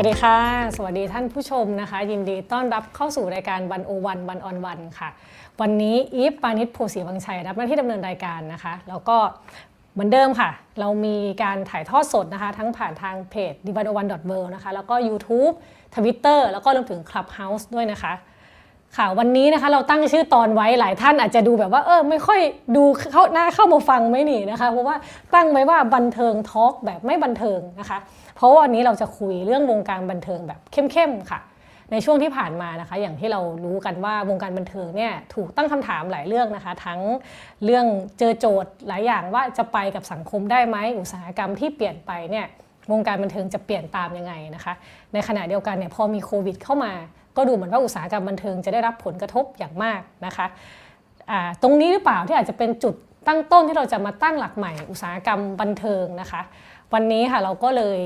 วัสดีค่ะ สวัสดีท่านผู้ชมนะคะ ยินดีต้อนรับเข้าสู่รายการวันโอวันวันออนวันค่ะ วันนี้อีฟปานิชโพสีวังชัยรับหน้าที่ดำเนินรายการนะคะ แล้วก็เหมือนเดิมค่ะ เรามีการถ่ายทอดสดนะคะ ทั้งผ่านทางเพจ d i v a n o one w o r l d นะคะ แล้วก็ YouTube Twitter แล้วก็รวมถึง Clubhouse ด้วยนะคะ ค่ะวันนี้นะคะเราตั้งชื่อตอนไว้หลายท่านอาจจะดูแบบว่าเออไม่ค่อยดูเข้าหน้าเข้ามาฟังไม่หนีนะคะ เพราะว่าตั้งไว้ว่าบันเทิงทอล์กแบบไม่บันเทิงนะคะ เพราะวันนี้เราจะคุยเรื่องวงการบันเทิงแบบเข้มๆค่ะ ในช่วงที่ผ่านมานะคะ อย่างที่เรารู้กันว่าวงการบันเทิงเนี่ยถูกตั้งคำถามหลายเรื่องนะคะ ทั้งเรื่องเจอโจทย์หลายอย่างว่าจะไปกับสังคมได้ไหมอุตสาหกรรมที่เปลี่ยนไปเนี่ยวงการบันเทิงจะเปลี่ยนตามยังไงนะคะ ในขณะเดียวกันเนี่ยพอมีโควิดเข้ามา ก็ดูเหมือนว่าอุตสาหกรรมบันเทิงจะได้รับผลกระทบอย่างมากนะคะตรงนี้หรือเปล่าที่อาจจะเป็นจุดตั้งต้นที่เราจะมาตั้งหลักใหม่อุตสาหกรรมบันเทิงนะคะ วันนี้ค่ะเราก็เลย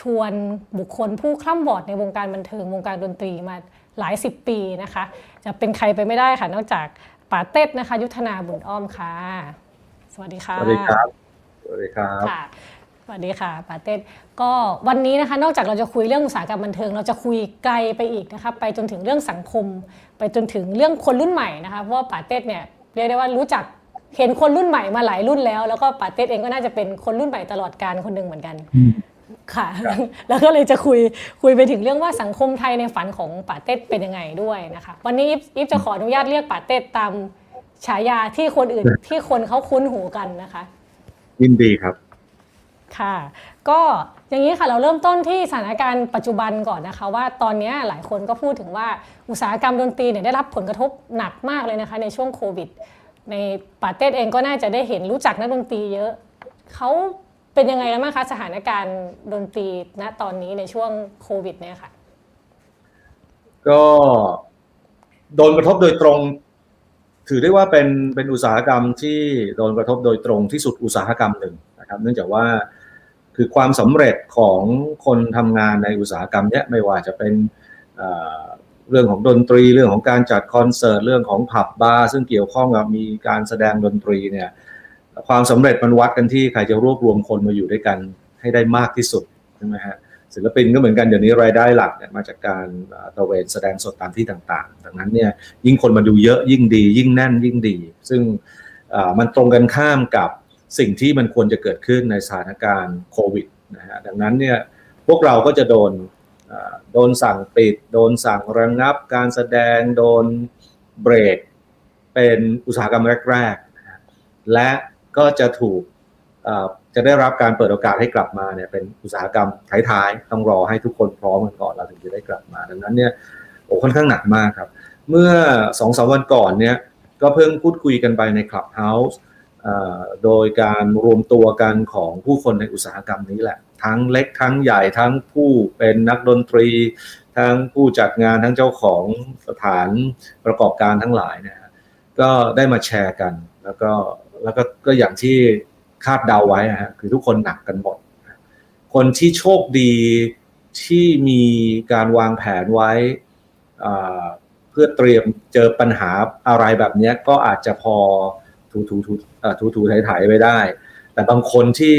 ชวนบุคคลผู้คล่ำวอดในวงการบันเทิงวงการดนตรีมาหลายสิบปีนะคะ จะเป็นใครไปไม่ได้ค่ะ นอกจากป๋าเต้ดนะคะ ยุทธนาบุญอ้อมค่ะ สวัสดีค่ะสวัสดีครับสวัสดีครับค่ะสวัสดีค่ะป๋าเต้ดก็วันนี้นะคะนอกจากเราจะคุยเรื่องอุตสาหกรรมบันเทิง เราจะคุยไกลไปอีกนะคะไปจนถึงเรื่องสังคม ไปจนถึงเรื่องคนรุ่นใหม่นะคะเพราะว่าป๋าเต้ดเนี่ยเรียกได้ว่ารู้จัก เห็นคนรุ่นใหม่มาหลายรุ่นแล้ว แล้วก็ป๋าเต้ดเองก็น่าจะเป็นคนรุ่นใหม่ตลอดการคนหนึ่งเหมือนกันค่ะ แล้วก็เลยจะคุยคุยไปถึงเรื่องว่าสังคมไทยในฝันของป๋าเต้ดเป็นยังไงด้วยนะคะวันนี้อีฟจะขออนุญาตเรียกป๋าเต้ดตามฉายาที่คนอื่นที่คนเขาคุ้นหูกันนะคะยินดีครับ ค่ะ ก็อย่างนี้ค่ะเราเริ่มต้นที่สถานการณ์ปัจจุบันก่อนนะคะ ว่าตอนนี้หลายคนก็พูดถึงว่าอุตสาหกรรมดนตรีเนี่ยได้รับผลกระทบหนักมากเลยนะคะ ในช่วงโควิด ในปาเต้เองก็น่าจะได้เห็นรู้จักนักดนตรีเยอะเขาเป็นยังไงกันบ้างคะสถานการณ์ดนตรีณตอนนี้ในช่วงโควิดเนี่ยค่ะ ก็โดนกระทบโดยตรง ถือได้ว่าเป็นเป็นอุตสาหกรรมที่โดนกระทบโดยตรงที่สุดอุตสาหกรรมหนึ่งนะครับ เนื่องจากว่าคือความสำเร็จของคนทำงานในอุตสาหกรรมเนี้ยไม่ว่าจะเป็น เรื่องของดนตรีเรื่องของการจัดคอนเสิร์ตเรื่องของผับบาร์ซึ่งเกี่ยวข้องกับมีการแสดงดนตรีเนี่ยความสำเร็จมันวัดกันที่ใครจะรวบรวมคนมาอยู่ด้วยกันให้ได้มากที่สุดใช่ไหมฮะศิลปินก็เหมือนกันเดี๋ยวนี้รายได้หลักเนี่ยมาจากการตะเวนแสดงสดตามที่ต่างๆ ดังนั้นเนี่ยยิ่งคนมาดูเยอะยิ่งดี ยิ่งแน่นยิ่งดี ซึ่งมันตรงกันข้ามกับสิ่งที่มันควรจะเกิดขึ้นในสถานการณ์โควิดนะฮะดังนั้นเนี่ยพวกเราก็จะโดน โดนสั่งปิด โดนสั่งระงงับ การแสดงโดนเบรก เป็นอุตสาหกรรมแรกๆ และก็จะถูกจะได้รับการเปิดโอกาสให้กลับมาเนี่ยเป็นอุตสาหกรรมท้ายๆ ต้องรอให้ทุกคนพร้อมกันก่อนเราถึงจะได้กลับมา ดังนั้นเนี่ยโอ้ค่อนข้างหนักมากครับ เมื่อสองสามวันก่อนเนี่ยก็เพิ่งพูดคุยกันไปในคลับเฮาส์โดยการรวมตัวกันของผู้คนในอุตสาหกรรมนี้แหละ ทั้งเล็กทั้งใหญ่ทั้งผู้เป็นนักดนตรี ทั้งผู้จัดงานทั้งเจ้าของสถานประกอบการทั้งหลายนะฮะก็ได้มาแชร์กัน แล้วก็แล้วก็ก็อย่างที่คาดเดาไว้ฮะคือทุกคนหนักกันหมด คนที่โชคดีที่มีการวางแผนไว้เพื่อเตรียมเจอปัญหาอะไรแบบนี้ก็อาจจะพอถูถูถูถูถูถ่ายไปได้ แต่บางคนที่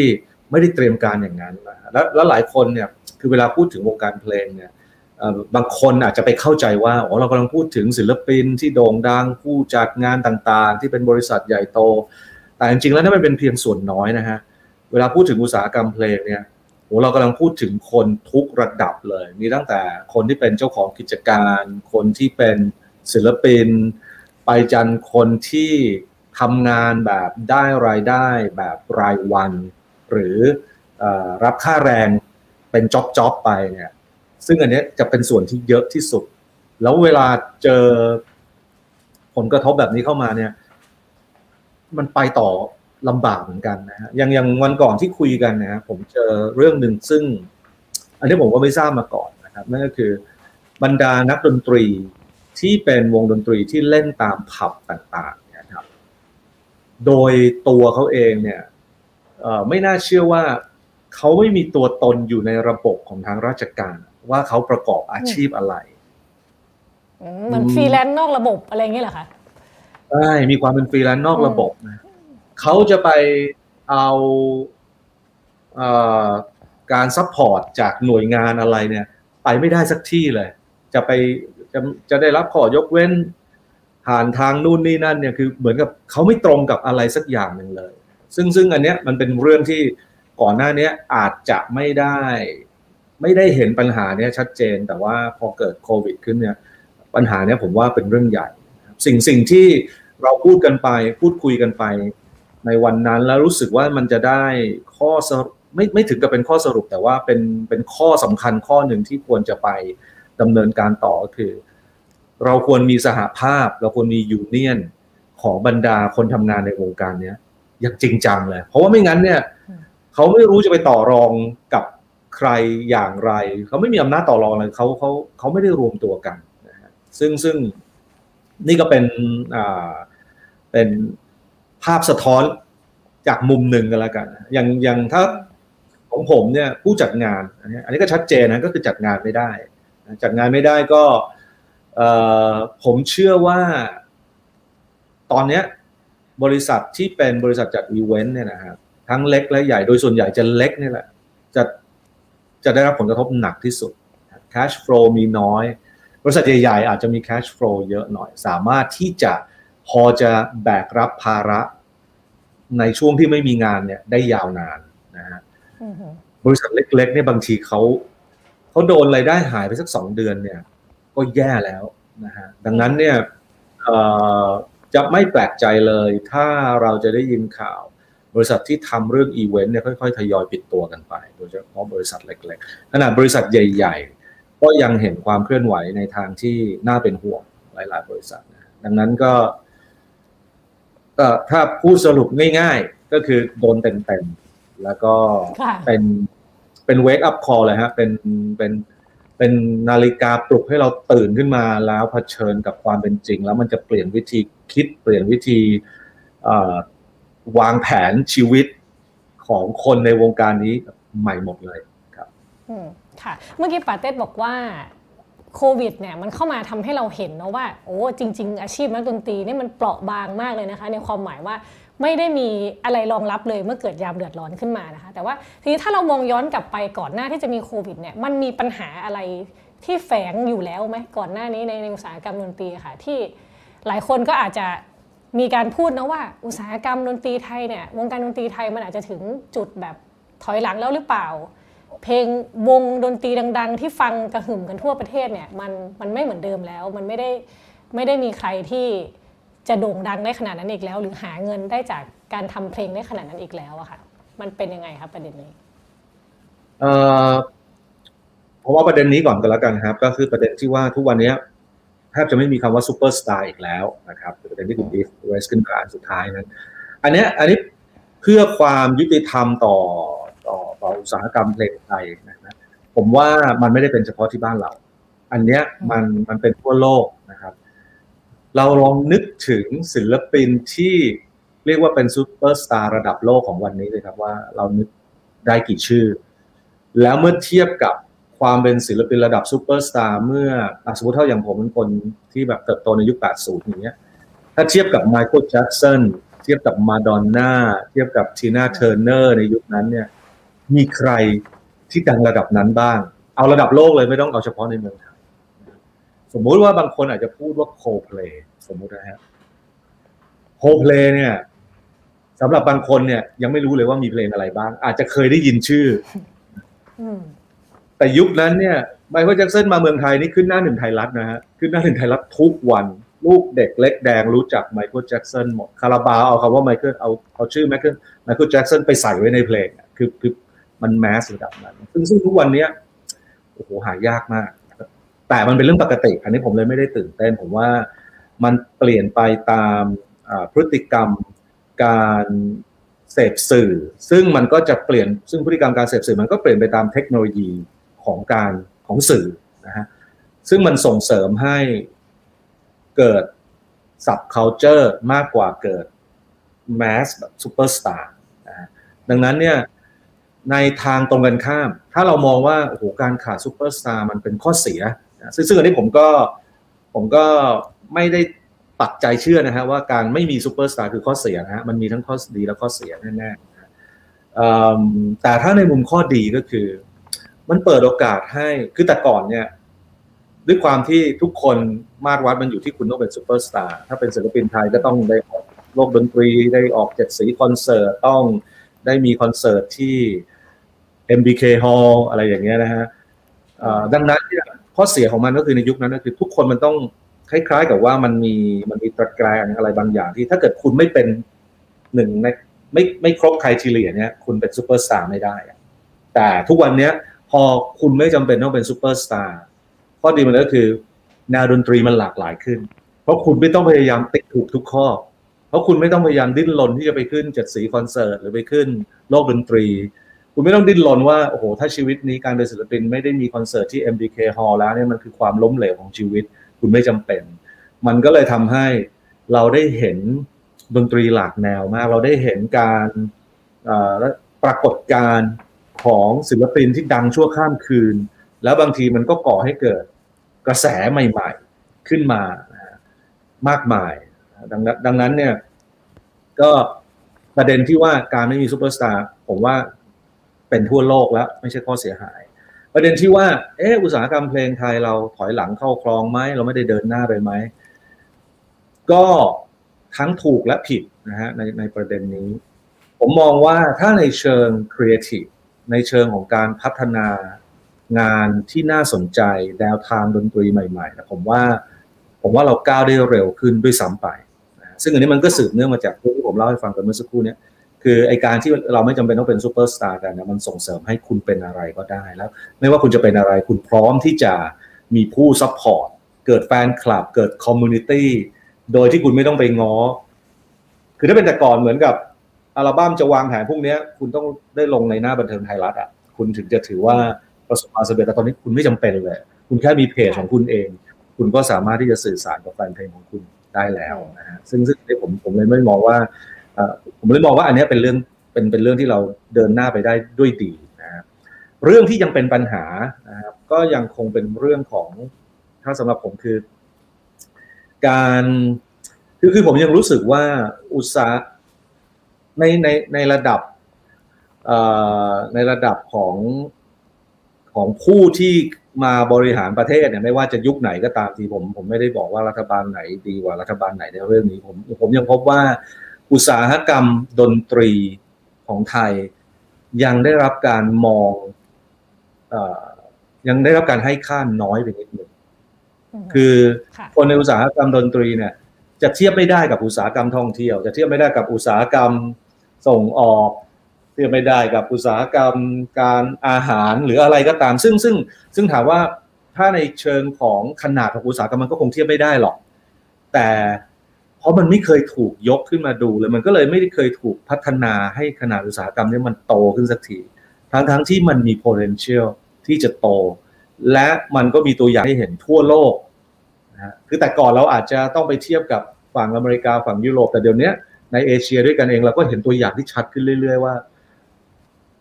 ไม่ได้เตรียมการอย่างนั้นแล้วแล้วหลายคนเนี่ยคือเวลาพูดถึงวงการเพลงเนี่ยบางคนอาจจะไปเข้าใจว่าอ๋อเรากำลังพูดถึงศิลปินที่โด่งดังผู้จัดงานต่างๆ ที่เป็นบริษัทใหญ่โต แต่จริงๆแล้วนั่นมันเป็นเพียงส่วนน้อยนะฮะเวลาพูดถึงอุตสาหกรรมเพลงเนี่ยโอ้เรากำลังพูดถึงคนทุกระดับเลย มีตั้งแต่คนที่เป็นเจ้าของกิจการ คนที่เป็นศิลปิน ไปจันคนที่ทำงานแบบได้รายได้แบบรายวัน หรืออรับค่าแรงเป็นจ็อบจ็อบไปเนี่ยซึ่งอันนี้จะเป็นส่วนที่เยอะที่สุด แล้วเวลาเจอผลกระทบแบบนี้เข้ามาเนี่ย มันไปต่อลำบากเหมือนกันนะฮะอย่างอย่างวันก่อนที่คุยกันนะฮะผมเจอเรื่องหนึ่งซึ่ง อันนี้ผมก็ไม่ทราบมาก่อนนะครับนั่นก็คือบรรดานักดนตรีที่เป็นวงดนตรีที่เล่นตามผับต่าง ๆ นะครับ โดยตัวเขาเองเนี่ย ไม่น่าเชื่อว่าเขาไม่มีตัวตนอยู่ในระบบของทางราชการ ว่าเขาประกอบอาชีพอะไรเหมือนฟรีแลนซ์นอกระบบอะไรเงี้ยเหรอคะใช่มีความเป็นฟรีแลนซ์นอกระบบนะเขาจะไปเอาการ support จากหน่วยงานอะไรเนี่ย ไปไม่ได้สักที่เลย จะไปจะจะได้รับขอยกเว้นผ่านทางนู่นนี่นั่นเนี่ยคือเหมือนกับเขาไม่ตรงกับอะไรสักอย่างหนึ่งเลย ซึ่งซึ่งอันเนี้ยมันเป็นเรื่องที่ก่อนหน้านี้อาจจะไม่ได้ ไม่ได้เห็นปัญหาเนี้ยชัดเจน แต่ว่าพอเกิดโควิด ขึ้นเนี่ยปัญหาเนี้ยผมว่าเป็นเรื่องใหญ่ สิ่งสิ่งที่เราพูดกันไป พูดคุยกันไป ในวันนั้นแล้วรู้สึกว่ามันจะได้ข้อสรุปไม่ไม่ถึงกับเป็นข้อสรุปแต่ว่าเป็นเป็นข้อสำคัญข้อหนึ่งที่ควรจะไปดำเนินการต่อก็คือ เราควรมีสหภาพ เราควรมียูเนียนของบรรดาคนทำงานในวงการเนี้ย อย่างจริงจังเลย เพราะว่าไม่งั้นเนี่ยเขาไม่รู้จะไปต่อรองกับใครอย่างไร เขาไม่มีอำนาจต่อรองเลยเขาเขาเขาไม่ได้รวมตัวกันนะฮะซึ่งซึ่งนี่ก็เป็นอ่าเป็นภาพสะท้อนจากมุมหนึ่งกันแล้วกัน อย่างอย่างถ้าของผมเนี่ยผู้จัดงาน อันนี้อันนี้ก็ชัดเจนนะก็คือจัดงานไม่ได้ จัดงานไม่ได้ก็ผมเชื่อว่า ตอนนี้ บริษัทที่เป็นบริษัทจัดอีเวนต์เนี่ยนะครับทั้งเล็กและใหญ่โดยส่วนใหญ่จะเล็กนี่แหละจะจะได้รับผลกระทบหนักที่สุด cash flow มีน้อย บริษัทใหญ่ ๆ อาจจะมี cash flow เยอะหน่อย สามารถที่จะพอจะแบกรับภาระในช่วงที่ไม่มีงานเนี่ยได้ยาวนานนะฮะบริษัทเล็ก ๆ เนี่ยบางทีเขาเขาโดนรายได้หายไปสักสองเดือนเนี่ย ก็แย่แล้วนะฮะดังนั้นเนี่ย จะไม่แปลกใจเลยถ้าเราจะได้ยินข่าว บริษัทที่ทำเรื่องอีเวนต์เนี่ยค่อยๆ ทยอยปิดตัวกันไป โดยเฉพาะบริษัทเล็กๆขนาดบริษัทใหญ่ ๆ ก็ยังเห็นความเคลื่อนไหวในทางที่น่าเป็นห่วงหลายๆ บริษัทนะดังนั้นก็ถ้าพูดสรุปง่ายๆ ก็คือโดนเต็มๆ แล้วก็เป็นเป็น wake-up call เลยฮะเป็นเป็นเป็นนาฬิกาปลุกให้เราตื่นขึ้นมาแล้วเผชิญกับความเป็นจริง แล้วมันจะเปลี่ยนวิธี คิดเปลี่ยนวิธีวางแผนชีวิตของคนในวงการนี้ใหม่หมดเลยครับอืมค่ะ เมื่อกี้ปาเต้บอกว่าโควิดเนี่ยมันเข้ามาทำให้เราเห็นนะว่าโอ้จริง ๆ อาชีพนักดนตรีนี่มันเปราะบางมากเลยนะคะ ในความหมายว่าไม่ได้มีอะไรรองรับเลยเมื่อเกิดยามเดือดร้อนขึ้นมานะคะ แต่ว่าทีนี้ถ้าเรามองย้อนกลับไปก่อนหน้าที่จะมีโควิดเนี่ยมันมีปัญหาอะไรที่แฝงอยู่แล้วไหมก่อนหน้านี้ในอุตสาหกรรมดนตรีค่ะที่ หลายคนก็อาจจะมีการพูดนะว่า อุตสาหกรรมดนตรีไทยเนี่ยวงการดนตรีไทยมันอาจจะถึงจุดแบบถอยหลังแล้วหรือเปล่า เพลงวงดนตรีดัง ๆ ที่ฟังกระหึ่มกันทั่วประเทศเนี่ยมันมันไม่เหมือนเดิมแล้ว มันไม่ได้ไม่ได้มีใครที่จะโด่งดังได้ขนาดนั้นอีกแล้ว หรือหาเงินได้จากการทำเพลงได้ขนาดนั้นอีกแล้วอะค่ะ มันเป็นยังไงครับประเด็นนี้เอ่อเพราะว่าประเด็นนี้ก่อนกันแล้วกันครับ ก็คือประเด็นที่ว่าทุกวันนี้ แทบจะไม่มีคำว่าซูเปอร์สตาร์อีกแล้วนะครับประเด็นที่คุณดีฟเวสขึ้นมาอันสุดท้ายนั้น อันนี้อันนี้เพื่อความยุติธรรมต่อต่อต่ออุตสาหกรรมเพลงไทยนะผมว่ามันไม่ได้เป็นเฉพาะที่บ้านเรา อันเนี้ยมันมันเป็นทั่วโลกนะครับ เราลองนึกถึงศิลปินที่เรียกว่าเป็นซูเปอร์สตาร์ระดับโลกของวันนี้เลยครับว่าเรานึกได้กี่ชื่อ แล้วเมื่อเทียบกับ ความเป็นศิลปินระดับซูเปอร์สตาร์เมื่อสมมติเท่าอย่างผมเป็นคนที่แบบเติบโตในยุค 80 อย่างเงี้ย ถ้าเทียบกับไมเคิลแจ็กสันเทียบกับมาดอนน่าเทียบกับทีน่าเทอร์เนอร์ในยุคนั้นเนี่ย มีใครที่ดังระดับนั้นบ้าง เอาระดับโลกเลยไม่ต้องเอาเฉพาะในเมืองไทยสมมุติว่าบางคนอาจจะพูดว่าโคเพลสมมุตินะฮะโคเพลเนี่ยสำหรับบางคนเนี่ย ยังไม่รู้เลยว่ามีเพลงอะไรบ้าง อาจจะเคยได้ยินชื่อ แต่ยุคนั้นเนี่ยไมเคิลแจ็คสันมาเมืองไทยนี่ขึ้นหน้าหนึ่งไทยรัฐนะฮะขึ้นหน้าหนึ่งไทยรัฐทุกวัน ลูกเด็กเล็กแดงรู้จักไมเคิลแจ็คสันหมดคาราบาเอาคำว่าไมเคิลเอาเอาชื่อไมเคิลไมเคิลแจ็คสันไปใส่ไว้ในเพลงคือคือมันแมสระดับนั้นซึ่งซึ่งทุกวันนี้โอ้โหหายากมาก แต่มันเป็นเรื่องปกติ อันนี้ผมเลยไม่ได้ตื่นเต้น ผมว่ามันเปลี่ยนไปตามพฤติกรรมการเสพสื่อ ซึ่งมันก็จะเปลี่ยนซึ่งพฤติกรรมการเสพสื่อมันก็เปลี่ยนไปตามเทคโนโลยี ของการของสื่อนะฮะซึ่งมันส่งเสริมให้เกิด subculture มากกว่าเกิด mass แบบซูเปอร์สตาร์ดังนั้นเนี่ยในทางตรงกันข้าม ถ้าเรามองว่าโอ้โหการขาดซูเปอร์สตาร์มันเป็นข้อเสียซึ่งซึ่งอันนี้ผมก็ผมก็ไม่ได้ปักใจเชื่อนะฮะว่าการไม่มีซูเปอร์สตาร์คือข้อเสียนะฮะมันมีทั้งข้อดีและข้อเสียแน่ๆแต่ถ้าในมุมข้อดีก็คือ มันเปิดโอกาสให้คือแต่ก่อนเนี่ยด้วยความที่ทุกคนมาตรวัดมันอยู่ที่คุณต้องเป็นซูเปอร์สตาร์ถ้าเป็นศิลปินไทยก็ต้องได้ออกโลกดนตรีได้ออกเจ็ดสีคอนเสิร์ตต้องได้มีคอนเสิร์ตที่ MBK Hall อะไรอย่างเงี้ยนะฮะดังนั้นข้อเสียของมันก็คือในยุคนั้นก็คือทุกคนมันต้องคล้ายๆกับว่ามันมีมันมีตะแกรงอะไรบางอย่างที่ถ้าเกิดคุณไม่เป็นหนึ่งในไม่ไม่ครบ criteria เนี่ยคุณเป็นซูเปอร์สตาร์ไม่ได้ แต่ทุกวันเนี้ย พอคุณไม่จำเป็นต้องเป็นซูเปอร์สตาร์ข้อดีมันก็คือแนวดนตรีมันหลากหลายขึ้น เพราะคุณไม่ต้องพยายามติ๊กถูกทุกข้อ เพราะคุณไม่ต้องพยายามดิ้นรนที่จะไปขึ้นเจ็ดสีคอนเสิร์ตหรือไปขึ้นโลกดนตรี คุณไม่ต้องดิ้นรนว่าโอ้โหถ้าชีวิตนี้การเป็นศิลปินไม่ได้มีคอนเสิร์ตที่ MBK Hall แล้วเนี่ยมันคือความล้มเหลวของชีวิต คุณไม่จำเป็น มันก็เลยทำให้เราได้เห็นดนตรีหลากแนวมาก เราได้เห็นการปรากฏการ ของศิลปินที่ดังชั่วข้ามคืน แล้วบางทีมันก็ก่อให้เกิดกระแสใหม่ๆขึ้นมามากมาย ดังนั้นดังนั้นเนี่ยก็ประเด็นที่ว่าการไม่มีซูเปอร์สตาร์ผมว่าเป็นทั่วโลกแล้ว ไม่ใช่ข้อเสียหาย ประเด็นที่ว่าเอออุตสาหกรรมเพลงไทยเราถอยหลังเข้าคลองไหมเราไม่ได้เดินหน้าไปไหมก็ทั้งถูกและผิดนะฮะในในประเด็นนี้ ผมมองว่าถ้าในเชิงครีเอทีฟ ในเชิงของการพัฒนางานที่น่าสนใจแนวทางดนตรีใหม่ๆนะผมว่าผมว่าเราก้าวได้เร็วขึ้นด้วยซ้ำไป ซึ่งอันนี้มันก็สืบเนื่องมาจากที่ผมเล่าให้ฟังกันเมื่อสักครู่นี้คือไอการที่เราไม่จำเป็นต้องเป็นซูเปอร์สตาร์กันนะมันส่งเสริมให้คุณเป็นอะไรก็ได้แล้ว ไม่ว่าคุณจะเป็นอะไรคุณพร้อมที่จะมีผู้ supportเกิดแฟนคลับ เกิดคอมมูนิตี้โดยที่คุณไม่ต้องไปง้อ คือถ้าเป็นแต่ก่อนเหมือนกับ อัลบั้มจะวางแผนพวกนี้คุณต้องได้ลงในหน้าบันเทิงไทยรัฐอะคุณถึงจะถือว่าประสบความสำเร็จแต่ตอนนี้คุณไม่จำเป็นเลย คุณแค่มีเพจของคุณเอง คุณก็สามารถที่จะสื่อสารกับแฟนเพลงของคุณได้แล้วนะฮะซึ่งซึ่งผมผมเลยไม่มองว่าผมเลยมองว่าอันนี้เป็นเรื่องเป็นเป็นเรื่องที่เราเดินหน้าไปได้ด้วยดีนะครับเรื่องที่ยังเป็นปัญหานะครับก็ยังคงเป็นเรื่องของถ้าสำหรับผมคือ การคือคือผมยังรู้สึกว่าอุตสาห ในในในระดับในระดับของของผู้ที่มาบริหารประเทศเนี่ยไม่ว่าจะยุคไหนก็ตามทีผมผมไม่ได้บอกว่ารัฐบาลไหนดีกว่ารัฐบาลไหนในเรื่องนี้ผมผมยังพบว่าอุตสาหกรรมดนตรีของไทย ยังได้รับการมองอยังได้รับการให้ค่าน้อยไปนิดนึงคือคนในอุตสาหกรรมดนตรีเนี่ยจะเทียบไม่ได้กับอุตสาหกรรมท่องเที่ยว จะเทียบไม่ได้กับอุตสาหกรรม ส่งออกเทียบไม่ได้กับอุตสาหกรรมการอาหารหรืออะไรก็ตาม ซึ่งซึ่งซึ่งถามว่าถ้าในเชิงของขนาดของอุตสาหกรรมมันก็คงเทียบไม่ได้หรอก แต่เพราะมันไม่เคยถูกยกขึ้นมาดูเลยมันก็เลยไม่ได้เคยถูกพัฒนาให้ขนาดอุตสาหกรรมนี้มันโตขึ้นสักทีทั้งทั้งที่มันมี potential ที่จะโต และมันก็มีตัวอย่างให้เห็นทั่วโลกนะคือแต่ก่อนเราอาจจะต้องไปเทียบกับฝั่งอเมริกาฝั่งยุโรป แต่เดี๋ยวนี้ ในเอเชียด้วยกันเองเราก็เห็นตัวอย่างที่ชัดขึ้นเรื่อย ๆ ว่า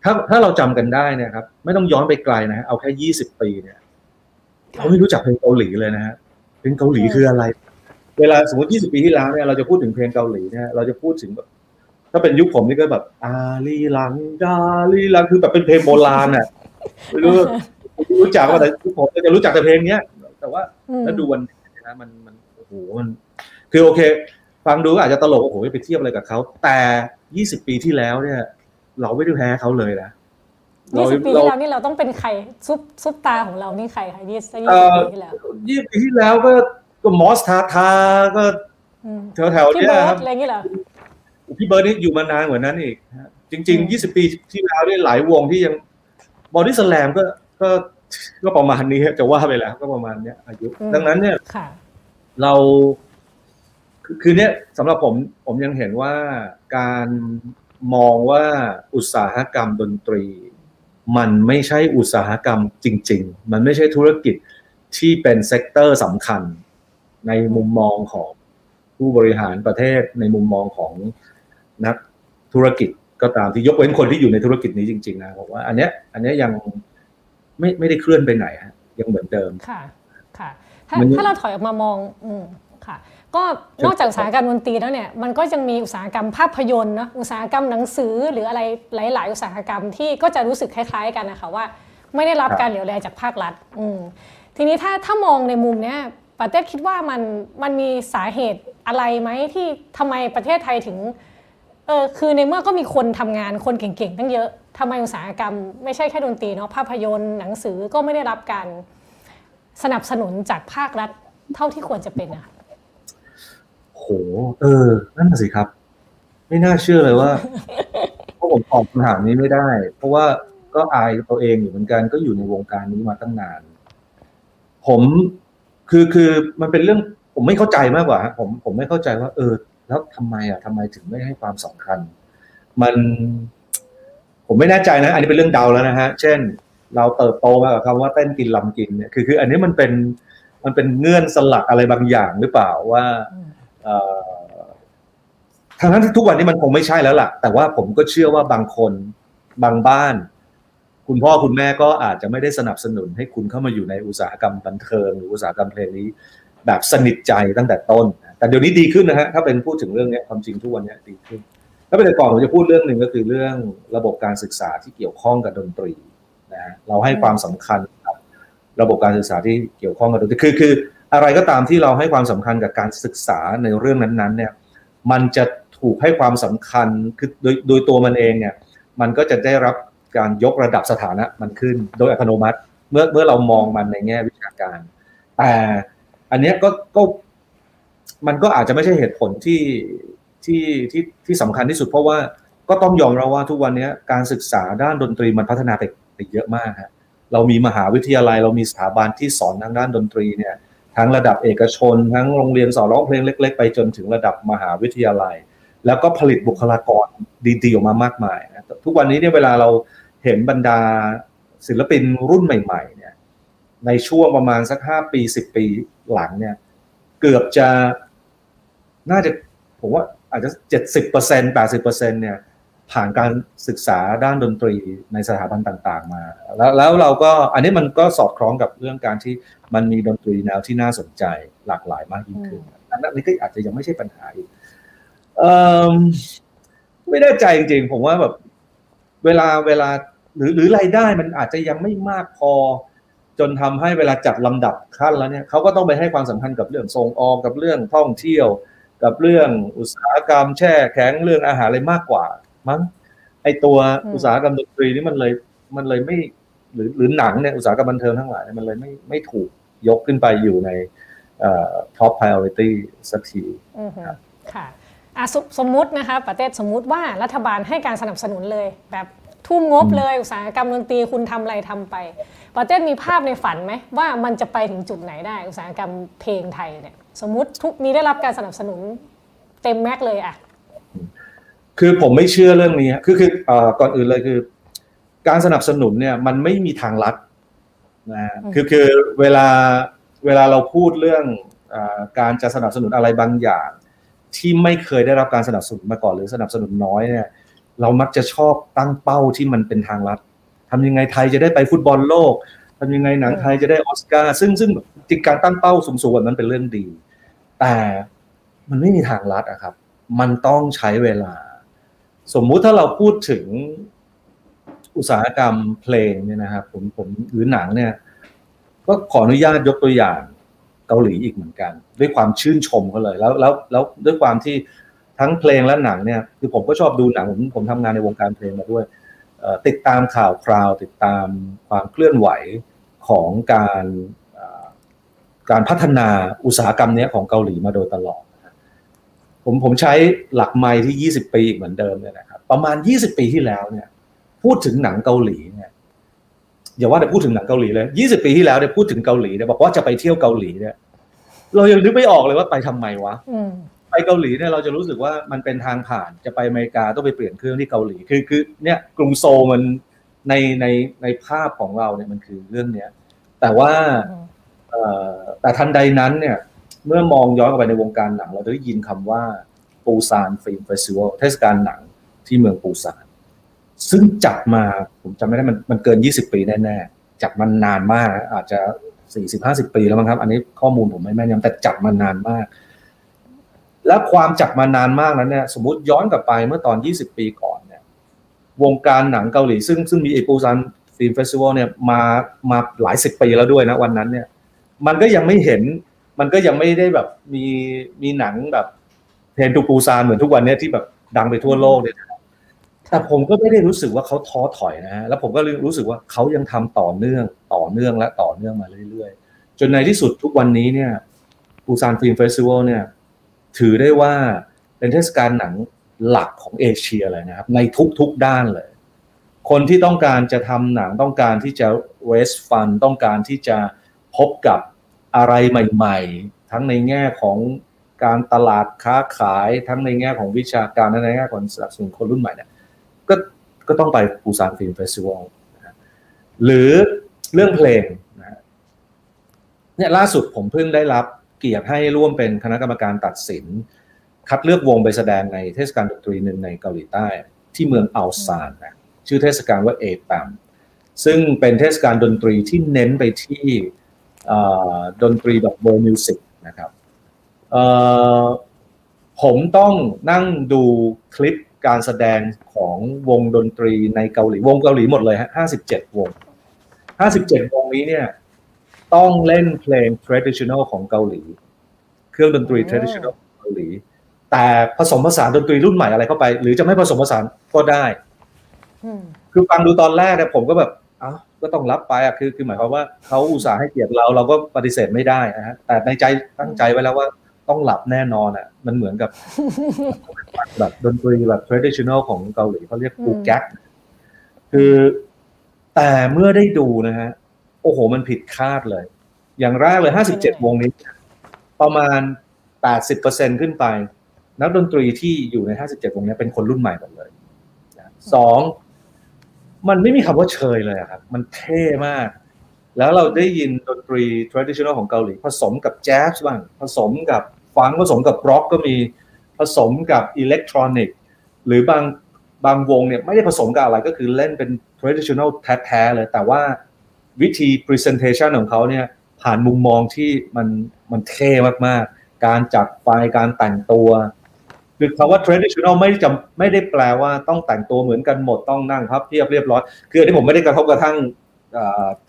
ถ้าถ้าเราจำกันได้เนี่ยครับ ไม่ต้องย้อนไปไกลนะฮะเอาแค่ยี่สิบปีเนี่ยเขาไม่รู้จักเพลงเกาหลีเลยนะฮะเพลงเกาหลีคืออะไร เวลาสมมติ20ปีที่แล้วเนี่ยเราจะพูดถึงเพลงเกาหลีเนี่ยเราจะพูดถึงแบบ ถ้าเป็นยุคผมนี่ก็แบบอาลีลังดาลีลังคือแบบเป็นเพลงโบราณอะไม่รู้รู้จักว่าแต่ผมจะรู้จักแต่เพลงเนี้ยแต่ว่าถ้าดูวันนะมันมันโอ้โหมัน คือโอเค ฟังดูอาจจะตลกโอ้โหไปเทียบอะไรกับเขาแต่ 20 ปีที่แล้วเนี่ย เราไม่ได้แพ้เขาเลยนะยี่สิบปีที่แล้วนี่เราต้องเป็นใครซุปซุปตาร์ของเรานี่ใครคะยี่สิบปีที่แล้วยี่สิบปีที่แล้วก็ก็มอสทาทาก็แถวแถวเนี้ยครับอะไรเงี้ยเหรอพี่เบิร์ดนี่อยู่มานานกว่านั้นอีกจริงๆยี่สิบปีที่แล้วนี่หลายวงที่ยังบอดี้สแลมก็ก็ก็ประมาณนี้จะว่าไปแล้ว ก็ประมาณเนี้ยอายุ ดังนั้นเนี่ยเรา คือเนี้ยสำหรับผมผมยังเห็นว่าการมองว่าอุตสาหกรรมดนตรี มันไม่ใช่อุตสาหกรรมจริง ๆ มันไม่ใช่ธุรกิจที่เป็น sector สำคัญ ในมุมมองของผู้บริหารประเทศในมุมมองของนักธุรกิจก็ตามที่ยกเว้นคนที่อยู่ในธุรกิจนี้จริง ๆ นะผมว่า อันเนี้ยอันเนี้ยยังไม่ไม่ได้เคลื่อนไปไหนฮะยังเหมือนเดิมค่ะ ค่ะ ถ้าถ้าเราถอยออกมามอง อืมค่ะ ก็นอกจากอุตสาหกรรมดนตรีแล้วเนี่ยมันก็ยังมีอุตสาหกรรมภาพยนตร์เนาะอุตสาหกรรมหนังสือหรืออะไรหลาย ๆ อุตสาหกรรมที่ก็จะรู้สึกคล้าย ๆ กันนะคะว่า ไม่ได้รับการเหลียวแลจากภาครัฐอืมทีนี้ถ้าถ้ามองในมุมเนี้ยประเทศคิดว่ามันมันมีสาเหตุอะไรไหมที่ทำไมประเทศไทยถึงเออคือในเมื่อก็มีคนทำงานคนเก่งๆตั้งเยอะทำไมอุตสาหกรรม ไม่ใช่แค่ดนตรีเนาะภาพยนตร์หนังสือก็ไม่ได้รับการสนับสนุนจากภาครัฐเท่าที่ควรจะเป็นอะโหเออ นั่นสิครับ ไม่น่าเชื่อเลยว่าเพราะผมตอบคำถามนี้ไม่ได้ เพราะว่าก็อายตัวเองอยู่เหมือนกันก็อยู่ในวงการนี้มาตั้งนาน ผมคือคือมันเป็นเรื่องผมไม่เข้าใจมากกว่าผมผมไม่เข้าใจว่า เออ แล้วทำไมอะทำไมถึงไม่ให้ความสำคัญ มัน ผมไม่แน่ใจนะ อันนี้เป็นเรื่องเดาแล้วนะฮะ เช่น เราเติบโตมากับคำว่าเต้นกินลำกินเนี่ยคือคือ อันนี้มันเป็นมันเป็นเงื่อนสลักอะไรบางอย่างหรือเปล่าว่า ทางนั้นที่ทุกวันนี้มันคงไม่ใช่แล้วล่ะ แต่ว่าผมก็เชื่อว่าบางคนบางบ้าน คุณพ่อคุณแม่ก็อาจจะไม่ได้สนับสนุนให้คุณเข้ามาอยู่ในอุตสาหกรรมบันเทิงหรืออุตสาหกรรมเพลงนี้ แบบสนิทใจตั้งแต่ต้น แต่เดี๋ยวนี้ดีขึ้นนะฮะถ้าเป็นพูดถึงเรื่องนี้ความจริงทุกวันนี้ดีขึ้น ถ้าเป็นแต่ก่อนผมจะพูดเรื่องหนึ่งก็คือเรื่องระบบการศึกษาที่เกี่ยวข้องกับดนตรีนะฮะเราให้ความสำคัญกับระบบการศึกษาที่เกี่ยวข้องกับดนตรีคือคือ อะไรก็ตามที่เราให้ความสำคัญกับการศึกษาในเรื่องนั้นๆเนี่ยมันจะถูกให้ความสำคัญคือโดยโดยตัวมันเองเนี่ยมันก็จะได้รับการยกระดับสถานะมันขึ้นโดยอัตโนมัติ เมื่อเมื่อเรามองมันในแง่วิชาการ แต่อันนี้ก็ก็มันก็อาจจะไม่ใช่เหตุผลที่ที่ที่ที่สำคัญที่สุด เพราะว่าก็ต้องยอมรับว่าทุกวันนี้การศึกษาด้านดนตรีมันพัฒนาไปไปเยอะมากฮะเรามีมหาวิทยาลัย เรามีสถาบันที่สอนทางด้านดนตรีเนี่ย ทั้งระดับเอกชน ทั้งโรงเรียนสอนร้องเพลงเล็ก ๆ ไปจนถึงระดับมหาวิทยาลัย แล้วก็ผลิตบุคลากรดีๆออกมามากมายนะทุกวันนี้เนี่ยเวลาเราเห็นบรรดาศิลปินรุ่นใหม่ ๆ เนี่ย ในช่วงประมาณสักห้าปีสิบปีหลังเนี่ย เกือบจะน่าจะผมว่าอาจจะเจ็ดสิบเปอร์เซ็นแปดสิบเปอร์เซ็นเนี่ย ผ่านการศึกษาด้านดนตรีในสถาบันต่างๆ มา แล้วแล้วเราก็อันนี้มันก็สอดคล้องกับเรื่องการที่มันมีดนตรีแนวที่น่าสนใจหลากหลายมากยิ่งขึ้นอันนี้ก็อาจจะยังไม่ใช่ปัญหาอีกเอ่อไม่แน่ใจจริงๆ ผมว่าแบบเวลาเวลาหรือหรือรายได้มันอาจจะยังไม่มากพอ จนทำให้เวลาจัดลำดับขั้นแล้วเนี่ยเขาก็ต้องไปให้ความสำคัญกับเรื่องส่งออกกับเรื่องท่องเที่ยว กับเรื่องอุตสาหกรรมแช่แข็งเรื่องอาหารอะไรมากกว่า มั้งไอตัวอุตสาหกรรมดนตรีนี่มันเลยมันเลยไม่หรือหรือหนังเนี่ยอุตสาหกรรมบันเทิงทั้งหลายมันเลยไม่ไม่ถูกยกขึ้นไปอยู่ในท็อป priority สักทีค่ะอะสสมมุตินะคะประเทศสมมุติว่ารัฐบาลให้การสนับสนุนเลย แบบทุ่มงบเลยอุตสาหกรรมดนตรีคุณทำอะไรทำไป ประเทศมีภาพในฝันไหมว่ามันจะไปถึงจุดไหนได้ อุตสาหกรรมเพลงไทยเนี่ยสมมติทุกมีได้รับการสนับสนุนเต็มแม็กเลยอะ คือผมไม่เชื่อเรื่องนี้คือคือก่อนอื่นเลยคือ การสนับสนุนเนี่ยมันไม่มีทางลัดนะคือคือเวลาเวลาเราพูดเรื่องอการจะสนับสนุนอะไรบางอย่าง ที่ไม่เคยได้รับการสนับสนุนมาก่อนหรือสนับสนุนน้อยเนี่ย เรามักจะชอบตั้งเป้าที่มันเป็นทางลัดทำยังไงไทยจะได้ไปฟุตบอลโลกทำยังไงหนังไทยจะได้ออสการ์ซึ่งซึ่งจริงการตั้งเป้าสูงๆแบบนั้นเป็นเรื่องดี แต่มันไม่มีทางลัดอะครับ มันต้องใช้เวลา สมมุติถ้าเราพูดถึงอุตสาหกรรมเพลงเนี่ยนะครับผมผมหรือหนังเนี่ย ก็ขออนุญาตยกตัวอย่างเกาหลีอีกเหมือนกัน ด้วยความชื่นชมเขาเลย แล้วแล้วแล้วด้วยความที่ทั้งเพลงและหนังเนี่ยคือผมก็ชอบดูหนังผมผมทำงานในวงการเพลงมาด้วยติดตามข่าวคราว ติดตามความเคลื่อนไหวของการการพัฒนาอุตสาหกรรมนี้ของเกาหลีมาโดยตลอด ผมผมใช้หลักไม้ที่ 20 ปีอีกเหมือนเดิมเนี่ยนะครับประมาณ 20 ปีที่แล้วเนี่ย พูดถึงหนังเกาหลีเนี่ยอย่าว่าแต่พูดถึงหนังเกาหลีเลย 20 ปีที่แล้วเนี่ยพูดถึงเกาหลีเนี่ยบอกว่าจะไปเที่ยวเกาหลีเนี่ย เรายังนึกไม่ออกเลยว่าไปทำไมวะไปเกาหลีเนี่ยเราจะรู้สึกว่ามันเป็นทางผ่านจะไปอเมริกาต้องไปเปลี่ยนเครื่องที่เกาหลีคือคือเนี่ยกรุงโซลมันในในในภาพของเราเนี่ยมันคือเรื่องเนี้ยแต่ว่าแต่ทันใดนั้นเนี่ย เมื่อมองย้อนกลับไปในวงการหนัง เราได้ยินคำว่าปูซาน Film Festival เทศกาลหนังที่เมืองปูซาน ซึ่งจัดมาผมจำไม่ได้มันมันเกิน 20 ปีแน่ๆ จัดมันนานมาก อาจจะ 40-50 ปีแล้วมั้งครับ อันนี้ข้อมูลผมไม่แม่นยำแต่จัดมานานมาก และความจัดมานานมากนั้นเนี่ยสมมติย้อนกลับไปเมื่อตอน 20 ปีก่อนเนี่ยวงการหนังเกาหลี ซึ่งซึ่งมีเอปูซาน Film Festival เนี่ยมามาหลายสิบปีแล้วด้วยนะวันนั้นเนี่ยมันก็ยังไม่เห็น มันก็ยังไม่ได้แบบมีมีหนังแบบ Train to Busan เหมือนทุกวันเนี้ยที่แบบดังไปทั่วโลกเนี่ยนะครับแต่ผมก็ไม่ได้รู้สึกว่าเขาท้อถอยนะฮะแล้วผมก็รู้สึกว่าเขายังทำต่อเนื่องต่อเนื่องและต่อเนื่องมาเรื่อยๆ จนในที่สุดทุกวันนี้เนี่ยปูซาน Film Festival เนี่ยถือได้ว่าเป็นเทศกาลหนังหลักของเอเชียเลยนะครับ ในทุกๆด้านเลย คนที่ต้องการจะทำหนังต้องการที่จะ raise fund ต้องการที่จะพบกับ อะไรใหม่ๆ ทั้งในแง่ของการตลาดค้าขายทั้งในแง่ของวิชาการและในแง่ของสนับสนุนคนรุ่นใหม่เนี่ยก็ก็ต้องไปปูซาน Film Festival หรือเรื่องเพลงนะเนี่ยล่าสุดผมเพิ่งได้รับเกียรติให้ร่วมเป็นคณะกรรมการตัดสิน คัดเลือกวงไปแสดงในเทศกาลดนตรีหนึ่งในเกาหลีใต้ที่เมืองอุลซานนะชื่อเทศกาลว่า APaMM ซึ่งเป็นเทศกาลดนตรีที่เน้นไปที่ ดนตรีแบบ world music นะครับผมต้องนั่งดูคลิปการแสดงของวงดนตรีในเกาหลี วงเกาหลีหมดเลยฮะห้าสิบเจ็ดวงห้าสิบเจ็ดวงนี้เนี่ย ต้องเล่นเพลง traditional ของเกาหลี เครื่องดนตรี traditional ของเกาหลี แต่ผสมผสานดนตรีรุ่นใหม่อะไรเข้าไป หรือจะไม่ผสมผสานก็ได้ คือฟังดูตอนแรกเนี่ยผมก็แบบอ้า ก็ต้องรับไปอะคือคือหมายความว่าเขาอุตส่าห์ให้เกียรติเราเราก็ปฏิเสธไม่ได้นะฮะแต่ในใจตั้งใจไว้แล้วว่าต้องหลับแน่นอนอะ มันเหมือนกับ แบบดนตรีแบบ traditional ของเกาหลีเขาเรียกกูแก๊กคือแต่เมื่อได้ดูนะฮะ โอ้โห มันผิดคาดเลย อย่างแรกเลยห้าสิบเจ็ดวงนี้ ประมาณแปดสิบเปอร์เซ็นขึ้นไป นักดนตรีที่อยู่ในห้าสิบเจ็ดวงนี้เป็นคนรุ่นใหม่หมดเลยสอง มันไม่มีคำว่าเชยเลยครับ มันเท่มาก แล้วเราได้ยินดนตรี traditional ของเกาหลี ผสมกับแจ๊สบ้าง ผสมกับฟังผสมกับร็อกก็มี ผสมกับอิเล็กทรอนิกส์หรือบางบางวงเนี่ยไม่ได้ผสมกับอะไรก็คือเล่นเป็น traditional แท้ๆเลย แต่ว่าวิธี presentation ของเขาเนี่ยผ่านมุมมองที่มันมันเท่มากๆ การจัดไฟการแต่งตัว คือคำว่า traditional ไม่จำไม่ได้แปลว่าต้องแต่งตัวเหมือนกันหมดต้องนั่งพับเพียบเรียบร้อย คืออันนี้ผมไม่ได้กระทบกระทั่ง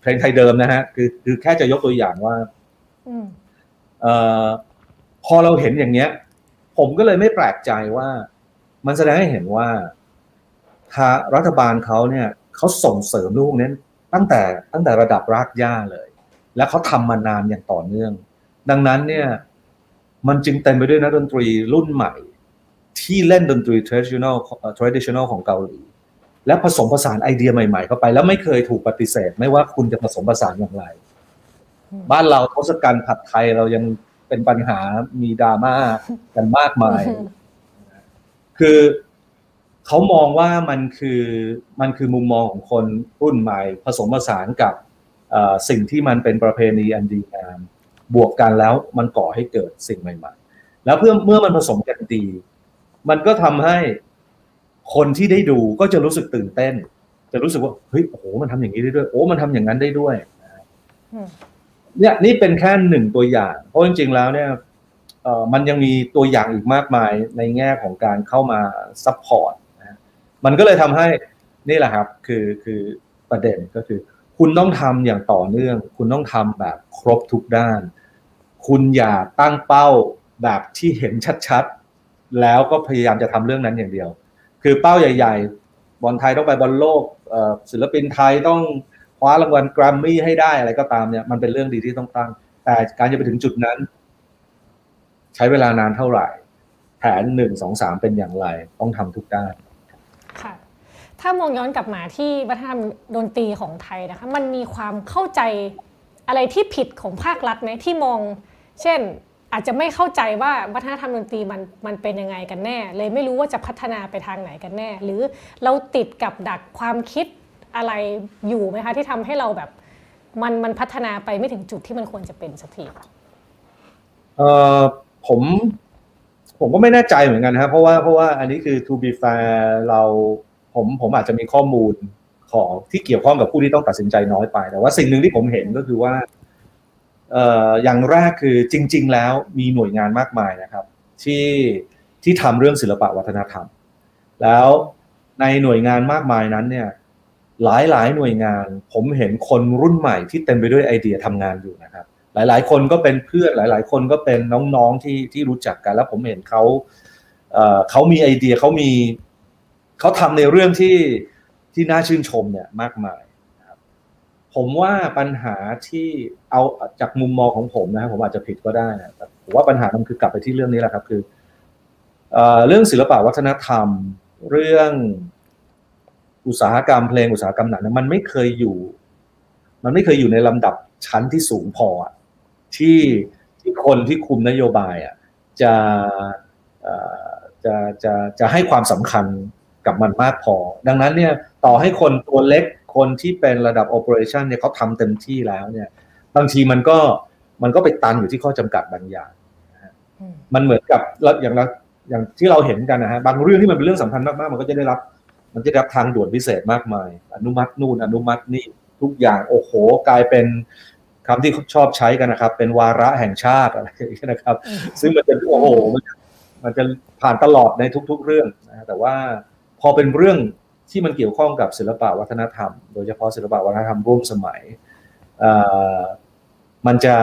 เพลงไทยเดิมนะฮะคือคือแค่จะยกตัวอย่างว่าพอเราเห็นอย่างเนี้ย ผมก็เลยไม่แปลกใจว่า มันแสดงให้เห็นว่าทารัฐบาลเขาเนี่ยเขาส่งเสริมลูกนี้ตั้งแต่ตั้งแต่ระดับรากหญ้าเลย และเขาทำมานานอย่างต่อเนื่อง ดังนั้นเนี่ย มันจึงเต็มไปด้วยนักดนตรีรุ่นใหม่ ที่เล่นดนตรี traditional traditional ของเกาหลี และผสมผสานไอเดียใหม่ๆ เข้าไป แล้วไม่เคยถูกปฏิเสธ ไม่ว่าคุณจะผสมผสานอย่างไร บ้านเราทศกัณฐ์ผัดไทยเรายังเป็นปัญหามีดราม่ากันมากมาย คือเขามองว่ามันคือมันคือมุมมองของคนรุ่นใหม่ ผสมผสานกับสิ่งที่มันเป็นประเพณีอันดีงามบวกกันแล้วมันก่อให้เกิดสิ่งใหม่ ๆ แล้วเพื่อเมื่อมันผสมกันดี มันก็ทำให้คนที่ได้ดูก็จะรู้สึกตื่นเต้น จะรู้สึกว่าเฮ้ยโอ้โหมันทำอย่างนี้ได้ด้วย โอ้มันทำอย่างนั้นได้ด้วยเนี่ยนี่เป็นแค่หนึ่งตัวอย่าง เพราะจริงๆแล้วเนี่ยเอ่อมันยังมีตัวอย่างอีกมากมายในแง่ของการเข้ามา support นะมันก็เลยทำให้นี่แหละครับคือคือประเด็นก็คือ คุณต้องทำอย่างต่อเนื่อง คุณต้องทำแบบครบทุกด้าน คุณอย่าตั้งเป้าแบบที่เห็นชัดๆ แล้วก็พยายามจะทำเรื่องนั้นอย่างเดียว คือเป้าใหญ่ ๆ บอลไทยต้องไปบอลโลกศิลปินไทยต้องคว้ารางวัลแกรมมี่ให้ได้อะไรก็ตามเนี่ยมันเป็นเรื่องดีที่ต้องตั้ง แต่การจะไปถึงจุดนั้น ใช้เวลานานเท่าไหร่ แผนหนึ่งสองสามเป็นอย่างไร ต้องทำทุกด้านค่ะถ้ามองย้อนกลับมาที่วัฒนธรรมดนตรีของไทยนะคะมันมีความเข้าใจอะไรที่ผิดของภาครัฐไหมที่มอง เช่น อาจจะไม่เข้าใจว่าวัฒนธรรมดนตรีมันมันเป็นยังไงกันแน่ เลยไม่รู้ว่าจะพัฒนาไปทางไหนกันแน่ หรือเราติดกับดักความคิดอะไรอยู่ไหมคะที่ทำให้เราแบบมันมันพัฒนาไปไม่ถึงจุดที่มันควรจะเป็นสักทีเอ่อผมผมก็ไม่แน่ใจเหมือนกันครับเพราะว่าเพราะว่าอันนี้คือ to be fair เราผมผมอาจจะมีข้อมูลของที่เกี่ยวข้องกับผู้ที่ต้องตัดสินใจน้อยไป แต่ว่าสิ่งหนึ่งที่ผมเห็นก็คือว่า อย่างแรกคือจริง ๆ แล้วมีหน่วยงานมากมายนะครับ ที่ที่ทำเรื่องศิลปะวัฒนธรรม แล้วในหน่วยงานมากมายนั้นเนี่ยหลายหลายหน่วยงานผมเห็นคนรุ่นใหม่ที่เต็มไปด้วยไอเดียทำงานอยู่นะครับ หลายๆ คนก็เป็นเพื่อนหลาย ๆ คนก็เป็นน้องๆที่ที่รู้จักกันแล้วผมเห็นเขาเเขามีไอเดียเขามีเขาทำในเรื่องที่ที่น่าชื่นชมเนี่ยมากมายนะครับผมว่าปัญหาที่ เอาจากมุมมองของผมนะครับผมอาจจะผิดก็ได้นะแต่ผมว่าปัญหามันคือกลับไปที่เรื่องนี้แหละครับ คือเรื่องศิลปะวัฒนธรรม เรื่องอุตสาหกรรมเพลงอุตสาหกรรมหนังมันไม่เคยอยู่ มันไม่เคยอยู่ในลำดับชั้นที่สูงพอที่ที่คนที่คุมนโยบายอะจะจะจะจะให้ความสำคัญกับมันมากพอ ดังนั้นเนี่ยต่อให้คนตัวเล็กคนที่เป็นระดับ operation เนี่ยเขาทำเต็มที่แล้วเนี่ย บางทีมันก็มันก็ไปตันอยู่ที่ข้อจำกัดบางอย่างอืมมันเหมือนกับแล้วอย่างเราอย่างที่เราเห็นกันนะฮะบางเรื่องที่มันเป็นเรื่องสำคัญมากๆมันก็จะได้รับ มันจะได้รับทางด่วนพิเศษมากมาย อนุมัตินู่นอนุมัตินี่ทุกอย่างโอ้โหกลายเป็นคำที่เขาชอบใช้กันนะครับ เป็นวาระแห่งชาติอะไรอย่างเงี้ยนะครับอืมซึ่งมันจะโอ้โหมันจะมันจะผ่านตลอดในทุก ๆ เรื่องนะแต่ว่าพอเป็นเรื่องที่มันเกี่ยวข้องกับศิลปะวัฒนธรรม โดยเฉพาะศิลปะวัฒนธรรมร่วมสมัยเอ่อ มันจะ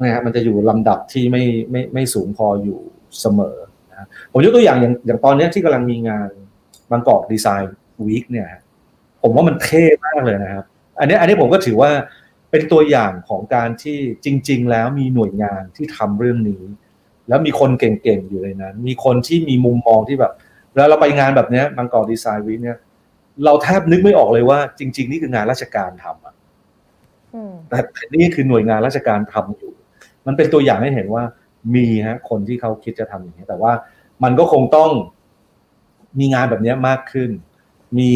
นะฮะมันจะอยู่ลำดับที่ไม่ไม่ไม่สูงพออยู่เสมอนะผมยกตัวอย่างอย่างอย่างตอนนี้ที่กำลังมีงานบางกอกดีไซน์วีคเนี่ยผมว่ามันเท่มากเลยนะครับ อันนี้อันนี้ผมก็ถือว่าเป็นตัวอย่างของการที่จริง ๆ แล้วมีหน่วยงานที่ทำเรื่องนี้ แล้วมีคนเก่งๆอยู่ในนั้น มีคนที่มีมุมมองที่แบบเวลาเราไปงานแบบนี้บางกอกดีไซน์วีคเนี่ยเราแทบนึกไม่ออกเลยว่าจริง ๆ นี่คืองานราชการทำอะ แต่แต่นี่คือหน่วยงานราชการทำอยู่ มันเป็นตัวอย่างให้เห็นว่ามีฮะคนที่เขาคิดจะทำอย่างนี้ แต่ว่ามันก็คงต้องมีงานแบบนี้มากขึ้น มี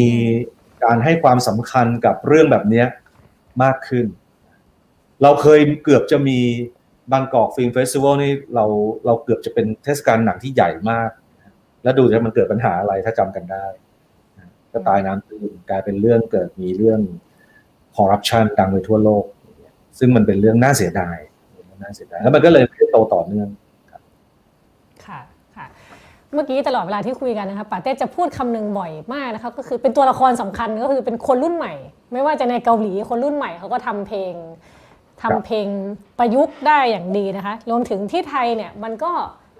การให้ความสำคัญกับเรื่องแบบนี้มากขึ้น เราเคยเกือบจะมีบางกอกฟิล์มเฟสติวัลนี่เราเราเกือบจะเป็นเทศกาลหนังที่ใหญ่มาก แล้วดูจะมันเกิดปัญหาอะไรถ้าจำกันได้ก็ตายน้ำตื้นกลายเป็นเรื่องเกิดมีเรื่อง คอร์รัปชันดังไปทั่วโลก ซึ่งมันเป็นเรื่องน่าเสียดายน่าเสียดายแล้วมันก็เลยไม่ได้โตต่อเนื่องค่ะค่ะ เมื่อกี้ตลอดเวลาที่คุยกันนะคะปาเต้จะพูดคำหนึ่งบ่อยมากนะคะก็คือเป็นตัวละครสำคัญก็คือเป็นคนรุ่นใหม่ ไม่ว่าจะในเกาหลีคนรุ่นใหม่เขาก็ทำเพลงทำเพลงประยุกต์ได้อย่างดีนะคะรวมถึงที่ไทยเนี่ยมันก็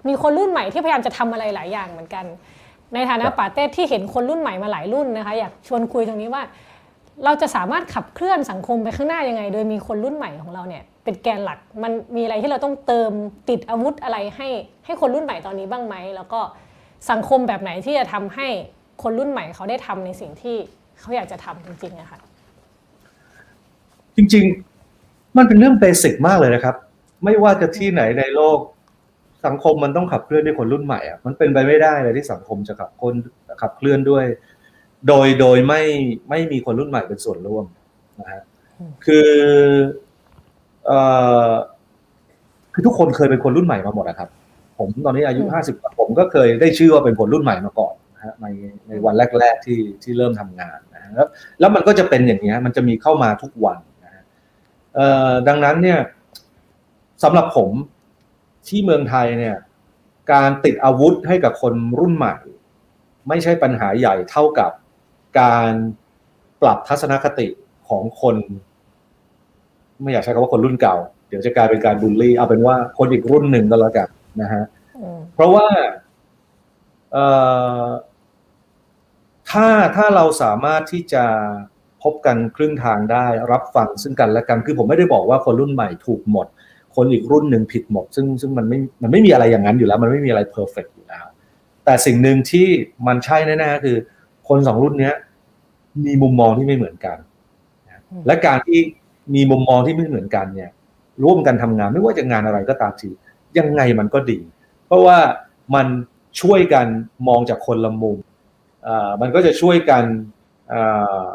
มีคนรุ่นใหม่ที่พยายามจะทำอะไรหลายอย่างเหมือนกัน ในฐานะครับปาเต้ที่เห็นคนรุ่นใหม่มาหลายรุ่นนะคะ อยากชวนคุยตรงนี้ว่า เราจะสามารถขับเคลื่อนสังคมไปข้างหน้ายังไง โดยมีคนรุ่นใหม่ของเราเนี่ยเป็นแกนหลัก มันมีอะไรที่เราต้องเติมติดอาวุธอะไรให้ให้คนรุ่นใหม่ตอนนี้บ้างไหม แล้วก็สังคมแบบไหนที่จะทำให้คนรุ่นใหม่เขาได้ทำในสิ่งที่เขาอยากจะทำจริงๆอะค่ะจริงๆ มันเป็นเรื่องเบสิกมากเลยนะครับ ไม่ว่าจะที่ไหนในโลกสังคมมันต้องขับเคลื่อนด้วยคนรุ่นใหม่อะมันเป็นไปไม่ได้เลยที่สังคมจะขับคนขับเคลื่อนด้วย โดยโดยไม่ไม่มีคนรุ่นใหม่เป็นส่วนร่วมนะฮะอืมคือเอ่อคือทุกคนเคยเป็นคนรุ่นใหม่มาหมดนะครับ ผมตอนนี้อายุห้าสิบผมก็เคยได้ชื่อว่าเป็นคนรุ่นใหม่มาก่อนนะฮะในในวันแรก ๆที่ที่เริ่มทำงานนะฮะแล้วแล้วมันก็จะเป็นอย่างนี้ยมันจะมีเข้ามาทุกวันนะฮะเอ่อดังนั้นเนี่ยสำหรับผมที่เมืองไทยเนี่ย การติดอาวุธให้กับคนรุ่นใหม่ ไม่ใช่ปัญหาใหญ่เท่ากับ การปรับทัศนคติของคน ไม่อยากใช้คำว่าคนรุ่นเก่า เดี๋ยวจะกลายเป็นการบูลลี่ เอาเป็นว่าคนอีกรุ่นหนึ่งก็แล้วกันนะฮะอืมเพราะว่าเอ่อถ้าถ้าเราสามารถที่จะพบกันครึ่งทางได้รับฟังซึ่งกันและกันคือผมไม่ได้บอกว่าคนรุ่นใหม่ถูกหมด คนอีกรุ่นหนึ่งผิดหมด ซึ่งซึ่งมันไม่มันไม่มีอะไรอย่างนั้นอยู่แล้ว มันไม่มีอะไรเพอร์เฟกอยู่แล้ว แต่สิ่งหนึ่งที่มันใช่แน่ๆคือ คนสองรุ่นเนี้ย มีมุมมองที่ไม่เหมือนกัน และการที่มีมุมมองที่ไม่เหมือนกันเนี่ยร่วมกันทำงานไม่ว่าจะงานอะไรก็ตามทียังไงมันก็ดี เพราะว่ามันช่วยกันมองจากคนละมุมอ่ามันก็จะช่วยกันอ่า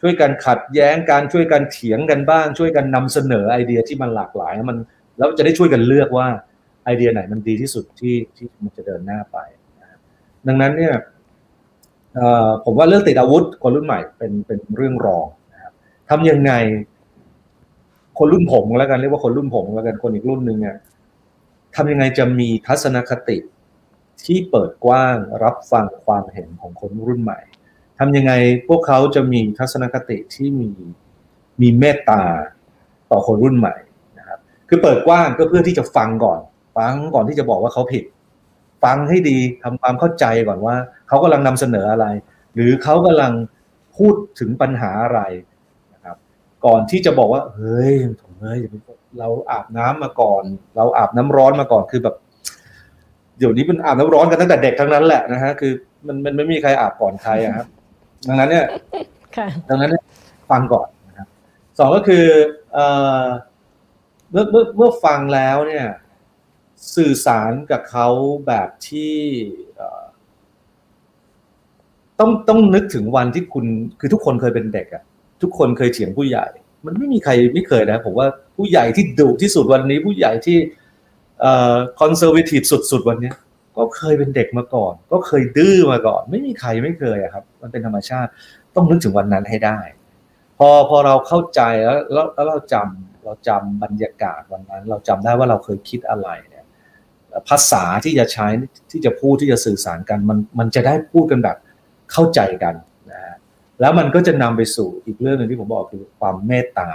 ช่วยกันขัดแย้งการช่วยกันเถียงกันบ้าง ช่วยกันนำเสนอไอเดียที่มันหลากหลายมันแล้วจะได้ช่วยกันเลือกว่าไอเดียไหนมันดีที่สุดที่ที่มันจะเดินหน้าไปนะครับดังนั้นเนี่ยเอ่อ ผมว่าเรื่องติดอาวุธคนรุ่นใหม่เป็นเป็นเรื่องรองนะครับทำยังไง คนรุ่นผมแล้วกันเรียกว่าคนรุ่นผมแล้วกันคนอีกรุ่นหนึ่งเนี่ยทำยังไงจะมีทัศนคติที่เปิดกว้างรับฟังความเห็นของคนรุ่นใหม่ทำยังไงพวกเขาจะมีทัศนคติที่มีมีเมตตาต่อคนรุ่นใหม่นะครับ คือเปิดกว้างก็เพื่อที่จะฟังก่อน ฟังก่อนที่จะบอกว่าเขาผิด ฟังให้ดีทำความเข้าใจก่อนว่า เขากำลังนำเสนออะไร หรือเขากำลังพูดถึงปัญหาอะไรนะครับ ก่อนที่จะบอกว่า เฮ้ยโถ่เฮ้ยเราอาบน้ำมาก่อน เราอาบน้ำร้อนมาก่อนคือแบบ เดี๋ยวนี้มันอาบน้ำร้อนกันตั้งแต่เด็กทั้งนั้นแหละนะฮะคือมันมันไม่มีใครอาบก่อนใครอะครับ ดังนั้นเนี่ยค่ะดังนั้นเนี่ยฟังก่อนนะครับสองก็คือเอ่อเมื่อเมื่อเมื่อฟังแล้วเนี่ย สื่อสารกับเขาแบบที่เอ่อ ต้องต้องนึกถึงวันที่คุณคือทุกคนเคยเป็นเด็กอะทุกคนเคยเถียงผู้ใหญ่ มันไม่มีใครไม่เคยนะผมว่าผู้ใหญ่ที่ดุที่สุดวันนี้ผู้ใหญ่ที่เอ่อคอนเซอร์วทีฟสุด ๆ วันนี้ก็เคยเป็นเด็กมาก่อน ก็เคยดื้อมาก่อน ไม่มีใครไม่เคยอะครับ มันเป็นธรรมชาติต้องนึกถึงวันนั้นให้ได้ พอพอเราเข้าใจแล้วแล้วแล้วเราจำเราจำบรรยากาศวันนั้น เราจำได้ว่าเราเคยคิดอะไรเนี่ยภาษาที่จะใช้ที่จะพูดที่จะสื่อสารกันมันมันจะได้พูดกันแบบ เข้าใจกันนะฮะแล้วมันก็จะนำไปสู่อีกเรื่องหนึ่งที่ผมบอกคือความเมตตา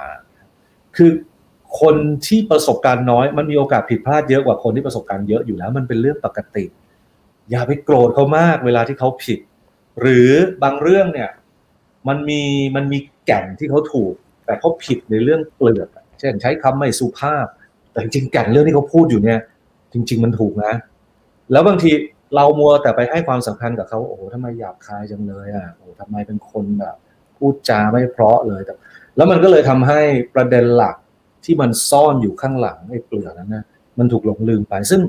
คือคนที่ประสบการณ์น้อยมันมีโอกาสผิดพลาดเยอะกว่าคนที่ประสบการณ์เยอะอยู่แล้ว มันเป็นเรื่องปกติ อย่าไปโกรธเขามากเวลาที่เขาผิด หรือบางเรื่องเนี่ยมันมีมันมีแก่นที่เขาถูก แต่เขาผิดในเรื่องเปลือกเช่นใช้คำไม่สุภาพ แต่จริงแก่นเรื่องที่เขาพูดอยู่เนี่ย จริง ๆ มันถูกนะ แล้วบางที เรามัวแต่ไปให้ความสำคัญกับเขาโอ้โหทำไมหยาบคายจังเลยอะโอ้โหทำไมเป็นคนแบบพูดจาไม่เพราะเลยแต่แล้วมันก็เลยทำให้ประเด็นหลักที่มันซ่อนอยู่ข้างหลังไอ้เปลือกนั้นนะมันถูกหลงลืมไป ซึ่ง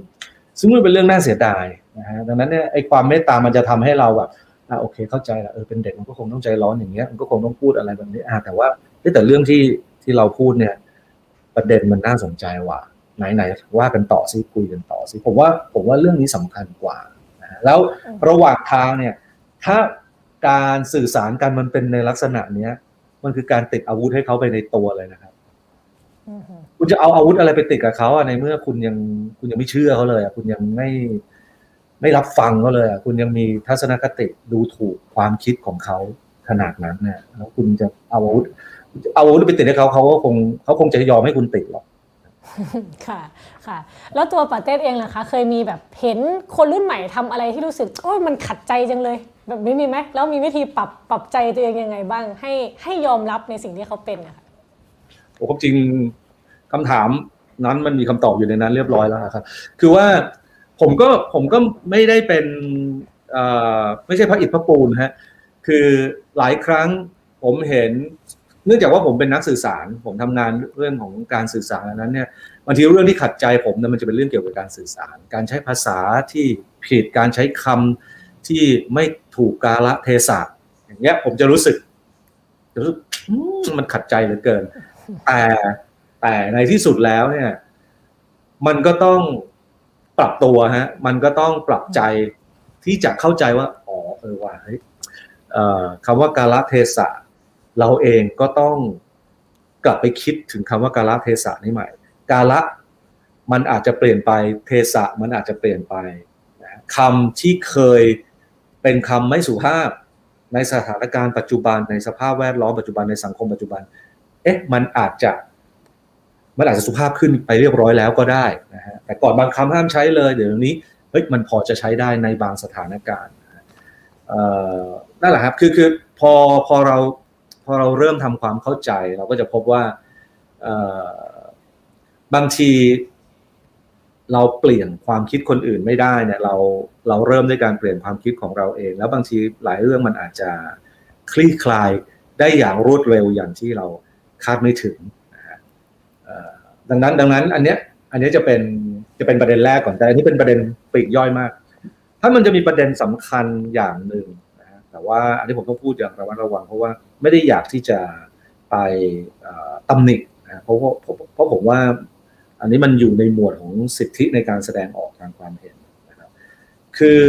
ซึ่งมันเป็นเรื่องน่าเสียดายนะฮะดังนั้นเนี่ยไอ้ความเมตตามันจะทำให้เราแบบอ่าโอเค เข้าใจละเออเป็นเด็กมันก็คงต้องใจร้อนอย่างเงี้ยมันก็คงต้องพูดอะไรแบบนี้อ่าแต่ว่าแต่เรื่องที่ที่เราพูดเนี่ย ประเด็นมันน่าสนใจว่ะไหนไหนว่ากันต่อซิคุยกันต่อซิผมว่าผมว่าเรื่องนี้สำคัญกว่า นะฮะแล้วระหว่างทางเนี่ยถ้าการสื่อสารกันมันเป็นในลักษณะเนี้ย มันคือการติดอาวุธให้เขาไปในตัวเลยนะครับอือฮึคุณจะเอาอาวุธอะไรไปติดกับเขาอะในเมื่อคุณยังคุณยังไม่เชื่อเขาเลยอะคุณยังไม่ไม่รับฟังเขาเลยอะคุณยังมีทัศนคติดูถูกความคิดของเขาขนาดนั้นเนี่ยแล้วคุณจะเอาอาวุธเอาอาวุธไปติดให้เขาเขาก็คงเขาคงจะยอมให้คุณติดหรอก ค่ะค่ะ แล้วตัวปาเต้เองล่ะคะ เคยมีแบบเห็นคนรุ่นใหม่ทำอะไรที่รู้สึกโอ้ยมันขัดใจจังเลย แบบนี้มีไหมแล้วมีวิธีปรับปรับใจตัวเองยังไงบ้าง ให้ให้ยอมรับในสิ่งที่เขาเป็นนะคะโอ้ความจริงคำถามนั้นมันมีคำตอบอยู่ในนั้นเรียบร้อยแล้วครับคือว่าผมก็ผมก็ไม่ได้เป็นไม่ใช่พระอิฐพระปูนฮะคือหลายครั้งผมเห็น เนื่องจากว่าผมเป็นนักสื่อสาร ผมทำงานเรื่องของการสื่อสารนั้นเนี่ยบางทีเรื่องที่ขัดใจผมเนี่ยมันจะเป็นเรื่องเกี่ยวกับการสื่อสาร การใช้ภาษาที่ผิดการใช้คำที่ไม่ถูกกาละเทศะอย่างเงี้ย ผมจะรู้สึกจะรู้สึกมันขัดใจเหลือเกิน แต่แต่ในที่สุดแล้วเนี่ย มันก็ต้องปรับตัวฮะ มันก็ต้องปรับใจที่จะเข้าใจว่า อ๋อเออว่าเฮ้ยคำว่ากาลเทศะ เราเองก็ต้องกลับไปคิดถึงคำว่ากาลเทศะนี้ใหม่ กาละมันอาจจะเปลี่ยนไปเทศะมันอาจจะเปลี่ยนไปคำที่เคยเป็นคำไม่สุภาพในสถานการณ์ปัจจุบันในสภาพแวดล้อมปัจจุบันในสังคมปัจจุบัน เอ๊ะมันอาจจะ มันอาจจะสุภาพขึ้นไปเรียบร้อยแล้วก็ได้นะฮะแต่ก่อนบางคำห้ามใช้เลย เดี๋ยวนี้เฮ้ยมันพอจะใช้ได้ในบางสถานการณ์นั่นแหละครับคือคือพอพอเรา พอเราเริ่มทำความเข้าใจ เราก็จะพบว่าบางทีเราเปลี่ยนความคิดคนอื่นไม่ได้เนี่ยเราเราเริ่มด้วยการเปลี่ยนความคิดของเราเอง แล้วบางทีหลายเรื่องมันอาจจะคลี่คลายได้อย่างรวดเร็วอย่างที่เราคาดไม่ถึงนะฮะดังนั้นดังนั้นอันเนี้ยอันนี้จะเป็นจะเป็นประเด็นแรกก่อนแต่อันนี้เป็นประเด็นปลีกย่อยมาก ถ้ามันจะมีประเด็นสำคัญอย่างหนึ่งนะฮะแต่ว่าอันนี้ผมต้องพูดอย่างระมัดระวังเพราะว่า ไม่ได้อยากที่จะไปเอ่อตำหนินะเพราะว่าเพราะผมว่าอันนี้มันอยู่ในหมวดของสิทธิในการแสดงออกทางความเห็นนะครับ คือ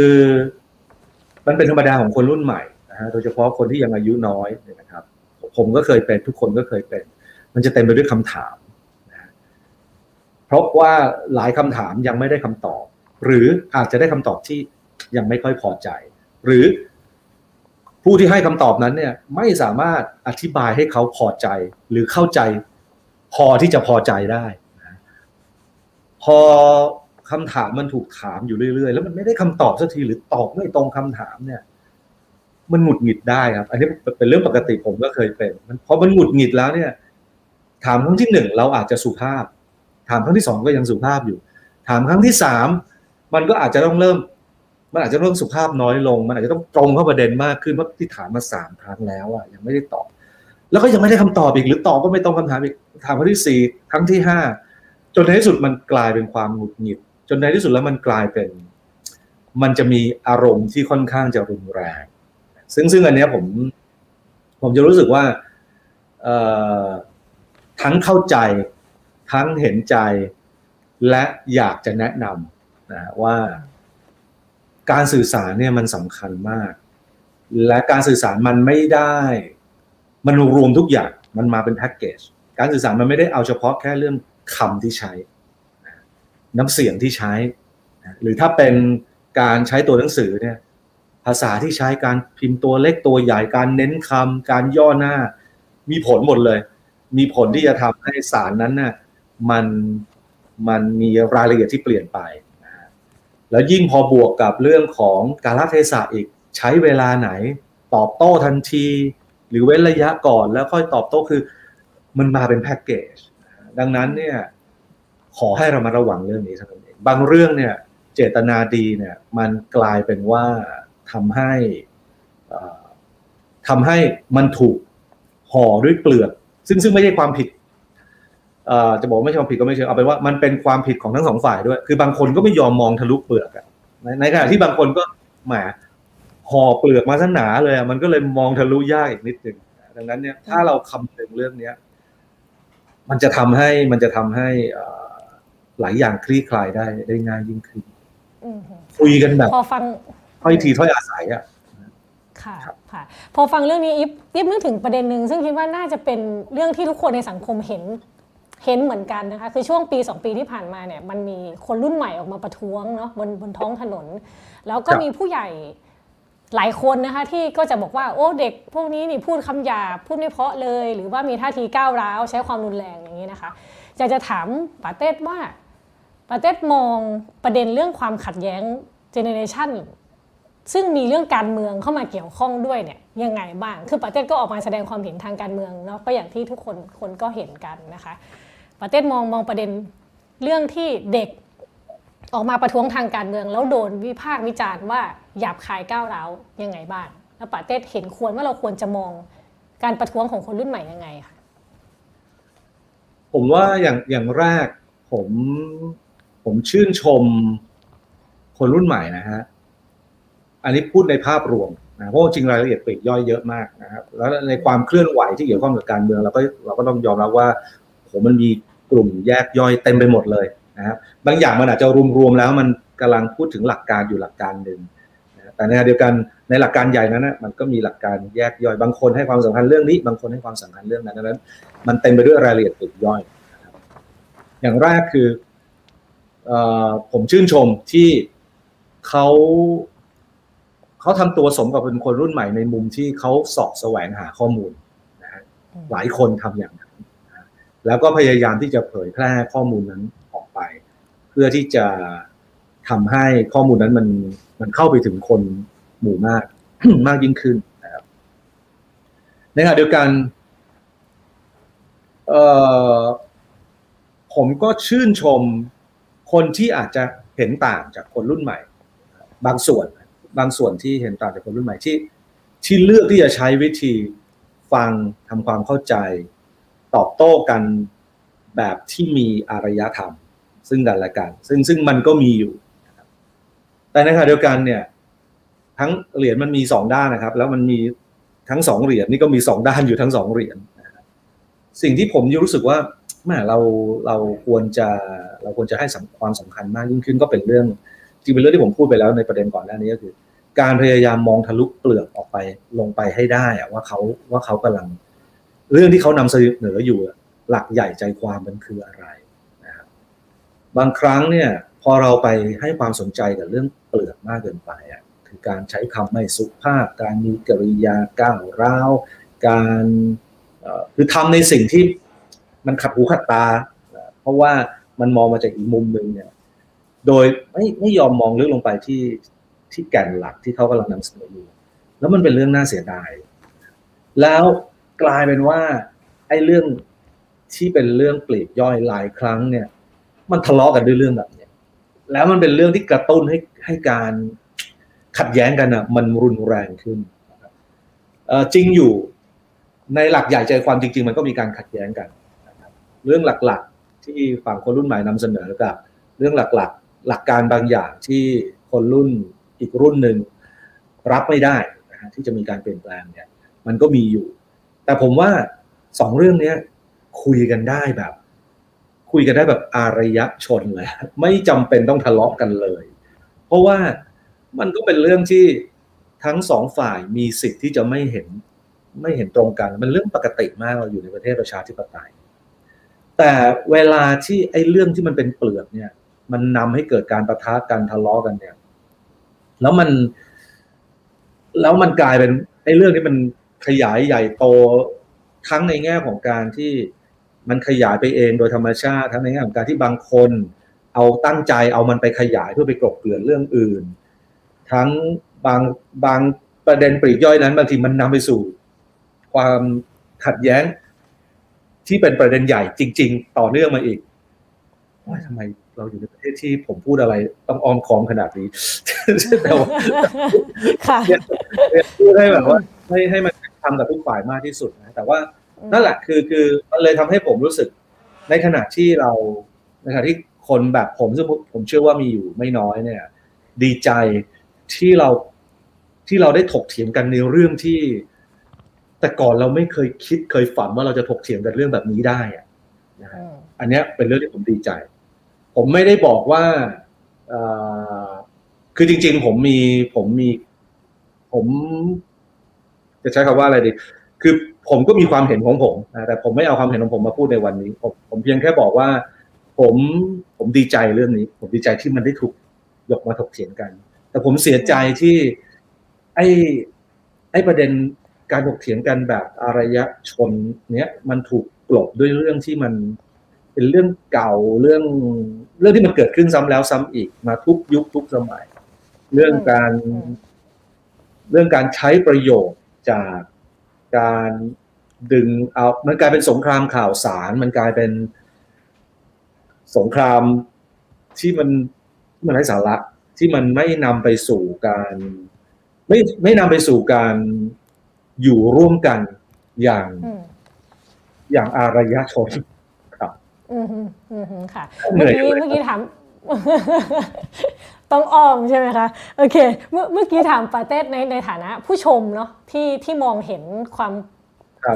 มันเป็นธรรมดาของคนรุ่นใหม่นะฮะโดยเฉพาะคนที่ยังอายุน้อยเนี่ยนะครับ ผมก็เคยเป็นทุกคนก็เคยเป็น มันจะเต็มไปด้วยคำถามนะเพราะว่าหลายคำถามยังไม่ได้คำตอบ หรืออาจจะได้คำตอบที่ยังไม่ค่อยพอใจ หรือ ผู้ที่ให้คำตอบนั้นเนี่ยไม่สามารถอธิบายให้เขาพอใจหรือเข้าใจ พอที่จะพอใจได้นะพอคำถามมันถูกถามอยู่เรื่อยๆ แล้วมันไม่ได้คำตอบสักทีหรือตอบไม่ตรงคำถามเนี่ย มันหงุดหงิดได้ครับ อันนี้เป็นเรื่องปกติผมก็เคยเป็นมันพอมันหงุดหงิดแล้วเนี่ย ถามครั้งที่หนึ่งเราอาจจะสุภาพ ถามครั้งที่สองก็ยังสุภาพอยู่ ถามครั้งที่สามมันก็อาจจะต้องเริ่ม มันอาจจะเริ่มสุภาพน้อยลง มันอาจจะต้องตรงเข้าประเด็นมากขึ้นเพราะที่ถามมาสามครั้งแล้วอะยังไม่ได้ตอบ แล้วก็ยังไม่ได้คำตอบอีกหรือตอบก็ไม่ตรงคำถามอีกถามครั้งที่สี่ครั้งที่ห้าจนในที่สุดมันกลายเป็นความหงุดหงิด จนในที่สุดแล้วมันกลายเป็น มันจะมีอารมณ์ที่ค่อนข้างจะรุนแรง ซึ่งซึ่งอันเนี้ยผม ผมจะรู้สึกว่าเอ่อทั้งเข้าใจทั้งเห็นใจและอยากจะแนะนำนะว่า การสื่อสารเนี่ยมันสำคัญมาก และการสื่อสารมันไม่ได้ มันรวมทุกอย่างมันมาเป็นแพ็กเกจการสื่อสารมันไม่ได้เอาเฉพาะแค่เรื่องคำที่ใช้ น้ำเสียงที่ใช้ หรือถ้าเป็นการใช้ตัวหนังสือเนี่ยภาษาที่ใช้การพิมพ์ตัวเล็กตัวใหญ่การเน้นคำการย่อหน้า มีผลหมดเลย มีผลที่จะทำให้สารนั้นน่ะมันมันมีรายละเอียดที่เปลี่ยนไป แล้วยิ่งพอบวกกับเรื่องของการละเทศะอีกใช้เวลาไหน ตอบโต้ทันที หรือเว้นระยะก่อนแล้วค่อยตอบโต้คือ มันมาเป็นแพ็กเกจดังนั้นเนี่ยขอให้เรามาระวังเรื่องนี้สักนิดเองบางเรื่องเนี่ยเจตนาดีเนี่ยมันกลายเป็นว่าทำให้เอ่อทำให้มันถูกห่อด้วยเปลือกซึ่งซึ่งไม่ใช่ความผิด จะบอกว่าไม่ใช่ความผิดก็ไม่ใช่เอาเป็นว่ามันเป็นความผิดของทั้งสองฝ่ายด้วย คือบางคนก็ไม่ยอมมองทะลุเปลือกอะในในขณะที่บางคนก็แหมห่อเปลือกมาซะหนาเลยอะมันก็เลยมองทะลุยากอีกนิดหนึ่งดังนั้นเนี่ยถ้าเราคำนึงเรื่องเนี้ยมันจะทำให้มันจะทำให้เอ่อหลายอย่างคลี่คลายได้ได้ง่ายยิ่งขึ้นอืมคุยกันแบบพอฟังถ้อยทีถ้อยอาศัยอะค่ะครับค่ะ พอฟังเรื่องนี้อิฟอิฟนึกถึงประเด็นหนึ่งซึ่งคิดว่าน่าจะเป็นเรื่องที่ทุกคนในสังคมเห็น เห็นเหมือนกันนะคะคือช่วงปี 2 ปีที่ผ่านมาเนี่ยมันมีคนรุ่นใหม่ออกมาประท้วงเนาะบนบนท้องถนน แล้วก็ครับมีผู้ใหญ่หลายคนนะคะที่ก็จะบอกว่าโอ้เด็กพวกนี้นี่พูดคำหยาบพูดไม่เพราะเลย หรือว่ามีท่าทีก้าวร้าวใช้ความรุนแรงอย่างนี้นะคะอยากจะถามปาเต้ว่าปาเต้มองประเด็นเรื่องความขัดแย้งเจเนเรชันซึ่งมีเรื่องการเมืองเข้ามาเกี่ยวข้องด้วยเนี่ยยังไงบ้าง คือปาเต้ก็ออกมาแสดงความเห็นทางการเมืองเนาะก็อย่างที่ทุกคนคนก็เห็นกันนะคะ ปาเต้มองมองประเด็นเรื่องที่เด็กออกมาประท้วงทางการเมือง แล้วโดนวิพากษ์วิจารณ์ว่าหยาบคายก้าวร้าวยังไงบ้างแล้วปาเต้เห็นควรว่าเราควรจะมองการประท้วงของคนรุ่นใหม่ยังไงคะผมว่าอย่างอย่างแรกผมผมชื่นชมคนรุ่นใหม่นะฮะอันนี้พูดในภาพรวมนะเพราะจริงรายละเอียดปลีกย่อยเยอะมากนะครับแล้วในความเคลื่อนไหวที่เกี่ยวข้องกับการเมืองเราก็เราก็ต้องยอมรับว่า โหมันมีกลุ่มแยกย่อยเต็มไปหมดเลยนะครับบางอย่างมันอาจจะรวมๆแล้วมันกำลังพูดถึงหลักการอยู่หลักการหนึ่งนะแต่ในขณะเดียวกันในหลักการใหญ่นั้นนะมันก็มีหลักการแยกย่อยบางคนให้ความสำคัญเรื่องนี้ บางคนให้ความสำคัญเรื่องนั้นดังนั้น มันเต็มไปด้วยรายละเอียดปลีกย่อยนะครับอย่างแรกคือเอ่อผมชื่นชมที่เขาเขาทำตัวสมกับเป็นคนรุ่นใหม่ในมุมที่เขาเสอบแสวงหาข้อมูลนะฮะหลายคนทำอย่างนั้นนะ แล้วก็พยายามที่จะเผยแพร่ข้อมูลนั้นออกไป เพื่อที่จะทำให้ข้อมูลนั้นมันมันเข้าไปถึงคนหมู่มากมากยิ่งขึ้นนะครับในขณะเดียวกันเอ่อผมก็ชื่นชมคนที่อาจจะเห็นต่างจากคนรุ่นใหม่ บางส่วนบางส่วนที่เห็นต่างจากคนรุ่นใหม่ที่ ที่เลือกที่จะใช้วิธีฟังทำความเข้าใจ ตอบโต้กันแบบที่มีอารยธรรม ซึ่งกันและกัน ซึ่งซึ่งมันก็มีอยู่นะครับแต่ในขณะเดียวกันเนี่ย ทั้งเหรียญมันมีสองด้านนะครับ แล้วมันมีทั้งสองเหรียญนี่ก็มีสองด้านอยู่ทั้งสองเหรียญสิ่งที่ผมรู้สึกว่าแหมเราเราควรจะเราควรจะให้ความสำคัญมากยิ่งขึ้นก็เป็นเรื่องจริงเป็นเรื่องที่ผมพูดไปแล้วในประเด็นก่อนหน้านี้ก็คือ การพยายามมองทะลุเปลือกออกไปลงไปให้ได้อะว่าเขาว่าเขากำลัง เรื่องที่เขานำเสนออยู่หลักใหญ่ใจความมันคืออะไรนะครับบางครั้งเนี่ยพอเราไปให้ความสนใจกับเรื่องเปลือกมากเกินไปอะคือการใช้คำไม่สุภาพ การมีกริยาก้าวร้าว การคือทำในสิ่งที่มันขัดหูขัดตา เพราะว่ามันมองมาจากอีกมุมหนึ่งเนี่ยโดยไม่ไม่ยอมมองลึกลงไปที่ที่แก่นหลักที่เขากำลังนำเสนออยู่ แล้วมันเป็นเรื่องน่าเสียดาย แล้ว กลายเป็นว่า ไอ้เรื่องที่เป็นเรื่องปลีกย่อยหลายครั้งเนี่ย มันทะเลาะกันด้วยเรื่องแบบนี้แล้วมันเป็นเรื่องที่กระตุ้นให้ให้การขัดแย้งกันอะ มันรุนแรงขึ้นจริงอยู่ในหลักใหญ่ใจความจริง ๆ มันก็มีการขัดแย้งกันเรื่องหลักๆ ที่ฝั่งคนรุ่นใหม่นำเสนอกับ เรื่องหลักๆ หลักการบางอย่างที่คนรุ่นอีกรุ่นหนึ่งรับไม่ได้นะฮะที่จะมีการเปลี่ยนแปลงเนี่ย มันก็มีอยู่ แต่ผมว่าสองเรื่องนี้คุยกันได้แบบ คุยกันได้แบบอารยชนเลยไม่จำเป็นต้องทะเลาะกันเลย เพราะว่ามันก็เป็นเรื่องที่ทั้งสองฝ่ายมีสิทธิ์ที่จะไม่เห็น ไม่เห็นตรงกัน มันเรื่องปกติมากเราอยู่ในประเทศประชาธิปไตย แต่เวลาที่ไอ้เรื่องที่มันเป็นเปลือกเนี่ย มันนำให้เกิดการประทะกันทะเลาะกันเนี่ย แล้วมัน แล้วมันกลายเป็นไอ้เรื่องที่มัน ขยายใหญ่โตทั้งในแง่ของการที่มันขยายไปเองโดยธรรมชาติทั้งในแง่ของการที่บางคน เอาตั้งใจเอามันไปขยายเพื่อไปกลบเกลื่อนเรื่องอื่น ทั้งบางบางประเด็นปลีกย่อยนั้นบางทีมันนำไปสู่ ความขัดแย้ง ที่เป็นประเด็นใหญ่จริง ๆ ต่อเนื่องมาอีกว่าทำไมเราอยู่ในประเทศที่ผมพูดอะไรต้องออมคอมขนาดนี้แต่ว่าพูดให้แบบว่าให้ให้มัน ทำกับทุกฝ่ายมากที่สุดนะแต่ว่านั่นแหละคือคือมันเลยทำให้ผมรู้สึก ในขณะที่เราในขณะที่คนแบบผมซึ่งผมเชื่อว่ามีอยู่ไม่น้อยเนี่ย ดีใจที่เราที่เราได้ถกเถียงกันในเรื่องที่ แต่ก่อนเราไม่เคยคิดเคยฝันว่าเราจะถกเถียงกันเรื่องแบบนี้ได้อะนะอันนี้เป็นเรื่องที่ผมดีใจ ผมไม่ได้บอกว่าคือจริง ๆ ผมมีผมมี ผม จะใช้คำว่าอะไรดี คือผมก็มีความเห็นของผมนะแต่ผมไม่เอาความเห็นของผมมาพูดในวันนี้ ผมผมเพียงแค่บอกว่า ผมผมดีใจเรื่องนี้ ผมดีใจที่มันได้ถูกยกมาถกเถียงกัน แต่ผมเสียใจที่ไอ้ไอ้ประเด็นการถกเถียงกันแบบอารยะชนเนี้ยมันถูกกลบด้วยเรื่องที่มันเป็นเรื่องเก่าเรื่องเรื่องที่มันเกิดขึ้นซ้ำแล้วซ้ำอีกมาทุกยุคทุกสมัย เรื่องการ เรื่องการใช้ประโยชน์ จากการดึงเอามันกลายเป็นสงครามข่าวสาร มันกลายเป็นสงครามที่มันมันไร้สาระที่มันไม่นำไปสู่การ ไม่ไม่นำไปสู่การอยู่ร่วมกันอย่างอย่างอารยชนครับ อืมอืมค่ะ เมื่อกี้เมื่อกี้ถาม ต้องอ้อมใช่ไหมคะโอเคเมื่อเมื่อกี้ถามปาเต้ในในฐานะ ผู้ชมเนาะที่ที่มองเห็นความ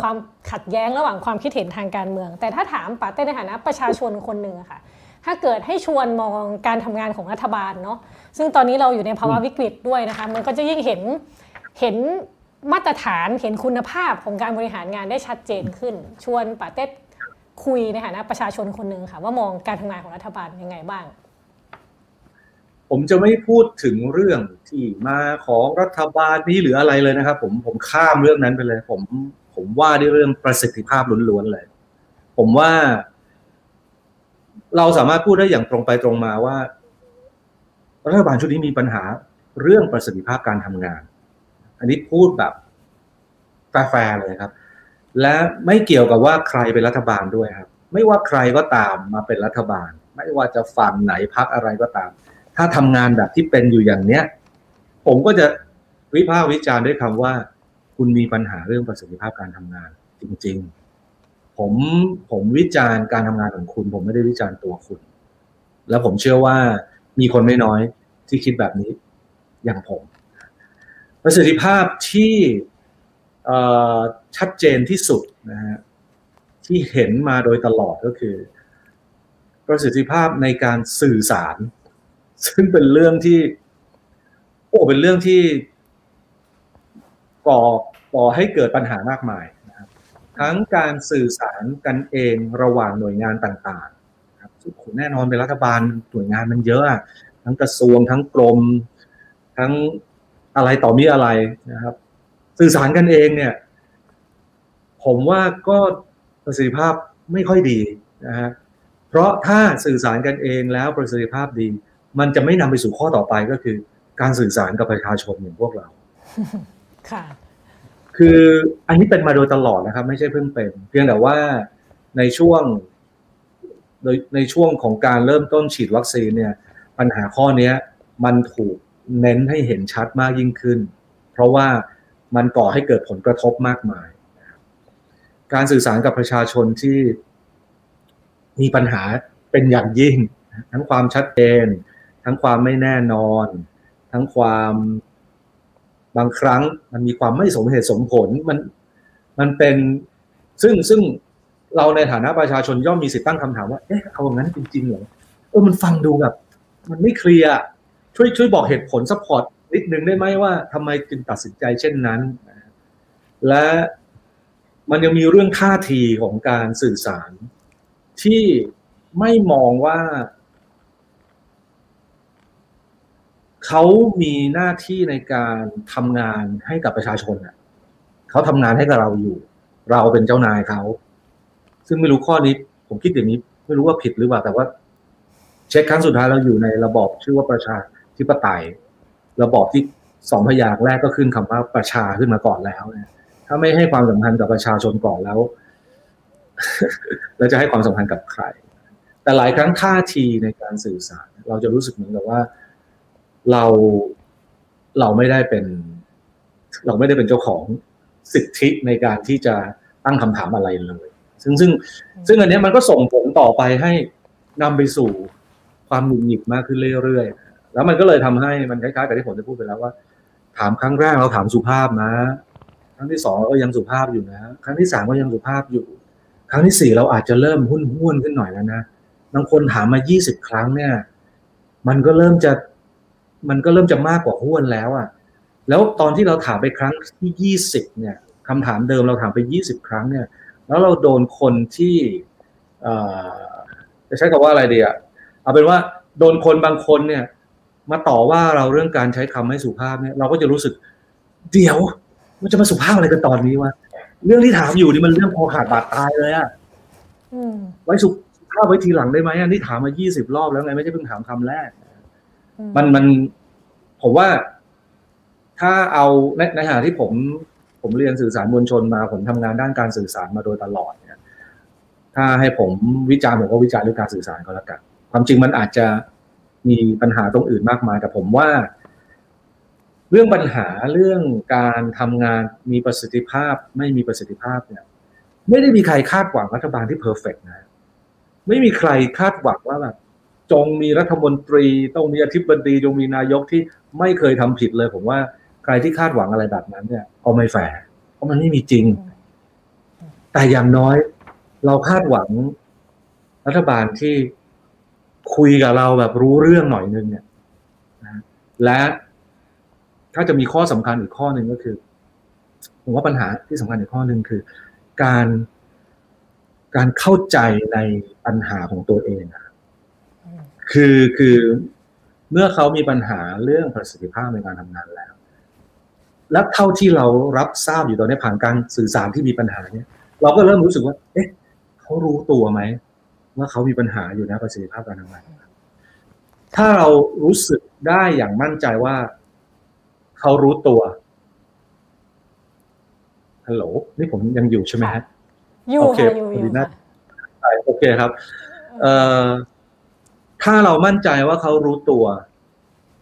ความขัดแย้งระหว่างความคิดเห็นทางการเมือง แต่ถ้าถามปาเต้ในฐานะประชาชนคนหนึ่งอะค่ะ ถ้าเกิดให้ชวนมองการทำงานของรัฐบาลเนาะซึ่งตอนนี้เราอยู่ในภาวะวิกฤตด้วยนะคะ มันก็จะยิ่งเห็นเห็นมาตรฐานเห็นคุณภาพของการบริหารงานได้ชัดเจนขึ้น ชวนปาเต้คุยในฐานะประชาชนคนหนึ่งค่ะ ว่ามองการทำงานของรัฐบาลยังไงบ้าง ผมจะไม่พูดถึงเรื่องที่มาของรัฐบาลนี้หรืออะไรเลยนะครับ ผมผมข้ามเรื่องนั้นไปเลย ผมผมว่าด้วยเรื่องประสิทธิภาพล้วนๆเลย ผมว่า เราสามารถพูดได้อย่างตรงไปตรงมาว่า รัฐบาลชุดนี้มีปัญหาเรื่องประสิทธิภาพการทำงาน อันนี้พูดแบบแฟร์เลยครับ และไม่เกี่ยวกับว่าใครเป็นรัฐบาลด้วยครับ ไม่ว่าใครก็ตามมาเป็นรัฐบาล ไม่ว่าจะฝั่งไหนพักอะไรก็ตาม ถ้าทำงานแบบที่เป็นอยู่อย่างเนี้ย ผมก็จะวิพากษ์วิจารณ์ด้วยคำว่า คุณมีปัญหาเรื่องประสิทธิภาพการทำงาน จริง ๆ ผมผมวิจารณ์การทำงานของคุณ ผมไม่ได้วิจารณ์ตัวคุณ แล้วผมเชื่อว่ามีคนไม่น้อยที่คิดแบบนี้อย่างผม ประสิทธิภาพที่ชัดเจนที่สุดนะฮะที่เห็นมาโดยตลอดก็คือ ประสิทธิภาพในการสื่อสาร ซึ่งเป็นเรื่องที่ โอ้เป็นเรื่องที่ก่อก่อให้เกิดปัญหามากมายนะครับ ทั้งการสื่อสารกันเองระหว่างหน่วยงานต่างๆครับแน่นอนเป็นรัฐบาลหน่วยงานมันเยอะทั้งกระทรวงทั้งกรม ทั้งอะไรต่อมีอะไรนะครับ สื่อสารกันเองเนี่ย ผมว่าก็ประสิทธิภาพไม่ค่อยดีนะฮะเพราะถ้าสื่อสารกันเองแล้วประสิทธิภาพดี มันจะไม่นำไปสู่ข้อต่อไปก็คือ การสื่อสารกับประชาชนอย่างพวกเรา ค่ะ คืออันนี้เป็นมาโดยตลอดนะครับ ไม่ใช่เพิ่งเป็น เพียงแต่ว่าในช่วงโดยในช่วงของการเริ่มต้นฉีดวัคซีนเนี่ย ปัญหาข้อเนี้ยมันถูกเน้นให้เห็นชัดมากยิ่งขึ้น เพราะว่ามันก่อให้เกิดผลกระทบมากมาย การสื่อสารกับประชาชนที่มีปัญหาเป็นอย่างยิ่ง ทั้งความชัดเจน ทั้งความไม่แน่นอน ทั้งความบางครั้งมันมีความไม่สมเหตุสมผลมันมันเป็นซึ่งซึ่งเราในฐานะประชาชนย่อมมีสิทธิตั้งคำถามว่า เอ๊ะเอาอย่างนั้นจริงๆเหรอเออมันฟังดูแบบ มันไม่เคลียร์ช่วยช่วยบอกเหตุผล support นิดนึงได้ไหมว่าทำไมจึงตัดสินใจเช่นนั้น และมันยังมีเรื่องท่าทีของการสื่อสาร ที่ไม่มองว่า เขามีหน้าที่ในการทำงานให้กับประชาชนอะเขาทำงานให้กับเราอยู่ เราเป็นเจ้านายเขา ซึ่งไม่รู้ข้อนี้ ผมคิดอย่างนี้ ไม่รู้ว่าผิดหรือเปล่า แต่ว่า เช็คครั้งสุดท้ายเราอยู่ในระบอบชื่อว่าประชาธิปไตย ระบอบที่สองพยางค์แรกก็ขึ้นคำว่าประชาขึ้นมาก่อนแล้วเนี่ยถ้าไม่ให้ความสำคัญกับประชาชนก่อนแล้วแล้วจะให้ความสำคัญกับใคร แต่หลายครั้งท่าทีในการสื่อสาร เราจะรู้สึกเหมือนกับว่า เราเราไม่ได้เป็น เราไม่ได้เป็นเจ้าของสิทธิในการที่จะตั้งคำถามอะไรเลย ซึ่งซึ่งซึ่งอันนี้มันก็ส่งผลต่อไปให้นำไปสู่ความหงุดหงิดมากขึ้นเรื่อยๆ แล้วมันก็เลยทำให้มันคล้ายๆกับที่ผมจะพูดไปแล้วว่า ถามครั้งแรกเราถามสุภาพนะ ครั้งที่สองเราก็ยังสุภาพอยู่นะ ครั้งที่สามก็ยังสุภาพอยู่ ครั้งที่สี่เราอาจจะเริ่มหุ้นหุ้นขึ้นหน่อยแล้วนะบางคนถามมายี่สิบครั้งเนี่ย มันก็เริ่มจะ มันก็เริ่มจะมากกว่าหุ้นแล้วอะ่ะ แล้วตอนที่เราถามไปครั้งที่ยี่สิบเนี่ยคำถามเดิมเราถามไปยี่สิบครั้งเนี่ย แล้วเราโดนคนที่จะใช้คำว่าอะไรดีอะเอาเป็นว่าโดนคนบางคนเนี่ย มาต่อว่าเราเรื่องการใช้คำไม่สุภาพเนี่ย เราก็จะรู้สึก เดี๋ยวมันจะมาสุภาพอะไรกันตอนนี้วะเรื่องที่ถามอยู่นี่มันเรื่องพอขาดบาดตายเลยอะไว้สุภาพไว้ทีหลังได้ไหมอันนี้ถามมายี่สิบรอบแล้วไงไม่ใช่เพิ่งถามคำแรก มันมันผมว่า ถ้าเอาในในขณะที่ผมผมเรียนสื่อสารมวลชนมา ผมทำงานด้านการสื่อสารมาโดยตลอดเนี่ยถ้าให้ผมวิจารณ์ผมก็วิจารณ์เรื่องการสื่อสารก็แล้วกัน ความจริงมันอาจจะมีปัญหาตรงอื่นมากมาย แต่ผมว่า เรื่องปัญหาเรื่องการทำงานมีประสิทธิภาพ ไม่มีประสิทธิภาพเนี่ย ไม่ได้มีใครคาดหวังรัฐบาลที่เพอร์เฟกนะ ไม่มีใครคาดหวังว่าแบบ จงมีรัฐมนตรี ต้องมีอธิบดีจงมีนายกที่ไม่เคยทำผิดเลย ผมว่าใครที่คาดหวังอะไรแบบนั้นเนี่ยก็ไม่แฝงเพราะมันไม่มีจริง แต่อย่างน้อย เราคาดหวังรัฐบาลที่คุยกับเราแบบรู้เรื่องหน่อยนึงเนี่ยและถ้าจะมีข้อสำคัญอีกข้อหนึ่งก็คือ ผมว่าปัญหาที่สำคัญอีกข้อหนึ่งคือ การการเข้าใจในปัญหาของตัวเองอะ คือคือเมื่อเขามีปัญหาเรื่องประสิทธิภาพในการทำงานแล้ว และเท่าที่เรารับทราบอยู่ตอนนี้ผ่านการสื่อสารที่มีปัญหาเนี่ย เราก็เริ่มรู้สึกว่า เอ๊ะเขารู้ตัวไหมว่าเขามีปัญหาอยู่นะประสิทธิภาพการทำงาน ถ้าเรารู้สึกได้อย่างมั่นใจว่าเขารู้ตัวฮัลโหลนี่ผมยังอยู่ใช่ไหมฮะอยู่ค่ะอยู่อยู่โอเคครับ เอ่อ ถ้าเรามั่นใจว่าเขารู้ตัว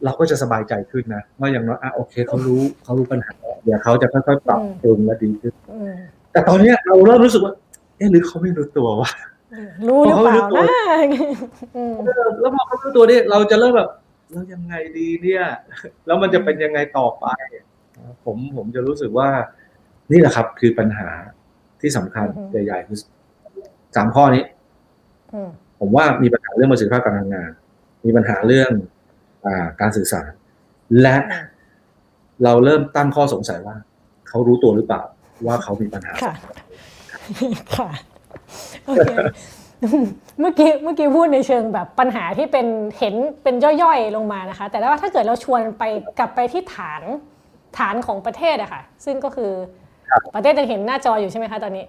เราก็จะสบายใจขึ้นนะว่าอย่างน้อยอะโอเคเขารู้เขารู้ปัญหาเดี๋ยวเขาจะค่อยๆปรับปรุงและดีขึ้นแต่ตอนนี้เราเริ่มรู้สึกว่า เอ๊ะหรือเขาไม่รู้ตัววะรู้หรือเปล่านะแล้วพอเขารู้ตัวนี่เราจะเริ่มแบบแล้วยังไงดีเนี่ย แล้วมันจะเป็นยังไงต่อไป ผมผมจะรู้สึกว่า นี่แหละครับ คือปัญหาที่สำคัญใหญ่ๆคือสามข้อนี้ ผมว่ามีปัญหาเรื่องประสิทธิภาพการทำงาน มีปัญหาเรื่องอการสื่อสาร และเราเริ่มตั้งข้อสงสัยว่า เขารู้ตัวหรือเปล่าว่าเขามีปัญหา ค่ะ ค่ะโอเคเมื่อกี้เมื่อกี้พูดในเชิงแบบปัญหาที่เป็นเห็นเป็นย่อยๆลงมานะคะ แต่ว่าถ้าเกิดเราชวนไปกลับไปที่ฐานฐานของประเทศอะค่ะ ซึ่งก็คือประเทศยังเห็นหน้าจออยู่ใช่ไหมคะตอนนี้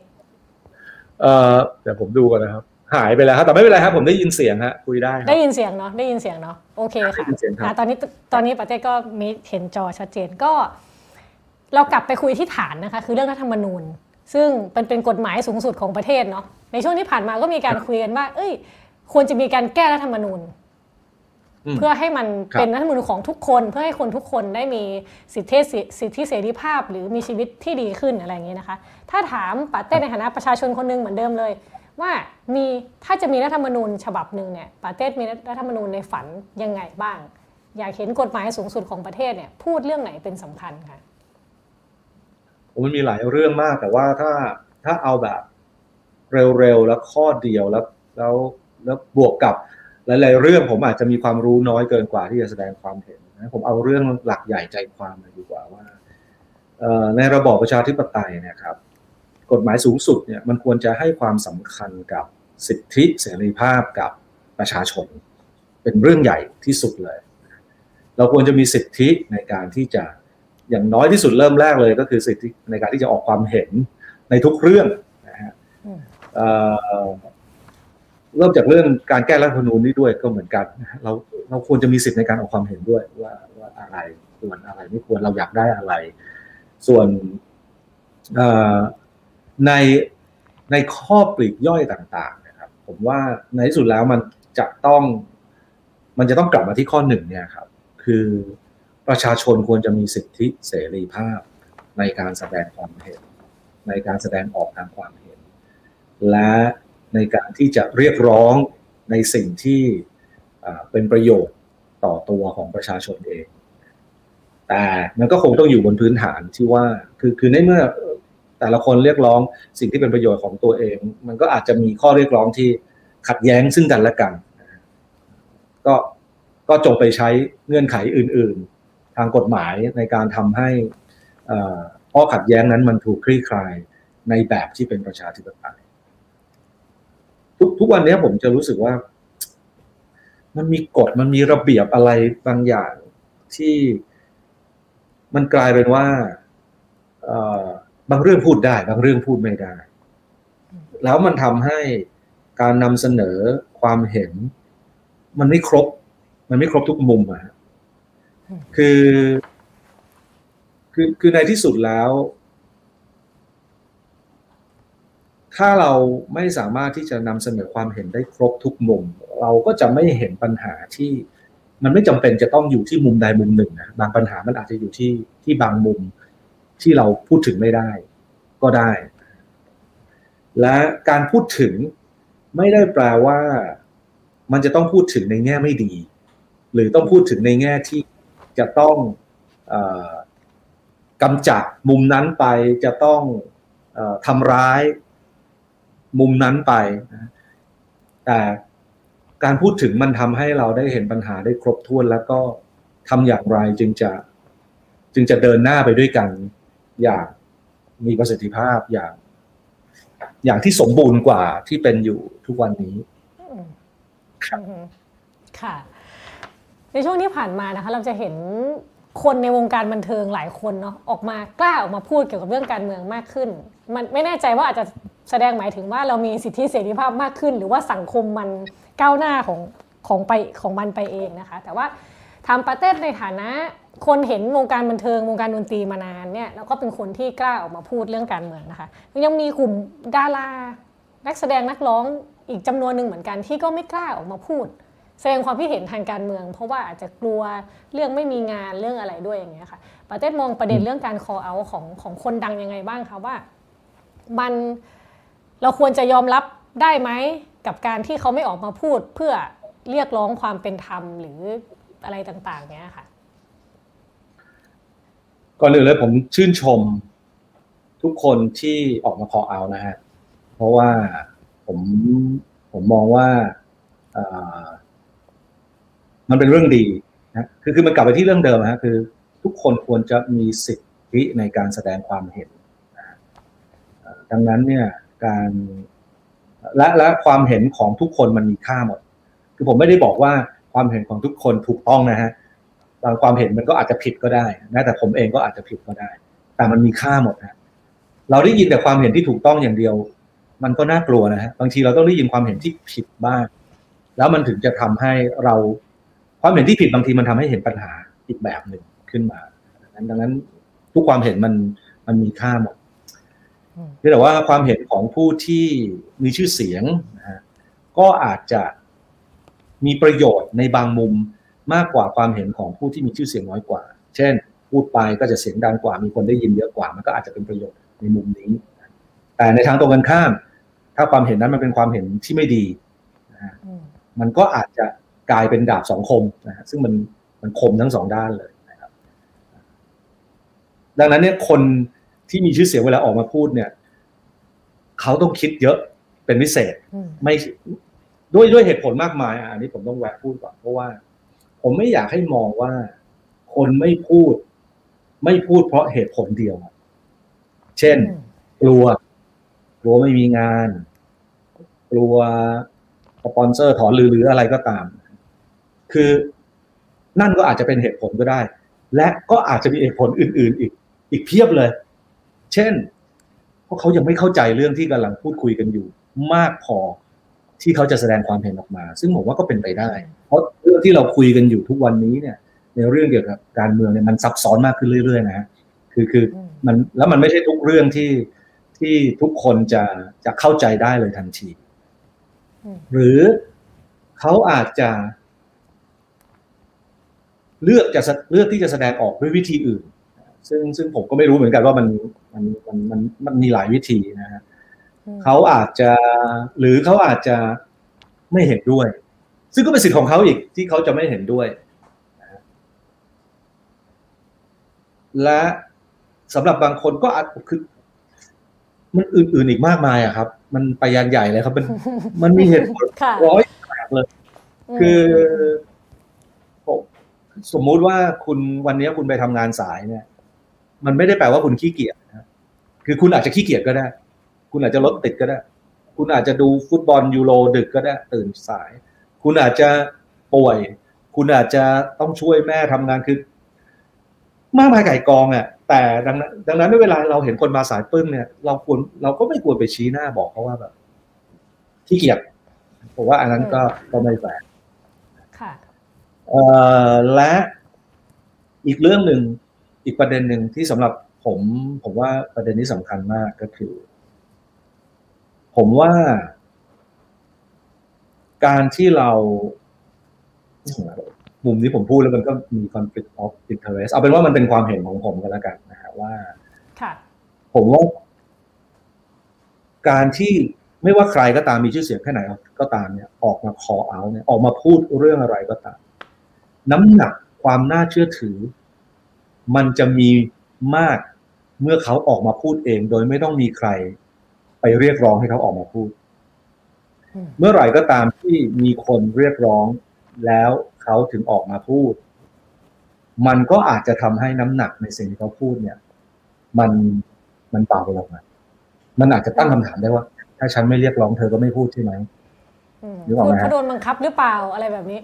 เอ่อเดี๋ยวผมดูก่อนนะครับ หายไปแล้วครับแต่ไม่เป็นไรครับผมได้ยินเสียงฮะคุยได้ครับได้ยินเสียงเนาะได้ยินเสียงเนาะโอเคค่ะได้ยินเสียงครับอะตอนนี้ตอนนี้ประเทศก็มีเห็นจอชัดเจนก็ เรากลับไปคุยที่ฐานนะคะ คือเรื่องรัฐธรรมนูญ ซึ่งเป็นเป็นกฎหมายสูงสุดของประเทศเนาะในช่วงที่ผ่านมาก็มีการคุยกันว่า เอ้ย ควรจะมีการแก้รัฐธรรมนูญอืมเพื่อให้มันครับเป็นรัฐธรรมนูญของทุกคน เพื่อให้คนทุกคนได้มีสิทธิเสสิทธิเสรีภาพ หรือมีชีวิตที่ดีขึ้นอะไรอย่างนี้นะคะ ถ้าถามปาเต้ในฐานะประชาชนคนหนึงเหมือนเดิมเลย ว่ามีถ้าจะมีรัฐธรรมนูญฉบับหนึ่งเนี่ยปาเต้มีรัฐธรรมนูญในฝันยังไงบ้าง อยากเห็นกฎหมายสูงสุดของประเทศเนี่ยพูดเรื่องไหนเป็นสำคัญคะผมมันมีหลายเรื่องมากแต่ว่าถ้าถ้าเอาแบบเร็วๆแล้วข้อเดียวแล้วแล้วแล้วบวกกับหลายๆเรื่องผมอาจจะมีความรู้น้อยเกินกว่าที่จะแสดงความเห็นนะผมเอาเรื่องหลักใหญ่ใจความเลยดีกว่าว่าในระบอบประชาธิปไตยเนะครับ กฎหมายสูงสุดเนี่ยมันควรจะให้ความสำคัญกับสิทธิเสรีภาพกับประชาชน เป็นเรื่องใหญ่ที่สุดเลย เราควรจะมีสิทธิในการที่จะอย่างน้อยที่สุดเริ่มแรกเลยก็คือสิทธิในการที่จะออกความเห็นในทุกเรื่องนะฮะอืมเอ่อเริ่มจากเรื่องการแก้รัฐธรรมนูญนี่ด้วยก็เหมือนกันนะฮะเราเราควรจะมีสิทธิในการออกความเห็นด้วยว่าว่าอะไรควรอะไรไม่ควรเราอยากได้อะไร ส่วนเอ่อ ในในข้อปลีกย่อยต่างๆนะครับ ผมว่าในที่สุดแล้วมันจะต้อง มันจะต้องกลับมาที่ข้อหนึ่งเนี่ยครับ คือประชาชนควรจะมีสิทธิเสรีภาพในการแสดงความเห็น ในการแสดงออกทางความเห็น และในการที่จะเรียกร้องในสิ่งที่เป็นประโยชน์ต่อตัวของประชาชนเอง แต่มันก็คงต้องอยู่บนพื้นฐานที่ว่า คือคือในเมื่อ แต่ละคนเรียกร้องสิ่งที่เป็นประโยชน์ของตัวเอง มันก็อาจจะมีข้อเรียกร้องที่ขัดแย้งซึ่งกันและกัน ก็ก็จงไปใช้เงื่อนไขอื่น ๆ ทางกฎหมายในการทำให้อ้อขัดแย้งนั้นมันถูกคลี่คลายในแบบที่เป็นประชาธิปไตยทุกทุกวันนี้ผมจะรู้สึกว่า มันมีกฎมันมีระเบียบอะไรบางอย่างที่มันกลายเป็นว่า บางเรื่องพูดได้ บางเรื่องพูดไม่ได้ แล้วมันทำให้การนำเสนอความเห็น มันไม่ครบ มันไม่ครบทุกมุมอะคือคือคือในที่สุดแล้ว ถ้าเราไม่สามารถที่จะนำเสนอความเห็นได้ครบทุกมุม เราก็จะไม่เห็นปัญหาที่มันไม่จำเป็นจะต้องอยู่ที่มุมใดมุมหนึ่งนะบางปัญหามันอาจจะอยู่ที่ที่บางมุม ที่เราพูดถึงไม่ได้ ก็ได้ และการพูดถึงไม่ได้แปลว่า มันจะต้องพูดถึงในแง่ไม่ดี หรือต้องพูดถึงในแง่ที่จะต้องอกำจัดมุมนั้นไปจะต้องอทำร้าย มุมนั้นไปแต่การพูดถึงมันทำให้เราได้เห็นปัญหาได้ครบถ้วนแล้วก็ทำอย่างไรจึงจะ จึงจะเดินหน้าไปด้วยกัน อย่างมีประสิทธิภาพอย่าง อย่างที่สมบูรณ์กว่าที่เป็นอยู่ทุกวันนี้ค่ะ ในช่วงที่ผ่านมานะคะ เราจะเห็นคนในวงการบันเทิงหลายคนเนาะออกมากล้าออกมาพูดเกี่ยวกับเรื่องการเมืองมากขึ้น มันไม่แน่ใจว่าอาจจะแสดงหมายถึงว่าเรามีสิทธิเสรีภาพมากขึ้น หรือว่าสังคมมันก้าวหน้าของของไปของมันไปเองนะคะ แต่ว่า ทำประเทศในฐานะ คนเห็นวงการบันเทิงวงการดนตรีมานานเนี่ยแล้วก็เป็นคนที่กล้าออกมาพูดเรื่องการเมืองนะคะ ยังมีกลุ่มดารานักแสดงนักร้องอีกจำนวนหนึ่งเหมือนกันที่ก็ไม่กล้าออกมาพูด แสดงความคิดเห็นทางการเมือง เพราะว่าอาจจะกลัวเรื่องไม่มีงานเรื่องอะไรด้วยอย่างเงี้ยค่ะประเทศมองประเด็นเรื่องการ call out ของของคนดังยังไงบ้างคะว่า มันเราควรจะยอมรับได้ไหมกับการที่เขาไม่ออกมาพูดเพื่อเรียกร้องความเป็นธรรมหรือ อะไรต่างๆ เนี้ยค่ะ ก่อนอื่นเลยผมชื่นชมทุกคนที่ออกมาคอเอานะฮะ เพราะว่าผมผมมองว่าอ่อมันเป็นเรื่องดีนะคือคือมันกลับไปที่เรื่องเดิมฮะคือ ทุกคนควรจะมีสิทธิในการแสดงความเห็นดังนั้นเนี่ยการและและความเห็นของทุกคนมันมีค่าหมด คือผมไม่ได้บอกว่า ความเห็นของทุกคนถูกต้องนะฮะบางความเห็นมันก็อาจจะผิดก็ได้แม้แต่ผมเองก็อาจจะผิดก็ได้ แต่มันมีค่าหมดนะเราได้ยินแต่ความเห็นที่ถูกต้องอย่างเดียว มันก็น่ากลัวนะฮะบางทีเราต้องได้ยินความเห็นที่ผิดบ้างแล้วมันถึงจะทำให้เราความเห็นที่ผิดบางทีมันทำให้เห็นปัญหาอีกแบบหนึ่งขึ้นมาดังนั้นทุกความเห็นมันมันมีค่าหมดแต่ว่าความเห็นของผู้ที่มีชื่อเสียงนะฮะก็อาจจะ มีประโยชน์ในบางมุมมากกว่าความเห็นของผู้ที่มีชื่อเสียงน้อยกว่า เช่น พูดไปก็จะเสียงดังกว่า มีคนได้ยินเยอะกว่า มันก็อาจจะเป็นประโยชน์ในมุมนี้ แต่ในทางตรงกันข้าม ถ้าความเห็นนั้นมันเป็นความเห็นที่ไม่ดีนะฮะมันก็อาจจะกลายเป็นดาบสองคมนะฮะซึ่งมันมันคมทั้งสองด้านเลยนะครับ ดังนั้นเนี่ยคนที่มีชื่อเสียงเวลาออกมาพูดเนี่ย เขาต้องคิดเยอะเป็นพิเศษ ไม่ ด้วยด้วยเหตุผลมากมายอันนี้ผมต้องแวะพูดก่อนเพราะว่า ผมไม่อยากให้มองว่าคนไม่พูด ไม่พูดเพราะเหตุผลเดียว เช่น กลัว กลัวไม่มีงาน กลัวสปอนเซอร์ถอนหรือหรืออะไรก็ตาม คือนั่นก็อาจจะเป็นเหตุผลก็ได้ และก็อาจจะมีเหตุผลอื่น ๆ อีก อีกเพียบเลย เช่น เพราะเขายังไม่เข้าใจเรื่องที่กำลังพูดคุยกันอยู่ มากพอ ที่เขาจะแสดงความเห็นออกมา ซึ่งผมว่าก็เป็นไปได้ เพราะเรื่องที่เราคุยกันอยู่ทุกวันนี้เนี่ย ในเรื่องเกี่ยวกับการเมืองเนี่ยมันซับซ้อนมากขึ้นเรื่อยๆนะฮะคือคือมันแล้วมันไม่ใช่ทุกเรื่องที่ที่ทุกคนจะจะเข้าใจได้เลยทันที หรือเขาอาจจะ เลือกจะเลือกที่จะแสดงออกด้วยวิธีอื่น ซึ่งซึ่งผมก็ไม่รู้เหมือนกันว่ามันมันมันมันมันมีหลายวิธีนะฮะ เขาอาจจะหรือเขาอาจจะไม่เห็นด้วย ซึ่งก็เป็นสิทธิ์ของเขาอีกที่เขาจะไม่เห็นด้วย และสำหรับบางคนก็อาจคือมันอื่นๆอีกมากมายอะครับ มันไปยันใหญ่เลยครับ มันมันมีเหตุผลร้อยแปดเลย คือสมมุติว่าคุณวันนี้คุณไปทำงานสายเนี่ย มันไม่ได้แปลว่าคุณขี้เกียจนะคือคุณอาจจะขี้เกียจก็ได้ คุณอาจจะรถติดก็ได้ คุณอาจจะดูฟุตบอลยูโรดึกก็ได้ ตื่นสาย คุณอาจจะป่วย คุณอาจจะต้องช่วยแม่ทำงานคือ มากมายไก่กองอะแต่ดังนั้นดังนั้นเวลาเราเห็นคนมาสายปึ้งเนี่ย เราควรเราก็ไม่ควรไปชี้หน้าบอกเขาว่าแบบขี้เกียจผมว่าอันนั้นก็ก็ไม่แฟร์ค่ะเอ่อและอีกเรื่องหนึ่งอีกประเด็นหนึ่งที่สำหรับผม ผมว่าประเด็นนี้สำคัญมากก็คือ ผมว่า การที่เรามุมนี้ผมพูดแล้วมันก็มี conflict of interest เอาเป็นว่ามันเป็นความเห็นของผมกันแล้วกันนะฮะว่าค่ะผมว่า การที่ไม่ว่าใครก็ตามมีชื่อเสียงแค่ไหนก็ตามเนี่ยออกมา call out เนี่ยออกมาพูดเรื่องอะไรก็ตาม น้ำหนักความน่าเชื่อถือ มันจะมีมากเมื่อเขาออกมาพูดเอง โดยไม่ต้องมีใคร ไปเรียกร้องให้เขาออกมาพูด เมื่อไหร่ก็ตามที่มีคนเรียกร้องแล้วเขาถึงออกมาพูด มันก็อาจจะทำให้น้ำหนักในสิ่งที่เขาพูดเนี่ย มันมันเบาลงมามันอาจจะตั้งคำถามได้ว่า ถ้าฉันไม่เรียกร้องเธอก็ไม่พูดใช่ไหมพูดเพราะโดนบังคับหรือเปล่าอะไรแบบนี้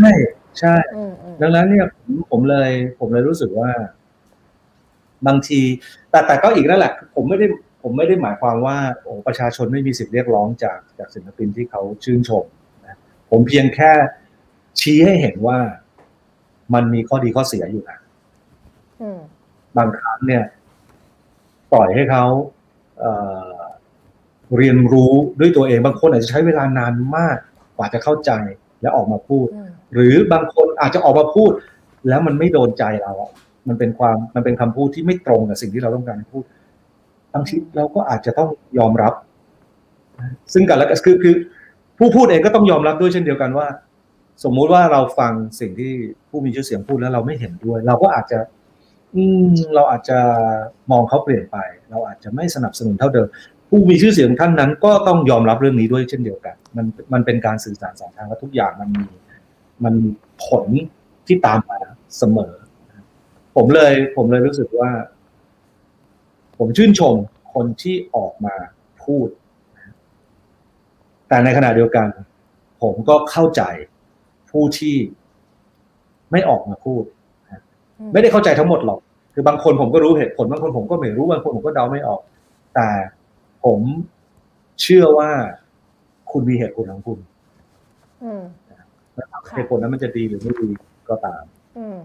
ใช่ใช่ดังนั้นเนี่ยผมผมเลย ผมเลยรู้สึกว่า บางที แต่แต่ก็อีกนั่นแหละ ผมไม่ได้ ผมไม่ได้หมายความว่าโอ้ประชาชนไม่มีสิทธิ์เรียกร้องจากจากศิลปินที่เขาชื่นชมนะผมเพียงแค่ชี้ให้เห็นว่ามันมีข้อดีข้อเสียอยู่นะบางครั้งเนี่ย ปล่อยให้เขาเเรียนรู้ด้วยตัวเอง บางคนอาจจะใช้เวลานานมากกว่าจะเข้าใจและออกมาพูด หรือบางคนอาจจะออกมาพูด แล้วมันไม่โดนใจเราอะมันเป็นความมันเป็นคำพูดที่ไม่ตรงกับสิ่งที่เราต้องการพูด บางทีเราก็อาจจะต้องยอมรับ ซึ่งกันแล้วก็คือคือ ผู้พูดเองก็ต้องยอมรับด้วยเช่นเดียวกันว่า สมมุติว่าเราฟังสิ่งที่ผู้มีชื่อเสียงพูดแล้วเราไม่เห็นด้วย เราก็อาจจะ อืมเราอาจจะมองเขาเปลี่ยนไป เราอาจจะไม่สนับสนุนเท่าเดิมผู้มีชื่อเสียงท่านนั้น ก็ต้องยอมรับเรื่องนี้ด้วยเช่นเดียวกัน มันมันเป็นการสื่อสารสองทางและทุกอย่างมันมีมันผลที่ตามมาเสมอ ผมเลยผมเลยรู้สึกว่า ผมชื่นชมคนที่ออกมาพูด แต่ในขณะเดียวกัน ผมก็เข้าใจผู้ที่ไม่ออกมาพูด ไม่ได้เข้าใจทั้งหมดหรอก คือบางคนผมก็รู้เหตุผล บางคนผมก็ไม่รู้ บางคนผมก็เดาไม่ออก แต่ผมเชื่อว่าคุณมีเหตุผลของคุณอืมเหตุผลนั้นมันจะดีหรือไม่ดีก็ตามอืม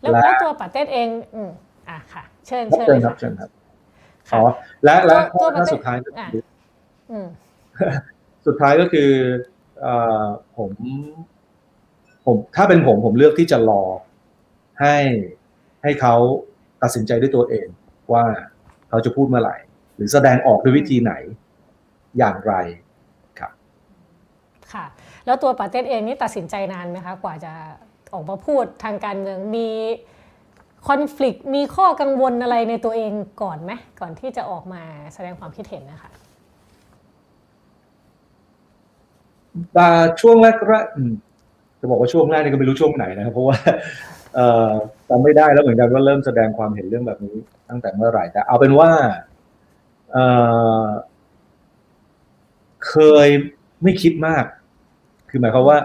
แล้วและแล้วตัวปาเต้เอง อืมอะค่ะ เชิญครับเชิญเชิญเลยครับค่ะเชิญครับค่ะ อ๋อและและตัวข้อตัวสุดท้ายก็อะคืออืมสุดท้ายก็คือเอ่อผมผม ถ้าเป็นผมผมเลือกที่จะรอให้ให้เขาตัดสินใจด้วยตัวเอง ว่าเขาจะพูดเมื่อไหร่ หรือแสดงออกด้วยวิธีไหนอย่างไรครับ ค่ะ แล้วตัวปาเต้เองนี่ตัดสินใจนานไหมคะ กว่าจะออกมาพูดทางการเมืองมี คอน FLICT มีข้อกังวลอะไรในตัวเองก่อนไหมก่อนที่จะออกมาแสดงความคิดเห็นนะคะช่วงแรกแรจะบอกว่าช่วงแรกนี่ก็ไม่รู้ช่วงไหนนะครับ เพราะว่าจำไม่ได้แล้วเหมือนกันว่าเริ่มแสดงความเห็นเรื่องแบบนี้ ตั้งแต่เมื่อไหร่แต่เอาเป็นว่าเคยไม่คิดมาก คือหมายความว่า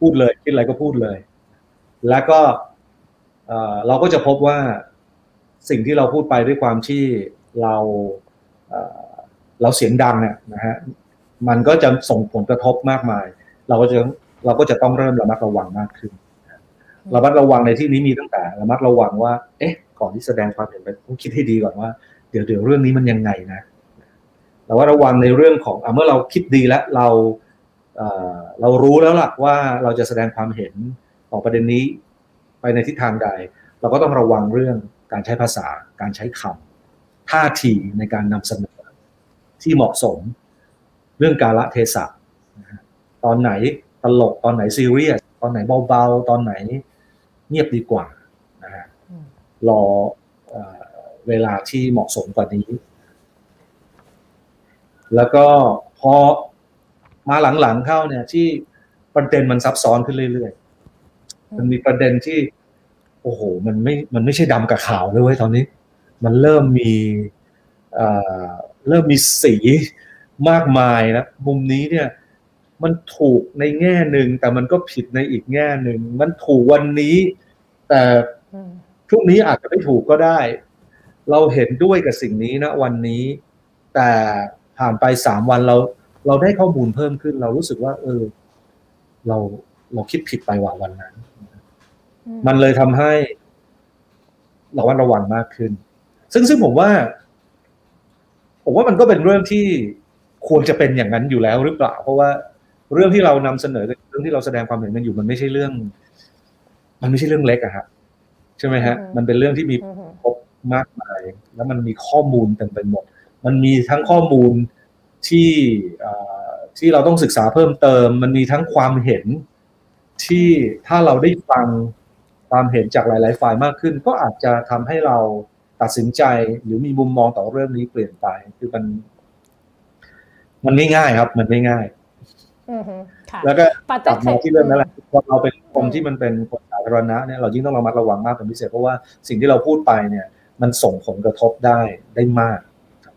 พูดเลยคิดอะไรก็พูดเลย แล้วก็ เราก็จะพบว่าสิ่งที่เราพูดไปด้วยความที่เราเราเสียงดังเนี่ยนะฮะมันก็จะส่งผลกระทบมากมาย เราก็จะเราก็จะต้องเริ่มระมัดระวังมากขึ้นระมัดระวังในที่นี้มีตั้งแต่ระมัดระวังว่า เอ๊ะ ก่อนที่แสดงความเห็นไปต้องคิดให้ดีก่อนว่าเดี๋ยวเดี๋ยวเรื่องนี้มันยังไงนะเราว่าระวังในเรื่องของอเมื่อเราคิดดีแล้วเราเอ่อเรารู้แล้วล่ะว่าเราจะแสดงความเห็นของประเด็นนี้ ไปในทิศทางใด เราก็ต้องระวังเรื่องการใช้ภาษา การใช้คำท่าทีในการนำเสนอที่เหมาะสมเรื่องกาละเทศะนะฮะตอนไหนตลกตอนไหนซีเรียสตอนไหนเบาๆ ตอนไหนเงียบดีกว่านะฮะอืมรอเอ่อเวลาที่เหมาะสมกว่านี้ แล้วก็พอมาหลังๆเข้าเนี่ยที่ประเด็นมันซับซ้อนขึ้นเรื่อยๆ มันมีประเด็นที่ โอ้โห มันไม่ มันไม่ใช่ดำกับขาวเลยเว้ยตอนนี้ มันเริ่มมีเอ่อเริ่มมีสีมากมายนะมุมนี้เนี่ย มันถูกในแง่หนึ่งแต่มันก็ผิดในอีกแง่หนึ่งมันถูกวันนี้ แต่อืมพรุ่งนี้อาจจะไม่ถูกก็ได้ เราเห็นด้วยกับสิ่งนี้นะวันนี้ แต่ผ่านไปสามวันเรา เราได้ข้อมูลเพิ่มขึ้น เรารู้สึกว่า เออ เราเราคิดผิดไปว่าวันนั้น มันเลยทำให้เราว่าระวังมากขึ้น ซึ่งซึ่งผมว่า ผมว่ามันก็เป็นเรื่องที่ควรจะเป็นอย่างนั้นอยู่แล้วหรือเปล่า เพราะว่าเรื่องที่เรานำเสนอเรื่องที่เราแสดงความเห็นกันอยู่มันไม่ใช่เรื่อง มันไม่ใช่เรื่องเล็กอะครับใช่ไหมฮะอืมมันเป็นเรื่องที่มีอืมครบมากมาย แล้วมันมีข้อมูลเต็มไปหมด มันมีทั้งข้อมูลที่เอ่อที่เราต้องศึกษาเพิ่มเติม มันมีทั้งความเห็นที่ถ้าเราได้ฟัง ความเห็นจากหลายๆฝ่ายมากขึ้น ก็อาจจะทำให้เราตัดสินใจหรือมีมุมมองต่อเรื่องนี้เปลี่ยนไปคือมัน มันไม่ง่ายครับ มันไม่ง่ายอืมค่ะแล้วก็ปากเต้ลับมาที่เรื่องนั้นแหละพอเราเป็นคนอืมที่มันเป็นคนสาธารณะเนี่ยเรายิ่งต้องระมัดระวังมากเป็นพิเศษเพราะว่าสิ่งที่เราพูดไปเนี่ย มันส่งผลกระทบได้ได้มาก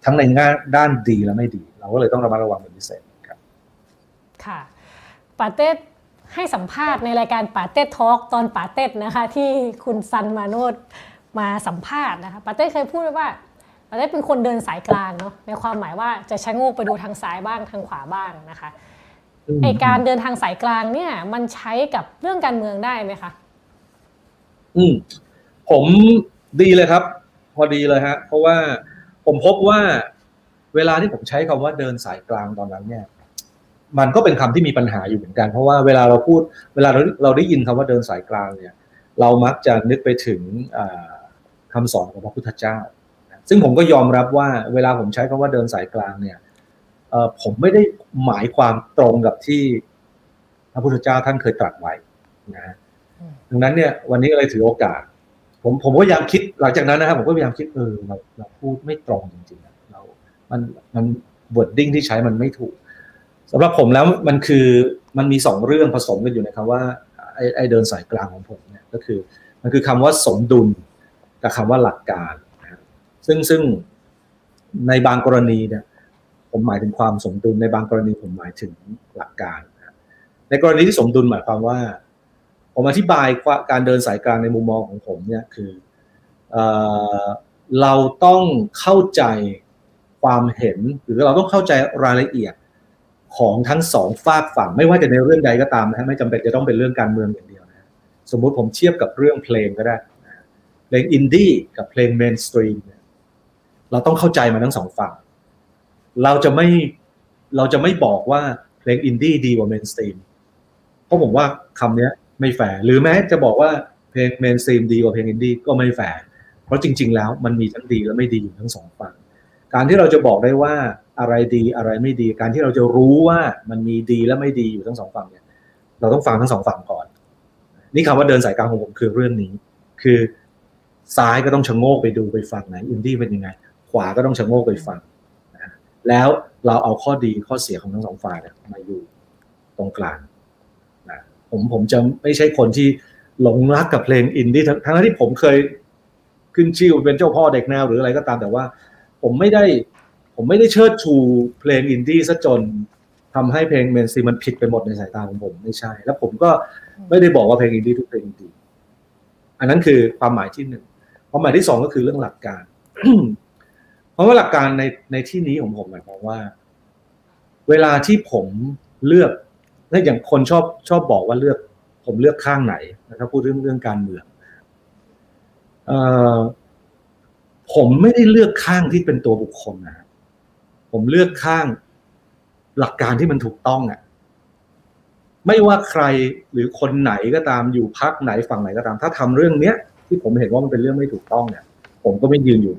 ทั้งในงานด้านดีและไม่ดี เราก็เลยต้องระมัดระวังเป็นพิเศษครับ ค่ะปาเต้ ให้สัมภาษณ์ในรายการปาเต้ทอล์กตอนปาเต้นะคะ ที่คุณซันมาโนดมาสัมภาษณ์นะคะปาเต้เคยพูดไว้ว่าปาเต้เป็นคนเดินสายกลางเนาะในความหมายว่าจะชะโงกไปดูทางซ้ายบ้างทางขวาบ้างนะคะไอการเดินทางสายกลางเนี่ย มันใช้กับเรื่องการเมืองได้ไหมคะอืมผมดีเลยครับ พอดีเลยฮะ เพราะว่าผมพบว่าเวลาที่ผมใช้คำว่าเดินสายกลางตอนนั้นเนี่ย มันก็เป็นคำที่มีปัญหาอยู่เหมือนกัน เพราะว่าเวลาเราพูดเวลาเราเราได้ยินคำว่าเดินสายกลางเนี่ย เรามักจะนึกไปถึงอ่าคำสอนของพระพุทธเจ้า ซึ่งผมก็ยอมรับว่าเวลาผมใช้คำว่าเดินสายกลางเนี่ยผมไม่ได้หมายความตรงกับที่พระพุทธเจ้าท่านเคยตรัสไว้นะดังนั้นเนี่ยวันนี้ก็เลยถือโอกาส ผมผมก็พยายามคิดหลังจากนั้นนะครับผมก็พยายามคิดเออเราเราพูดไม่ตรงจริงๆเรา มันมันบทดิ้งที่ใช้มันไม่ถูก สำหรับผมแล้วมันคือมันมีสองเรื่องผสมกันอยู่ในคำว่าไอ้ไอเดินสายกลางของผมเนี่ยก็คือมันคือคำว่าสมดุลกับคำว่าหลักการนะครับซึ่งซึ่งในบางกรณีเนี่ยผมหมายถึงความสมดุลในบางกรณีผมหมายถึงหลักการนะในกรณีที่สมดุลหมายความว่า ผมอธิบายการเดินสายกลางในมุมมองของผมเนี่ยคือเอเราต้องเข้าใจความเห็นหรือเราต้องเข้าใจรายละเอียด ของทั้งสองฟากฝั่ง ไม่ว่าจะในเรื่องใดก็ตามนะฮะไม่จำเป็นจะต้องเป็นเรื่องการเมืองอย่างเดียวนะสมมุติผมเทียบกับเรื่องเพลงก็ได้เพลงอินดี้กับเพลง mainstream เราต้องเข้าใจมาทั้งสองฝั่ง เราจะไม่เราจะไม่บอกว่าเพลงอินดี้ดีกว่า mainstream เพราะผมว่าคำนี้ไม่แฝงหรือแม้จะบอกว่าเพลง mainstream ดีกว่าเพลงอินดี้ก็ไม่แฝงเพราะจริง ๆ แล้วมันมีทั้งดีและไม่ดีอยู่ทั้งสองฝั่ง การที่เราจะบอกได้ว่า อะไรดีอะไรไม่ดี การที่เราจะรู้ว่ามันมีดีและไม่ดีอยู่ทั้งสองฝั่งเนี่ย เราต้องฟังทั้งสองฝั่งก่อน นี่คำว่าเดินสายกลางของผมคือเรื่องนี้ คือซ้ายก็ต้องชะโงกไปดูไปฟังไหนอินดี้เป็นยังไง ขวาก็ต้องชะโงกไปฟังนะแล้วเราเอาข้อดีข้อเสียของทั้งสองฝ่ายมาอยู่ตรงกลางนะผมผมจะไม่ใช่คนที่หลงรักกับเพลงอินดี้ทั้งที่ผมเคยขึ้นชื่อเป็นเจ้าพ่อเด็กแนวหรืออะไรก็ตามแต่ว่า ผมไม่ได้ ผมไม่ได้เชิดชูเพลงอินดี้ซะจนทำให้เพลง mainstream มันผิดไปหมดในสายตาของผมไม่ใช่ แล้วผมก็ไม่ได้บอกว่าเพลงอินดี้ทุกเพลงดีอันนั้นคือความหมายที่หนึ่งความหมายที่สองก็คือเรื่องหลักการ เพราะว่าหลักการในในที่นี้ของผมหมายความว่า เวลาที่ผมเลือกถ้าอย่างคนชอบชอบบอกว่าเลือก ผมเลือกข้างไหนนะครับพูดเรื่องเรื่องการเมืองเอ่อผมไม่ได้เลือกข้างที่เป็นตัวบุคคลนะ ผมเลือกข้างหลักการที่มันถูกต้องอะ ไม่ว่าใครหรือคนไหนก็ตามอยู่พักไหนฝั่งไหนก็ตาม ถ้าทำเรื่องเนี้ยที่ผมเห็นว่ามันเป็นเรื่องไม่ถูกต้องเนี่ย ผมก็ไม่ยืนอยู่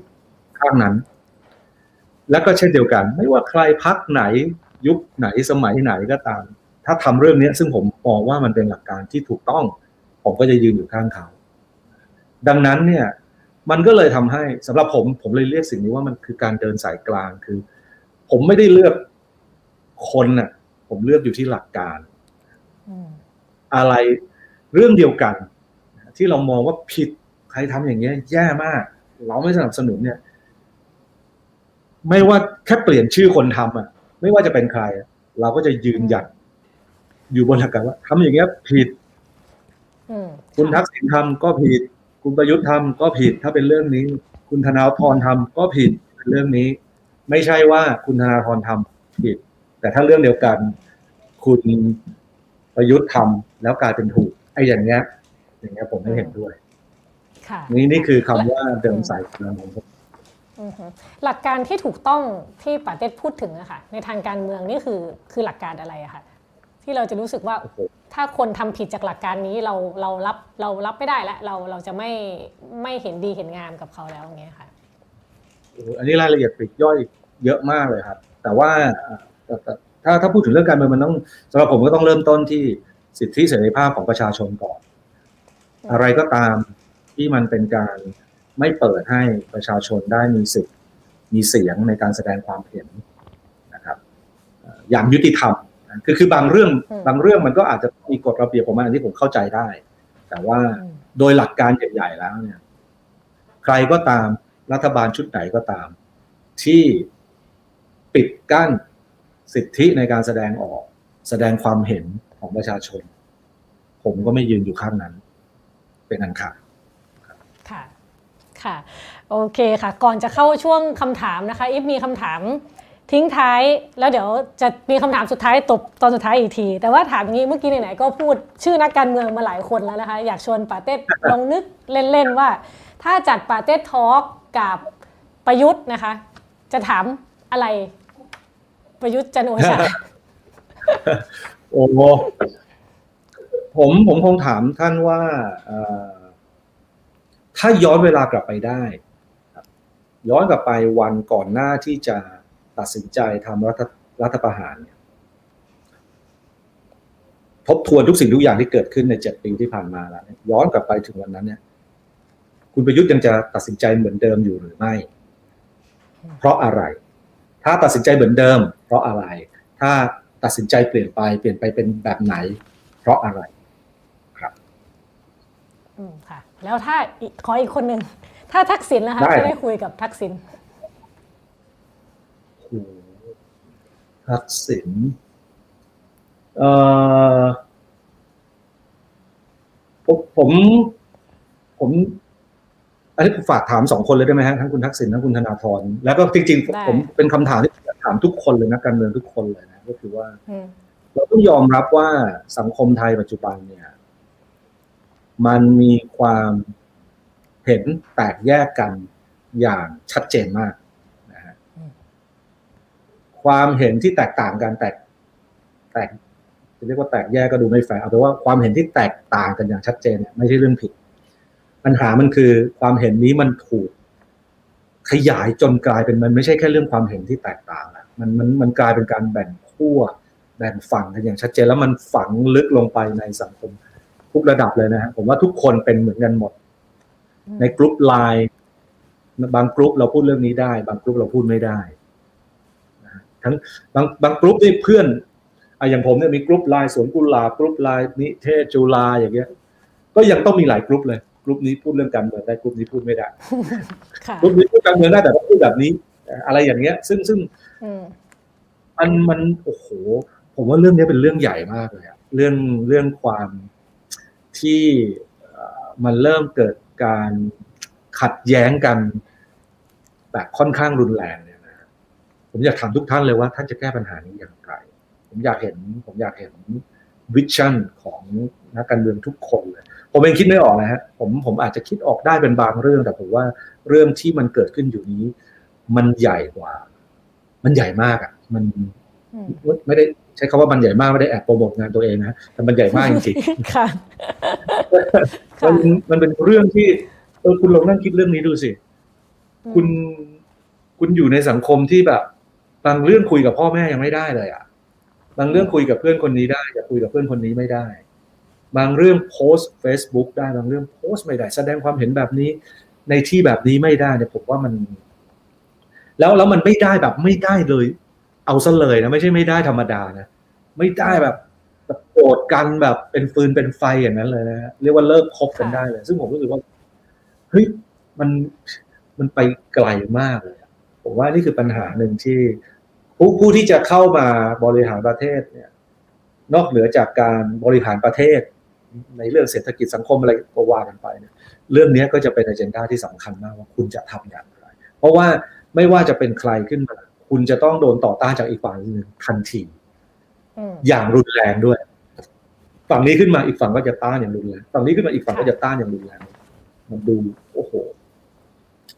ข้างนั้น แล้วก็เช่นเดียวกัน ไม่ว่าใครพักไหนยุคไหนสมัยไหนก็ตาม ถ้าทำเรื่องเนี้ย ซึ่งผมมองว่ามันเป็นหลักการที่ถูกต้อง ผมก็จะยืนอยู่ข้างเขา ดังนั้นเนี่ย มันก็เลยทำให้สำหรับผมผมเลยเรียกสิ่งนี้ว่ามันคือการเดินสายกลางคือ ผมไม่ได้เลือกคนน่ะ ผมเลือกอยู่ที่หลักการอะไรเรื่องเดียวกัน ที่เรามองว่าผิดใครทำอย่างเงี้ย แย่มาก เราไม่สนับสนุนเนี่ย ไม่ว่าแค่เปลี่ยนชื่อคนทำอะ ไม่ว่าจะเป็นใคร เราก็จะยืนหยัดอยู่บนหลักการว่าทำอย่างเงี้ย ผิดคุณทักษิณทำก็ผิด คุณประยุทธ์ทำก็ผิด ถ้าเป็นเรื่องนี้ คุณธนาธรทำก็ผิดเรื่องนี้ ไม่ใช่ว่าคุณธนาธรทำผิด แต่ถ้าเรื่องเดียวกัน คุณประยุทธ์ทำแล้วกลายเป็นถูกไอ้อย่างเงี้ย อย่างเงี้ยผมไม่เห็นด้วยนี่นี่คือคำว่าเดิมสายกลางของผมหลักการที่ถูกต้องที่ปาเต้พูดถึงอะค่ะ ในทางการเมืองนี่คือคือหลักการอะไรอะค่ะ ที่เราจะรู้สึกว่าถ้าคนทำผิดจากหลักการนี้เราเรารับเรารับไม่ได้แล้วเราเราจะไม่ไม่เห็นดีเห็นงามกับเขาแล้วอย่างเงี้ยค่ะอันนี้รายละเอียดปลีกย่อย เยอะมากเลยครับ แต่ว่าถ้าถ้าพูดถึงเรื่องการเมืองมันต้องสำหรับผมก็ต้องเริ่มต้นที่สิทธิเสรีภาพของประชาชนก่อน อะไรก็ตามที่มันเป็นการไม่เปิดให้ประชาชนได้มีสิทธิ์มีเสียงในการแสดงความเห็นนะครับ อย่างยุติธรรมคือคือบางเรื่องบางเรื่องมันก็อาจจะมีกฎระเบียบของมันที่ผมเข้าใจได้ แต่ว่าโดยหลักการใหญ่ๆแล้วเนี่ย ใครก็ตามรัฐบาลชุดไหนก็ตาม ที่ ปิดกั้นสิทธิในการแสดงออก แสดงความเห็นของประชาชน ผมก็ไม่ยืนอยู่ข้างนั้น เป็นอันขาดค่ะค่ะ โอเคค่ะ ก่อนจะเข้าช่วงคำถามนะคะอิฟมีคำถามทิ้งท้ายแล้วเดี๋ยวจะมีคำถามสุดท้ายตบตอนสุดท้ายอีกที แต่ว่าถามอย่างนี้เมื่อกี้ไหนๆก็พูดชื่อนักการเมืองมาหลายคนแล้วนะคะ อยากชวนปาเต้ลองนึกเล่นๆว่า ถ้าจัดปาเต้ทอล์กกับประยุทธ์นะคะ จะถามอะไร ประยุทธ์จันโอชา โอ้ผมผมคงถามท่านว่าถ้าย้อนเวลากลับไปได้ ย้อนกลับไปวันก่อนหน้าที่จะตัดสินใจทำรัฐรัฐประหารทบทวนทุกสิ่งทุกอย่างที่เกิดขึ้นในเจ็ดปีที่ผ่านมาแล้วย้อนกลับไปถึงวันนั้นเนี่ย คุณประยุทธ์ยังจะตัดสินใจเหมือนเดิมอยู่หรือไม่ เพราะอะไร ถ้าตัดสินใจเหมือนเดิม เพราะอะไร ถ้าตัดสินใจเปลี่ยนไปเปลี่ยนไปเป็นแบบไหน เพราะอะไรครับอืมค่ะ แล้วถ้าขออีกคนหนึ่งถ้าทักษิณนะคะจะได้คุยกับทักษิณทักษิณเอ่อผมผม อันนี้ฝากถามสองคนเลยได้ไหมฮะทั้งคุณทักษิณทั้งคุณธนาธรแล้วก็จริงได้ๆผมเป็นคำถามที่อยากถามทุกคนเลยนะการเมืองทุกคนเลยนะก็คือว่าอืมเราต้องยอมรับว่าสังคมไทยปัจจุบันเนี่ย มันมีความเห็นแตกแยกกันอย่างชัดเจนมากนะฮะความเห็นที่แตกต่างกันแตกแตกจะเรียกว่าแตกแยกก็ดูไม่แฟร์เอาเป็นว่าความเห็นที่แตกต่างกันอย่างชัดเจนเนี่ยไม่ใช่เรื่องผิด ปัญหามันคือความเห็นนี้มันถูกขยายจนกลายเป็นมันไม่ใช่แค่เรื่องความเห็นที่แตกต่างอะมันมันมันกลายเป็นการแบ่งขั้วแบ่งฝั่งกันอย่างชัดเจนแล้วมันฝังลึกลงไปในสังคมทุกระดับเลยนะฮะผมว่าทุกคนเป็นเหมือนกันหมด ในกลุ่มไลน์บางกลุ่มเราพูดเรื่องนี้ได้ บางกลุ่มเราพูดไม่ได้นะฮะทั้งบางบางกลุ่มที่เพื่อนอะอย่างผมเนี่ยมีกลุ่มไลน์สวนกุหลาบกลุ่มไลน์นิเทศจุฬาอย่างเงี้ย ก็ยังต้องมีหลายกลุ่มเลย กลุ่มนี้พูดเรื่องการเมืองได้กลุ่มนี้พูดไม่ได้ค่ะกลุ่มนี้พูดการเมืองได้แต่ต้องพูดแบบนี้ อะไรอย่างเงี้ย ซึ่งซึ่งอืมมันมันโอ้โห ผมว่าเรื่องนี้เป็นเรื่องใหญ่มากเลยอะเรื่องเรื่องความที่เอ่อมันเริ่มเกิดการขัดแย้งกันแบบค่อนข้างรุนแรงเนี่ยนะผมอยากถามทุกท่านเลยว่าท่านจะแก้ปัญหานี้อย่างไร ผมอยากเห็น ผมอยากเห็นวิชั่นของนักการเมืองทุกคนเลย ผมเองคิดไม่ออกนะฮะผมผมอาจจะคิดออกได้เป็นบางเรื่องแต่ผมว่าเรื่องที่มันเกิดขึ้นอยู่นี้ มันใหญ่กว่า มันใหญ่มากอะ มันอืมไม่ได้ใช้คำว่ามันใหญ่มากไม่ได้แอบโปรโมทงานตัวเองนะแต่มันใหญ่มากจริงค่ะๆมันมันเป็นเรื่องที่เออคุณลองนั่งคิดเรื่องนี้ดูสิ คุณคุณอยู่ในสังคมที่แบบบางเรื่องคุยกับพ่อแม่ยังไม่ได้เลยอะบางเรื่องคุยกับเพื่อนคนนี้ได้แต่คุยกับเพื่อนคนนี้ไม่ได้ บางเรื่องโพสต์ Facebook ได้บางเรื่องโพสต์ไม่ได้ แสดงความเห็นแบบนี้ ในที่แบบนี้ไม่ได้เนี่ยผมว่ามัน แล้วแล้วมันไม่ได้แบบไม่ได้เลย เอาซะเลยนะไม่ใช่ไม่ได้ธรรมดานะ ไม่ได้แบบแบบโกรธกันแบบเป็นฟืนเป็นไฟอย่างนั้นเลยนะเรียกว่าเลิกคบกันได้เลย ซึ่งผมรู้สึกว่าเฮ้ยมันมันไปไกลมากเลยผมว่านี่คือปัญหาหนึ่งที่ผู้ผู้ที่จะเข้ามาบริหารประเทศเนี่ย นอกเหนือจากการบริหารประเทศ ในเรื่องเศรษฐกิจสังคมอะไรก็ว่ากันไปเนี่ยเรื่องนี้ก็จะเป็นอเจนดาที่สำคัญมากว่าคุณจะทำอย่างไร เพราะว่าไม่ว่าจะเป็นใครขึ้นมาคุณจะต้องโดนต่อต้านจากอีกฝั่งหนึ่งทันทีอืมอย่างรุนแรงด้วย ฝั่งนี้ขึ้นมาอีกฝั่งก็จะต้านอย่างรุนแรงฝั่งนี้ขึ้นมาอีกฝั่งก็จะต้านอย่างรุนแรง มันดูโอ้โห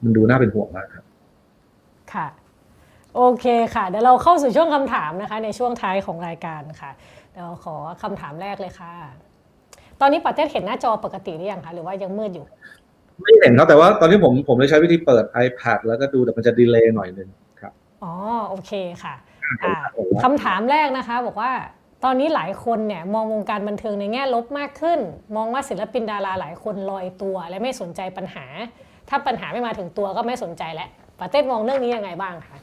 มันดูน่าเป็นห่วงมากครับ ค่ะ โอเคค่ะเดี๋ยวเราเข้าสู่ช่วงคำถามนะคะ ในช่วงท้ายของรายการค่ะเดี๋ยวขอคำถามแรกเลยค่ะ ตอนนี้ประเทศเห็นหน้าจอปกติหรือยังคะหรือว่ายังมืดอยู่ ไม่เห็นครับแต่ว่าตอนนี้ผมผมเลยใช้วิธีเปิด iPad แล้วก็ดูแต่มันจะดีเลย์หน่อยหนึงครับอ๋อโอเคค่ะอ่าคำถามแรกนะคะ บอกว่าตอนนี้หลายคนเนี่ยมองวงการบันเทิงในแง่ลบมากขึ้น มองว่าศิลปินดาราหลายคนลอยตัว และไม่สนใจปัญหา ถ้าปัญหาไม่มาถึงตัวก็ไม่สนใจแล้วประเทศมองเรื่องนี้ยังไงบ้างคะ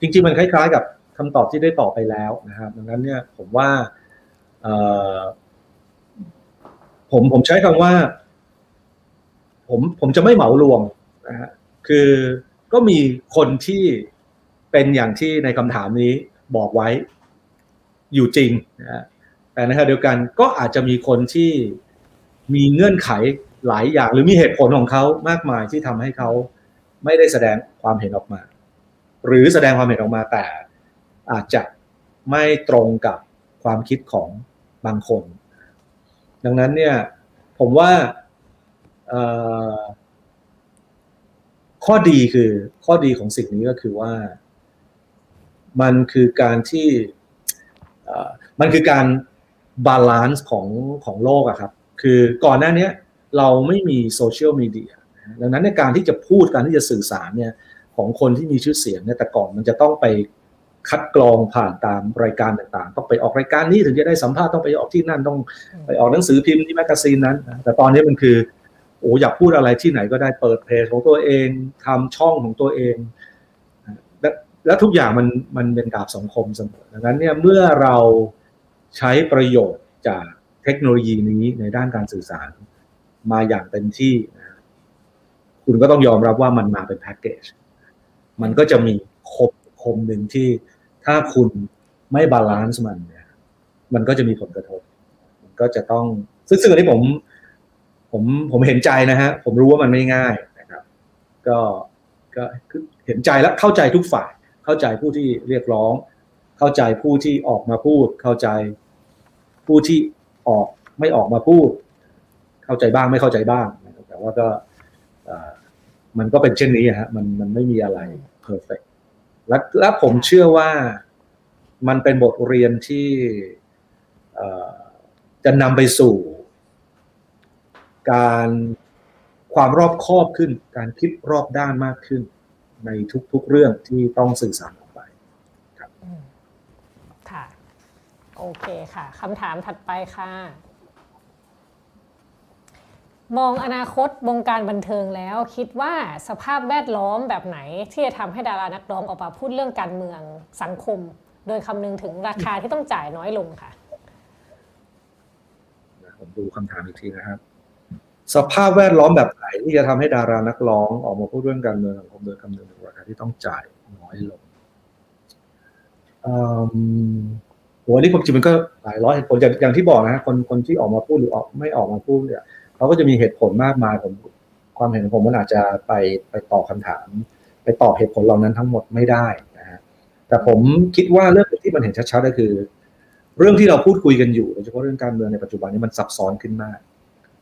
จริงๆมันคล้ายๆกับคำตอบที่ได้ตอบไปแล้วนะครับดังนั้นเนี่ยผมว่าเอ่อ ผมผมใช้คำว่า ผมผมจะไม่เหมารวมนะฮะคือก็มีคนที่เป็นอย่างที่ในคำถามนี้บอกไว้อยู่จริงนะฮะแต่ในขณะเดียวกันก็อาจจะมีคนที่มีเงื่อนไขหลายอย่าง หรือมีเหตุผลของเขามากมายที่ทำให้เขาไม่ได้แสดงความเห็นออกมา หรือแสดงความเห็นออกมาแต่อาจจะไม่ตรงกับความคิดของบางคน ดังนั้นเนี่ย ผมว่าข้อดีคือข้อดีของสิ่งนี้ก็คือว่า มันคือการที่มันคือการ balance ของของโลกอะครับ คือก่อนหน้านี้เราไม่มีโซเชียลมีเดียดังนั้นในการที่จะพูดการที่จะสื่อสารเนี่ยของคนที่มีชื่อเสียงเนี่ยแต่ก่อนมันจะต้องไป คัดกรองผ่านตามรายการต่างๆ ต้องไปออกรายการนี้ถึงจะได้สัมภาษณ์ต้องไปออกที่นั่นต้องไปออกหนังสือพิมพ์ที่ magazine นั้นแต่ตอนนี้มันคือโอ้อยากพูดอะไรที่ไหนก็ได้เปิดเพจของตัวเองทำช่องของตัวเอง และและทุกอย่างมันมันเป็นดาบสองคมเสมอดังนั้นเนี่ยเมื่อเราใช้ประโยชน์จากเทคโนโลยีนี้ในด้านการสื่อสารมาอย่างเต็มที่ คุณก็ต้องยอมรับว่ามันมาเป็นแพ็กเกจมันก็จะมีคมคมหนึ่งที่ ถ้าคุณไม่บาลานซ์มันเนี่ยมันก็จะมีผลกระทบ มันก็จะต้องซึ่งซึ่งอันนี้ผม ผมผมเห็นใจนะฮะ ผมรู้ว่ามันไม่ง่ายนะครับ ก็ก็เห็นใจและเข้าใจทุกฝ่าย เข้าใจผู้ที่เรียกร้อง เข้าใจผู้ที่ออกมาพูด เข้าใจผู้ที่ออกไม่ออกมาพูด เข้าใจบ้างไม่เข้าใจบ้าง แต่ว่าก็มันก็เป็นเช่นนี้ฮะมันมันไม่มีอะไรเพอร์เฟก และและผมเชื่อว่ามันเป็นบทเรียนที่จะนำไปสู่ การความรอบคอบขึ้น การคิดรอบด้านมากขึ้น ในทุกๆเรื่องที่ต้องสื่อสารออกไปครับค่ะ โอเคค่ะคำถามถัดไปค่ะ มองอนาคตวงการบันเทิงแล้วคิดว่าสภาพแวดล้อมแบบไหน ที่จะทำให้ดารานักร้องออกมาพูดเรื่องการเมืองสังคมโดยคำนึงถึงราคาที่ต้องจ่ายน้อยลงค่ะผมดูคำถามอีกทีนะครับสภาพแวดล้อมแบบไหนที่จะทำให้ดารานักร้องออกมาพูดเรื่องการเมืองสังคมโดยคำนึงถึงราคาที่ต้องจ่ายน้อยลงหัวนี้ผมจริงมันก็หลายร้อยเหตุผลอย่างที่บอกนะคนคนที่ออกมาพูดหรือออกไม่ออกมาพูดเนี่ย เขาก็จะมีเหตุผลมากมายผมความเห็นของผมมันอาจจะไปไปตอบคาถาม ไปตอบเหตุผลเหล่านั้นทั้งหมดไม่ได้นะฮะแต่ผมคิดว่าเรื่องที่มันเห็นชัดๆก็คือ เรื่องที่เราพูดคุยกันอยู่โดยเฉพาะเรื่องการเมืองในปัจจุบันนี้มันซับซ้อนขึ้นมาก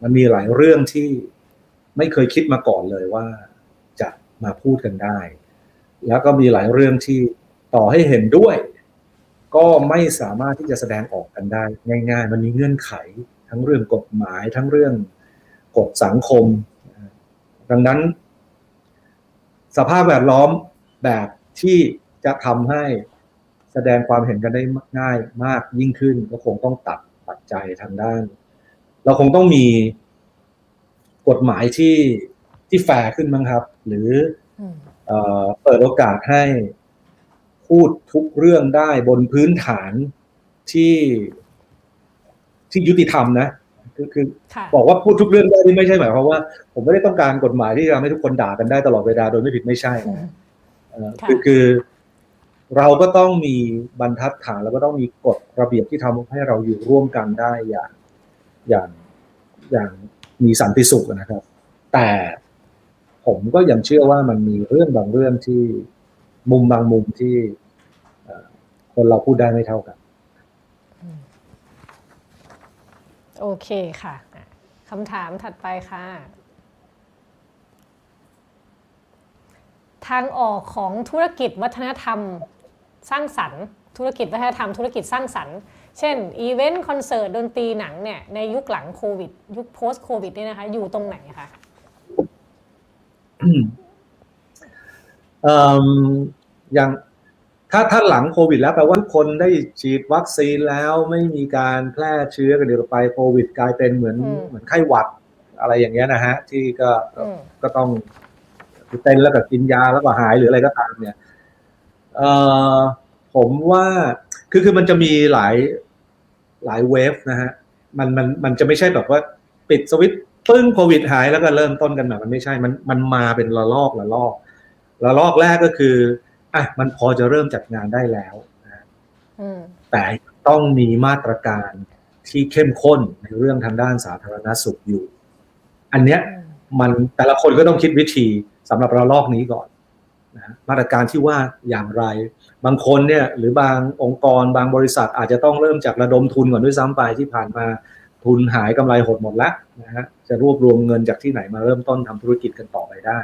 มันมีหลายเรื่องที่ไม่เคยคิดมาก่อนเลยว่าจะมาพูดกันได้ แล้วก็มีหลายเรื่องที่ต่อให้เห็นด้วย ก็ไม่สามารถที่จะแสดงออกกันได้ ง่าย ๆ มันมีเงื่อนไขทั้งเรื่องกฎหมายทั้งเรื่อง กฎสังคม ดังนั้น สภาพแวดล้อมแบบที่จะทำให้แสดงความเห็นกันได้ง่ายมากยิ่งขึ้น ก็คงต้องตัดปัจจัยทางด้าน เราคงต้องมีกฎหมายที่ที่แฟร์ขึ้นมั้งครับ หรือเปิดโอกาสให้พูดทุกเรื่องได้บนพื้นฐานที่ที่ยุติธรรมนะ คือคือบอกว่าพูดทุกเรื่องได้ที่ไม่ใช่หมายความว่า ผมไม่ได้ต้องการกฎหมายที่จะทำให้ทุกคนด่ากันได้ตลอดเวลาโดยไม่ผิดไม่ใช่นะคือคือ เราก็ต้องมีบรรทัดฐานแล้วก็ต้องมีกฎระเบียบที่ทำให้เราอยู่ร่วมกันได้อย่างอย่างอย่างมีสันติสุขนะครับ แต่ผมก็ยังเชื่อว่ามันมีเรื่องบางเรื่องที่มุมบางมุมที่คนเราพูดได้ไม่เท่ากัน โอเคค่ะคำถามถัดไปค่ะ ทางออกของธุรกิจวัฒนธรรมสร้างสรรค์ ธุรกิจวัฒนธรรมธุรกิจสร้างสรรค์ เช่นอีเวนต์คอนเสิร์ตดนตรีหนังเนี่ยในยุคหลังโควิด ยุค post โควิดเนี่ยนะคะอยู่ตรงไหนคะอย่าง ถ้าถ้าหลังโควิดแล้วแปลว่าคนได้ฉีดวัคซีนแล้วไม่มีการแพร่เชื้อกันเดี๋ยวไปโควิด กลายเป็นเหมือนเหมือนไข้หวัดอะไรอย่างเงี้ยนะฮะ ที่ก็ก็ต้องเต้นแล้วก็กินยาแล้วก็หายหรืออะไรก็ตามเนี่ยเอ่อผมว่าคือคือมันจะมีหลายหลายเวฟนะฮะมันมันมันจะไม่ใช่แบบว่าปิดสวิตปึ้งโควิดหายแล้วก็เริ่มต้นกันแบบมันไม่ใช่มันมันมาเป็นระลอกระลอกระลอกแรกก็คือ อะมันพอจะเริ่มจัดงานได้แล้วนะแต่ต้องมีมาตรการที่เข้มข้นในเรื่องทางด้านสาธารณสุขอยู่ อันเนี้ยมันแต่ละคนก็ต้องคิดวิธีสำหรับระลอกนี้ก่อนนะมาตรการที่ว่าอย่างไร บางคนเนี่ยหรือบางองค์กรบางบริษัทอาจจะต้องเริ่มจากระดมทุนก่อนด้วยซ้ำไปที่ผ่านมาทุนหายกำไรหดหมดแล้วนะฮะจะรวบรวมเงินจากที่ไหนมาเริ่มต้นทำธุรกิจกันต่อไปได้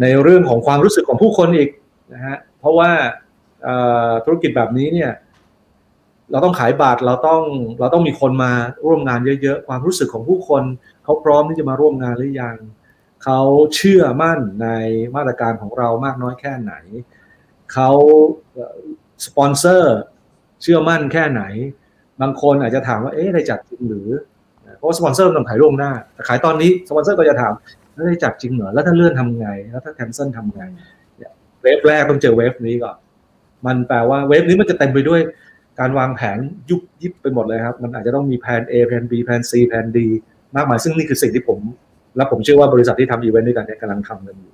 ในเรื่องของความรู้สึกของผู้คนอีก นะฮะเพราะว่าธุรกิจแบบนี้เนี่ย เราต้องขายบัตรเราต้องเราต้องมีคนมาร่วมงานเยอะๆ ความรู้สึกของผู้คนเขาพร้อมที่จะมาร่วมงานหรือยังเขาเชื่อมั่นในมาตรการของเรามากน้อยแค่ไหนเขาสปอนเซอร์เชื่อมั่นแค่ไหน บางคนอาจจะถามว่าเอ๊ะได้จัดจริงหรือเพราะสปอนเซอร์ต้องขายล่วงหน้าแต่ขายตอนนี้สปอนเซอร์ก็จะถามแล้วได้จัดจริงเหรอแล้วถ้าเลื่อนทำไง แล้วถ้าแคนเซิลทำไง เวฟแรกต้องเจอเวฟนี้ก่อน มันแปลว่าเวฟนี้มันจะเต็มไปด้วยการวางแผนยุบยิบไปหมดเลยครับ มันอาจจะต้องมีแผน A แผน B แผน C แผน D มากมาย ซึ่งนี่คือสิ่งที่ผม และผมเชื่อว่าบริษัทที่ทำอีเวนต์ด้วยกันเนี่ยกำลังทำกันอยู่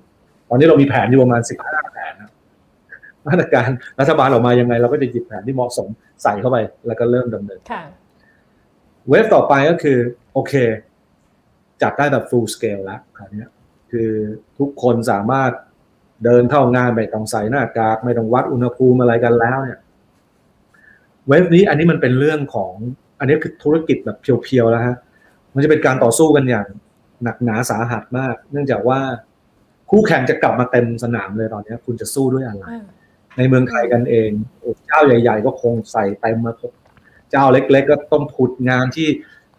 ตอนนี้เรามีแผนอยู่ประมาณสิบห้าแผนนะมาตรการรัฐบาลออกมายังไง เราก็จะหยิบแผนที่เหมาะสมใส่เข้าไป แล้วก็เริ่มดำเนินเวฟต่อไปก็คือ โอเค จัดได้แบบ full scale แล้วคราวนี้คือทุกคนสามารถ เดินเข้างานไม่ต้องใส่หน้ากากไม่ต้องวัดอุณหภูมิอะไรกันแล้วเนี่ยเวฟนี้อันนี้มันเป็นเรื่องของ อันนี้คือธุรกิจแบบเพียวๆแล้วฮะมันจะเป็นการต่อสู้กันอย่างหนักหนาสาหัสมาก เนื่องจากว่าคู่แข่งจะกลับมาเต็มสนามเลยตอนนี้คุณจะสู้ด้วยอะไร ในเมืองไทยกันเองเจ้าใหญ่ ๆ ก็คงใส่เต็มมาเจ้าเล็ก ๆ ก็ต้องผุดงานที่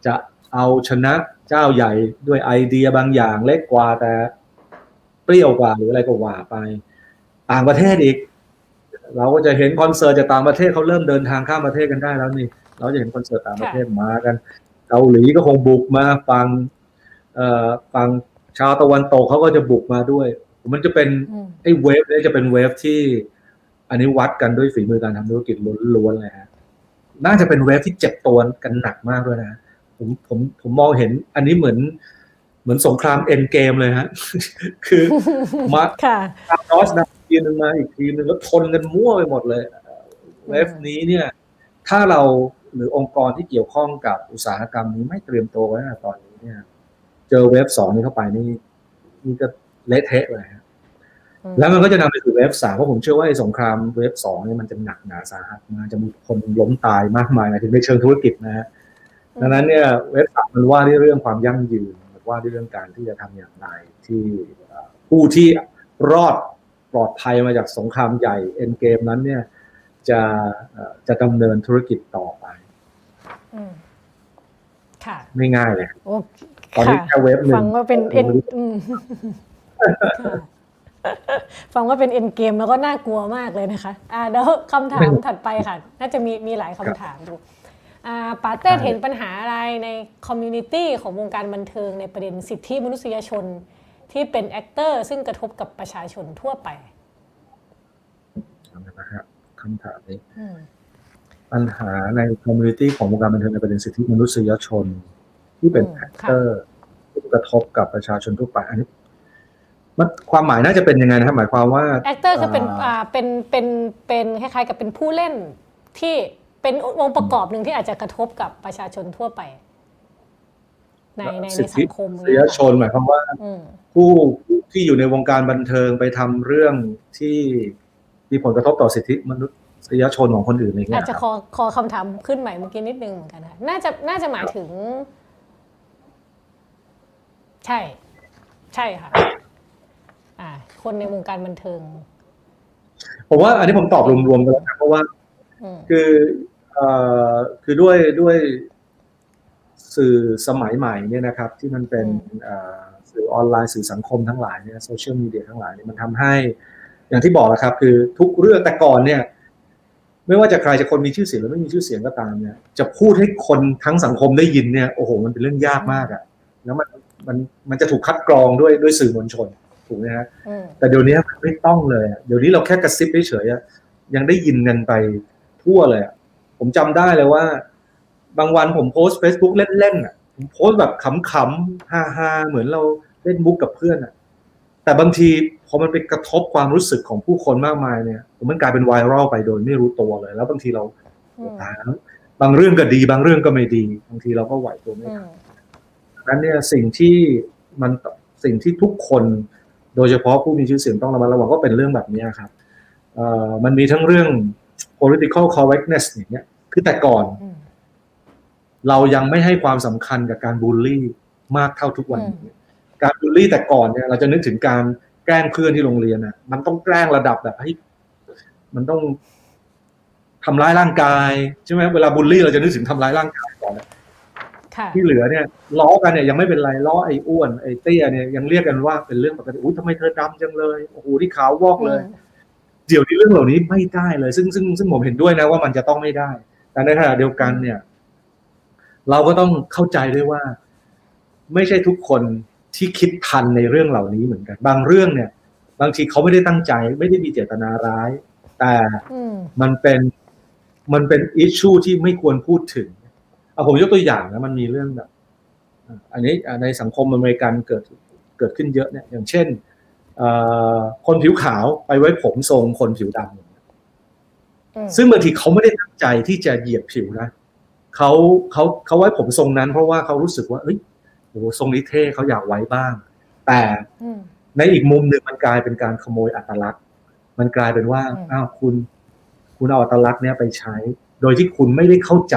จะเอาชนะเจ้าใหญ่ด้วยไอเดียบางอย่างเล็กกว่าแต่เป รี้ยวกว่าหรืออะไรก็ว่าไป ต่างประเทศอีก เราก็จะเห็นคอนเสิร์ตจากต่างประเทศเขาเริ่มเดินทางข้ามประเทศกันได้แล้วนี่ เราจะเห็นคอนเสิร์ตต่างประเทศมากันเกาหลีก็คงบุกมาฟังเอ่อฟังชาวตะวันตกเขาก็จะบุกมาด้วย มันจะเป็นไอ้เวฟนี้จะเป็นเวฟที่ อันนี้วัดกันด้วยฝีมือการทำธุรกิจล้วนๆเลยฮะน่าจะเป็นเวฟที่เจ็บตัวกันหนักมากด้วยนะผมผมผมมองเห็น อันนี้เหมือน เหมือนสงครามเอ็นเกมเลยฮะ คือมาค่ะนอสนะทีนึงมาอีกทีนึงแล้วทนกันมั่วไปหมดเลยเวฟนี้เนี่ย ถ้าเราหรือองค์กรที่เกี่ยวข้องกับอุตสาหกรรมนี้ไม่เตรียมตัวไว้ตอนนี้เนี่ย เจอเวฟสองนี้เข้าไปนี่นี่ก็เละเทะเลยฮะแล้วมันก็จะนำไปสู่เวฟสามเพราะผมเชื่อว่าไอ้สงครามเวฟสองเนี่ยมันจะหนักหนาสาหัสมาจะมีคนล้มตายมากมายถึงในเชิงธุรกิจนะฮะดังนั้นเนี่ยเวฟสามมันว่าด้วยเรื่องความยั่งยืนมัน ว่าด้วยเรื่องการที่จะทำอย่างไรที่ผู้ที่รอดปลอดภัยมาจากสงครามใหญ่เอ็นเกมนั้นเนี่ยจะจะดำเนินธุรกิจต่อไปค่ะ ไม่ง่ายเลยตอนนี้แค่ wave หนึ่งฟังว่าเป็น end ฟังว่าเป็น endgame แล้วก็น่ากลัวมากเลยนะคะ อ่าเดี๋ยวคำถามถัดไปค่ะ น่าจะมีมีหลายคำถามดูอ่า ป๋าเต็ดเห็นปัญหาอะไรใน community ของวงการบันเทิงในประเด็นสิทธิมนุษยชนที่เป็น actor ซึ่งกระทบกับประชาชนทั่วไปนะครับคำถามนี้ปัญหาใน community ของวงการบันเทิงในประเด็นสิทธิมนุษยชน ที่เป็น actor ที่กระทบกับประชาชนทั่วไปอันนี้มันความหมายน่าจะเป็นยังไงนะครับหมายความว่า actor คือเป็นอ่าเป็นเป็นเป็นคล้ายๆ กับเป็นผู้เล่นที่ เป็นองค์ประกอบหนึ่งที่อาจจะกระทบกับประชาชนทั่วไป ในในในสังคมเสียชนหมายความว่าผู้ที่อยู่ในวงการบันเทิงไปทำเรื่องที่มีผลกระทบต่อสิทธิมนุษยชนของคนอื่นอะไรเงี้ยอาจจะคอคอคำถามขึ้นใหม่เมื่อกี้นิดนึงเหมือนกันค่ะน่าจะน่าจะหมายถึง ใช่ ใช่ค่ะคนในวงการบันเทิงผมว่าอันนี้ผมตอบรวมๆกันแล้วเพราะว่า คือเอ่อคือด้วยด้วยสื่อสมัยใหม่เนี่ยนะครับ ที่มันเป็นสื่อออนไลน์สื่อสังคมทั้งหลายเนี่ยโซเชียลมีเดียทั้งหลายเนี่ยมันทำให้ อย่างที่บอกแล้วครับ คือทุกเรื่องแต่ก่อนเนี่ย ไม่ว่าจะใครจะคนมีชื่อเสียงหรือไม่มีชื่อเสียงก็ตามเนี่ย จะพูดให้คนทั้งสังคมได้ยินเนี่ยโอ้โหมันเป็นเรื่องยากมากอะแล้วมันมันมันจะถูกคัดกรองด้วยด้วยสื่อมวลชนถูกไหมฮะแต่เดี๋ยวนี้ไม่ต้องเลย เดี๋ยวนี้เราแค่กระซิบเฉยๆยังได้ยินกันไป ทั่วเลยผมจำได้เลยว่า บางวันผมโพสต์ Facebook เล่นๆอะผมโพสต์แบบขำๆฮาๆเหมือนเราเล่นมุกกับเพื่อนอะ แต่บางทีพอมันไปกระทบความรู้สึกของผู้คนมากมายเนี่ยมันกลายเป็นไวรัลไปโดยไม่รู้ตัวเลย แล้วบางทีเราตายแล้วบางเรื่องก็ดี บางเรื่องก็ไม่ดี บางทีเราก็ไหวตัวไม่ทันดังนั้นเนี่ยสิ่งที่มันสิ่งที่ทุกคนโดยเฉพาะผู้มีชื่อเสียงต้องระมัดระวังก็เป็นเรื่องแบบนี้ครับมันมีทั้งเรื่อง political correctness อย่างเงี้ย คือแต่ก่อน เรายังไม่ให้ความสำคัญกับการบูลลี่มากเท่าทุกวันนี้การบูลลี่แต่ก่อนเนี่ยเราจะนึกถึงการแกล้งเพื่อนที่โรงเรียนอะ มันต้องแกล้งระดับแบบให้มันต้องทำร้ายร่างกายใช่ไหมเวลาบูลลี่เราจะนึกถึงทำร้ายร่างกายก่อนที่เหลือเนี่ยล้อกันเนี่ยยังไม่เป็นไรล้อไอ้อ้วนไอ้เตี้ยเนี่ยยังเรียกกันว่าเป็นเรื่องปกติอุ้ยทำไมเธอดำจังเลยโอ้โหที่ขาววอกเลย เดี๋ยวนี้เรื่องเหล่านี้ไม่ได้เลย ซึ่งซึ่งซึ่งผมเห็นด้วยนะว่ามันจะต้องไม่ได้ แต่ในขณะเดียวกันเนี่ย เราก็ต้องเข้าใจด้วยว่า ไม่ใช่ทุกคนที่คิดทันในเรื่องเหล่านี้เหมือนกัน บางเรื่องเนี่ย บางทีเขาไม่ได้ตั้งใจ ไม่ได้มีเจตนาร้าย แต่มันเป็นมันเป็นอิชชูที่ไม่ควรพูดถึงเอาผมยกตัวอย่างนะมันมีเรื่องแบบอันนี้ในสังคมอเมริกันเกิดเกิดขึ้นเยอะเนี่ย อย่างเช่น คนผิวขาวไปไว้ผมทรงคนผิวดำซึ่งบางทีเขาไม่ได้ตั้งใจที่จะเหยียบผิวนะเขาเขาเขาไว้ผมทรงนั้น เพราะว่าเขารู้สึกว่าเอ้ยโอ้ทรงนี้เท่เขาอยากไว้บ้าง แต่อืมในอีกมุมหนึ่งมันกลายเป็นการขโมยอัตลักษณ์ มันกลายเป็นว่าอืมอ้าวคุณ คุณเอาอัตลักษณ์เนี้ยไปใช้ โดยที่คุณไม่ได้เข้าใจ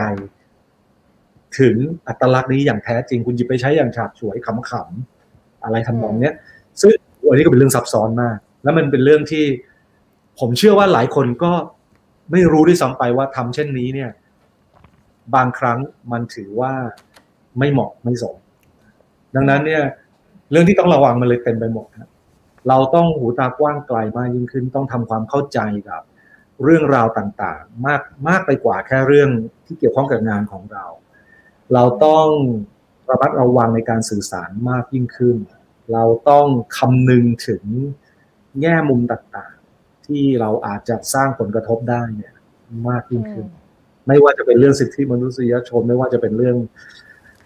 ถึงอัตลักษณ์นี้อย่างแท้จริง คุณหยิบไปใช้อย่างฉาบฉวยขำๆอะไรทำนองเนี้ยซึ่ง อันนี้ก็เป็นเรื่องซับซ้อนมาก แล้วมันเป็นเรื่องที่ผมเชื่อว่าหลายคนก็ไม่รู้ด้วยซ้ำไปว่าทำเช่นนี้เนี่ย บางครั้งมันถือว่าไม่เหมาะไม่สม ดังนั้นเนี่ย เรื่องที่ต้องระวังมันเลยเต็มไปหมดครับเราต้องหูตากว้างไกลมากยิ่งขึ้น ต้องทำความเข้าใจกับ เรื่องราวต่างๆ มากมากไปกว่าแค่เรื่องที่เกี่ยวข้องกับงานของเรา เราต้องระมัดระวังในการสื่อสารมากยิ่งขึ้น เราต้องคำนึงถึงแง่มุมต่างๆ ที่เราอาจจะสร้างผลกระทบได้เนี่ยมากยิ่งขึ้น ไม่ว่าจะเป็นเรื่องสิทธิมนุษยชน ไม่ว่าจะเป็นเรื่อง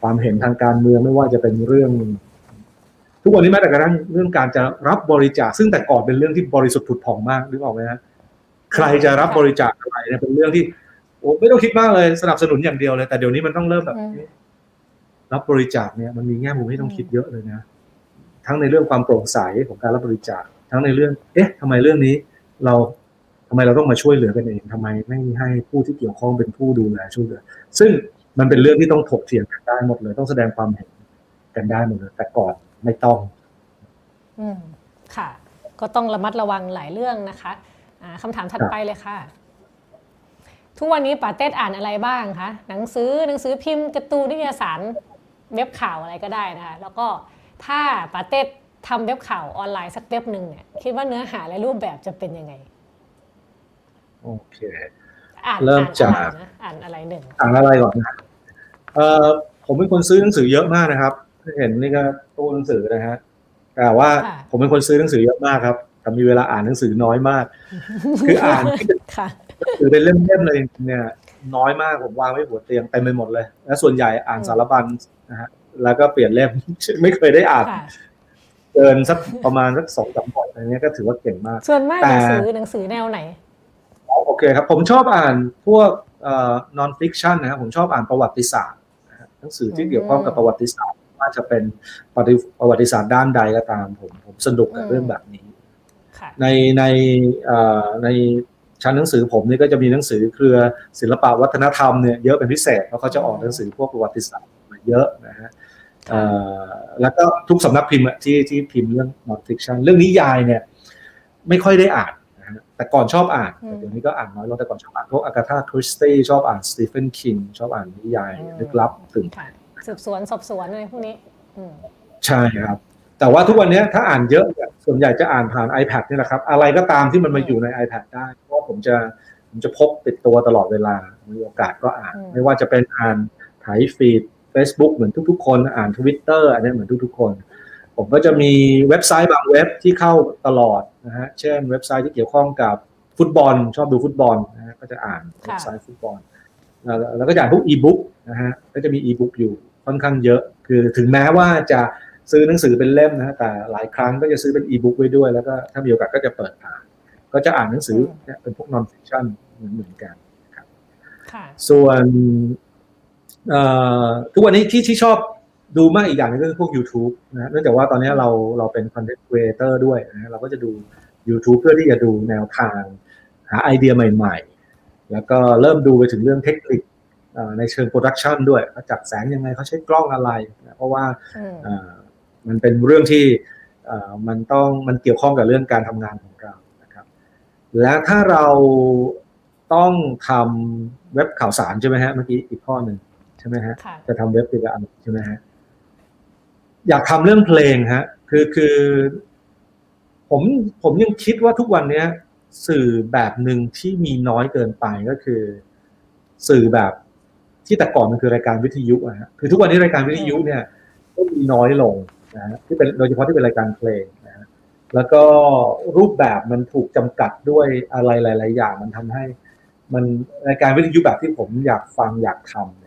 ความเห็นทางการเมือง ไม่ว่าจะเป็นเรื่อง ทุกวันนี้แม้แต่กระทั่งเรื่องการจะรับบริจาคซึ่งแต่ก่อนเป็นเรื่องที่บริสุทธิ์ผุดผ่องมากนึกออกไหมฮะใครจะรับบริจาคอะไรเนี่ยเป็นเรื่องที่โอ้ไม่ต้องคิดมากเลยสนับสนุนอย่างเดียวเลย แต่เดี๋ยวนี้มันต้องเริ่มแบบอืมรับบริจาคเนี่ยมันมีแง่มุมให้ต้องคิดเยอะเลยนะ ทั้งในเรื่องความโปร่งใสของการรับบริจาคทั้งในเรื่อง เอ๊ะทำไมเรื่องนี้เราทำไมเราต้องมาช่วยเหลือกันเองทำไมไม่ให้ผู้ที่เกี่ยวข้องเป็นผู้ดูแลช่วยเหลือ ซึ่งมันเป็นเรื่องที่ต้องถกเถียงกันได้หมดเลย ต้องแสดงความเห็นกันได้หมดเลย แต่ก่อนไม่ต้อง อืมค่ะ ก็ต้องระมัดระวังหลายเรื่องนะคะอ่าคำถามถัดไปเลยค่ะ ทุกวันนี้ป๋าเต้อ่านอะไรบ้างคะหนังสือหนังสือพิมพ์การ์ตูนนิตยสารเว็บข่าวอะไรก็ได้นะคะ แล้วก็ ถ้าป๋าเต้ทำเว็บข่าวออนไลน์สักเว็บหนึ่งเนี่ยคิดว่าเนื้อหาและรูปแบบจะเป็นยังไง โอเคอ่านเริ่มอ่านจากอะไรนะอ่านอะไรหนึ่งอ่านอะไรก่อนนะเอ่อผมเป็นคนซื้อหนังสือเยอะมากนะครับเห็นนี่ก็ตู้หนังสือนะฮะแต่ว่าค่ะผมเป็นคนซื้อหนังสือเยอะมากครับแต่มีเวลาอ่านหนังสือน้อยมาก คืออ่านที่เป็นค่ะหนังสือเป็นเล่มๆเลยเนี่ยน้อยมากผมวางไว้หัวเตียงเต็มไปหมดเลย และส่วนใหญ่อ่านอืมสารบัญนะฮะ แล้วก็เปลี่ยนเล่มไม่เคยได้อ่านค่ะเกินสักประมาณสักสองสามบทอะไรเงี้ยก็ถือว่าเก่งมากส่วนมากแต่หนังสือหนังสือแนวไหนโอเคครับ ผมชอบอ่านพวกเอ่อ non fiction นะครับผมชอบอ่านประวัติศาสตร์นะฮะหนังสือที่เกี่ยวข้องกับประวัติศาสตร์ว่าจะเป็นประวัติประวัติศาสตร์ด้านใดก็ตาม ผมผมสนุกกับอืมเรื่องแบบนี้ค่ะในในเอ่อในชั้นหนังสือผมนี่ก็จะมีหนังสือเครือศิลปะวัฒนธรรมเนี่ยเยอะเป็นพิเศษเพราะเขาจะออกหนังสือพวกประวัติศาสตร์มาเยอะนะฮะเอ่อ แล้วก็ทุกสำนักพิมพ์อะที่ที่พิมพ์เรื่อง non fiction เรื่องนิยายเนี่ย ไม่ค่อยได้อ่านนะฮะแต่ก่อนชอบอ่านอืมแต่เดี๋ยวนี้ก็อ่านน้อยลงแต่ก่อนชอบอ่านพวกอากาธาคริสตี้ชอบอ่านสตีเฟนคิงชอบอ่านนิยายลึกลับตื่นค่ะสืบสวนสอบสวนอะไรพวกนี้อืมใช่ครับ แต่ว่าทุกวันนี้ถ้าอ่านเยอะเนี่ยส่วนใหญ่จะอ่านผ่าน iPad นี่แหละครับ อะไรก็ตามที่มันมาอยู่ใน iPad ได้เพราะว่าผมจะผมจะพกติดตัวตลอดเวลามีโอกาสก็อ่านอืมไม่ว่าจะเป็นอ่านถ่ายฟีด Facebook เหมือนทุกๆ คนอ่าน Twitter อันนี้เหมือนทุกๆ คน ผมก็จะมีเว็บไซต์บางเว็บที่เข้าตลอดนะฮะเช่นเว็บไซต์ที่เกี่ยวข้องกับฟุตบอล ชอบดูฟุตบอลนะฮะก็จะอ่านเว็บไซต์ฟุตบอล แล้วแล้วก็จะอ่านพวกอีบุ๊กนะฮะก็จะมีอีบุ๊กอยู่ค่อนข้างเยอะคือถึงแม้ว่าจะซื้อหนังสือเป็นเล่มนะฮะแต่หลายครั้งก็จะซื้อเป็นอีบุ๊กไว้ด้วยแล้วก็ถ้ามีโอกาสก็จะเปิดอ่านก็จะอ่านหนังสือเนี่ยเป็นพวก non-fiction เหมือนเหมือนกันค่ะส่วนเอ่อ ทุกวันนี้ที่ที่ชอบดูมากอีกอย่างหนึงก็คือพวก YouTube นะฮะเนื่องจากว่าตอนนี้เราเราเป็น content creator ด้วยนะฮะเราก็จะดู YouTube เพื่อที่จะดูแนวทาง หาไอเดียใหม่ ๆ แล้วก็เริ่มดูไปถึงเรื่องเทคนิคเอ่อในเชิง production ด้วยเขาจัดแสงยังไงเขาใช้กล้องอะไรนะเพราะว่าอืมเอ่อมันเป็นเรื่องที่เอ่อมันต้องมันเกี่ยวข้องกับเรื่องการทำงานของเรานะครับ และถ้าเราต้องทำเว็บข่าวสารใช่ไหมฮะเมื่อกี้อีกข้อหนึ่งใช่ไหมฮะค่ะจะทำเว็บเกี่ยวกับอะไรใช่ไหมฮะอยากทำเรื่องเพลงฮะ คือคือ ผมผมยังคิดว่าทุกวันเนี้ย สื่อแบบหนึ่งที่มีน้อยเกินไปก็คือ สื่อแบบที่แต่ก่อนมันคือรายการวิทยุอะฮะคือทุกวันนี้รายการวิทยุเนี่ยก็มีน้อยลงนะฮะที่เป็นโดยเฉพาะที่เป็นรายการเพลงนะฮะแล้วก็รูปแบบมันถูกจำกัดด้วยอะไรหลาย ๆ อย่างมันทำให้ มันรายการวิทยุแบบที่ผมอยากฟังอยากทำเนี่ย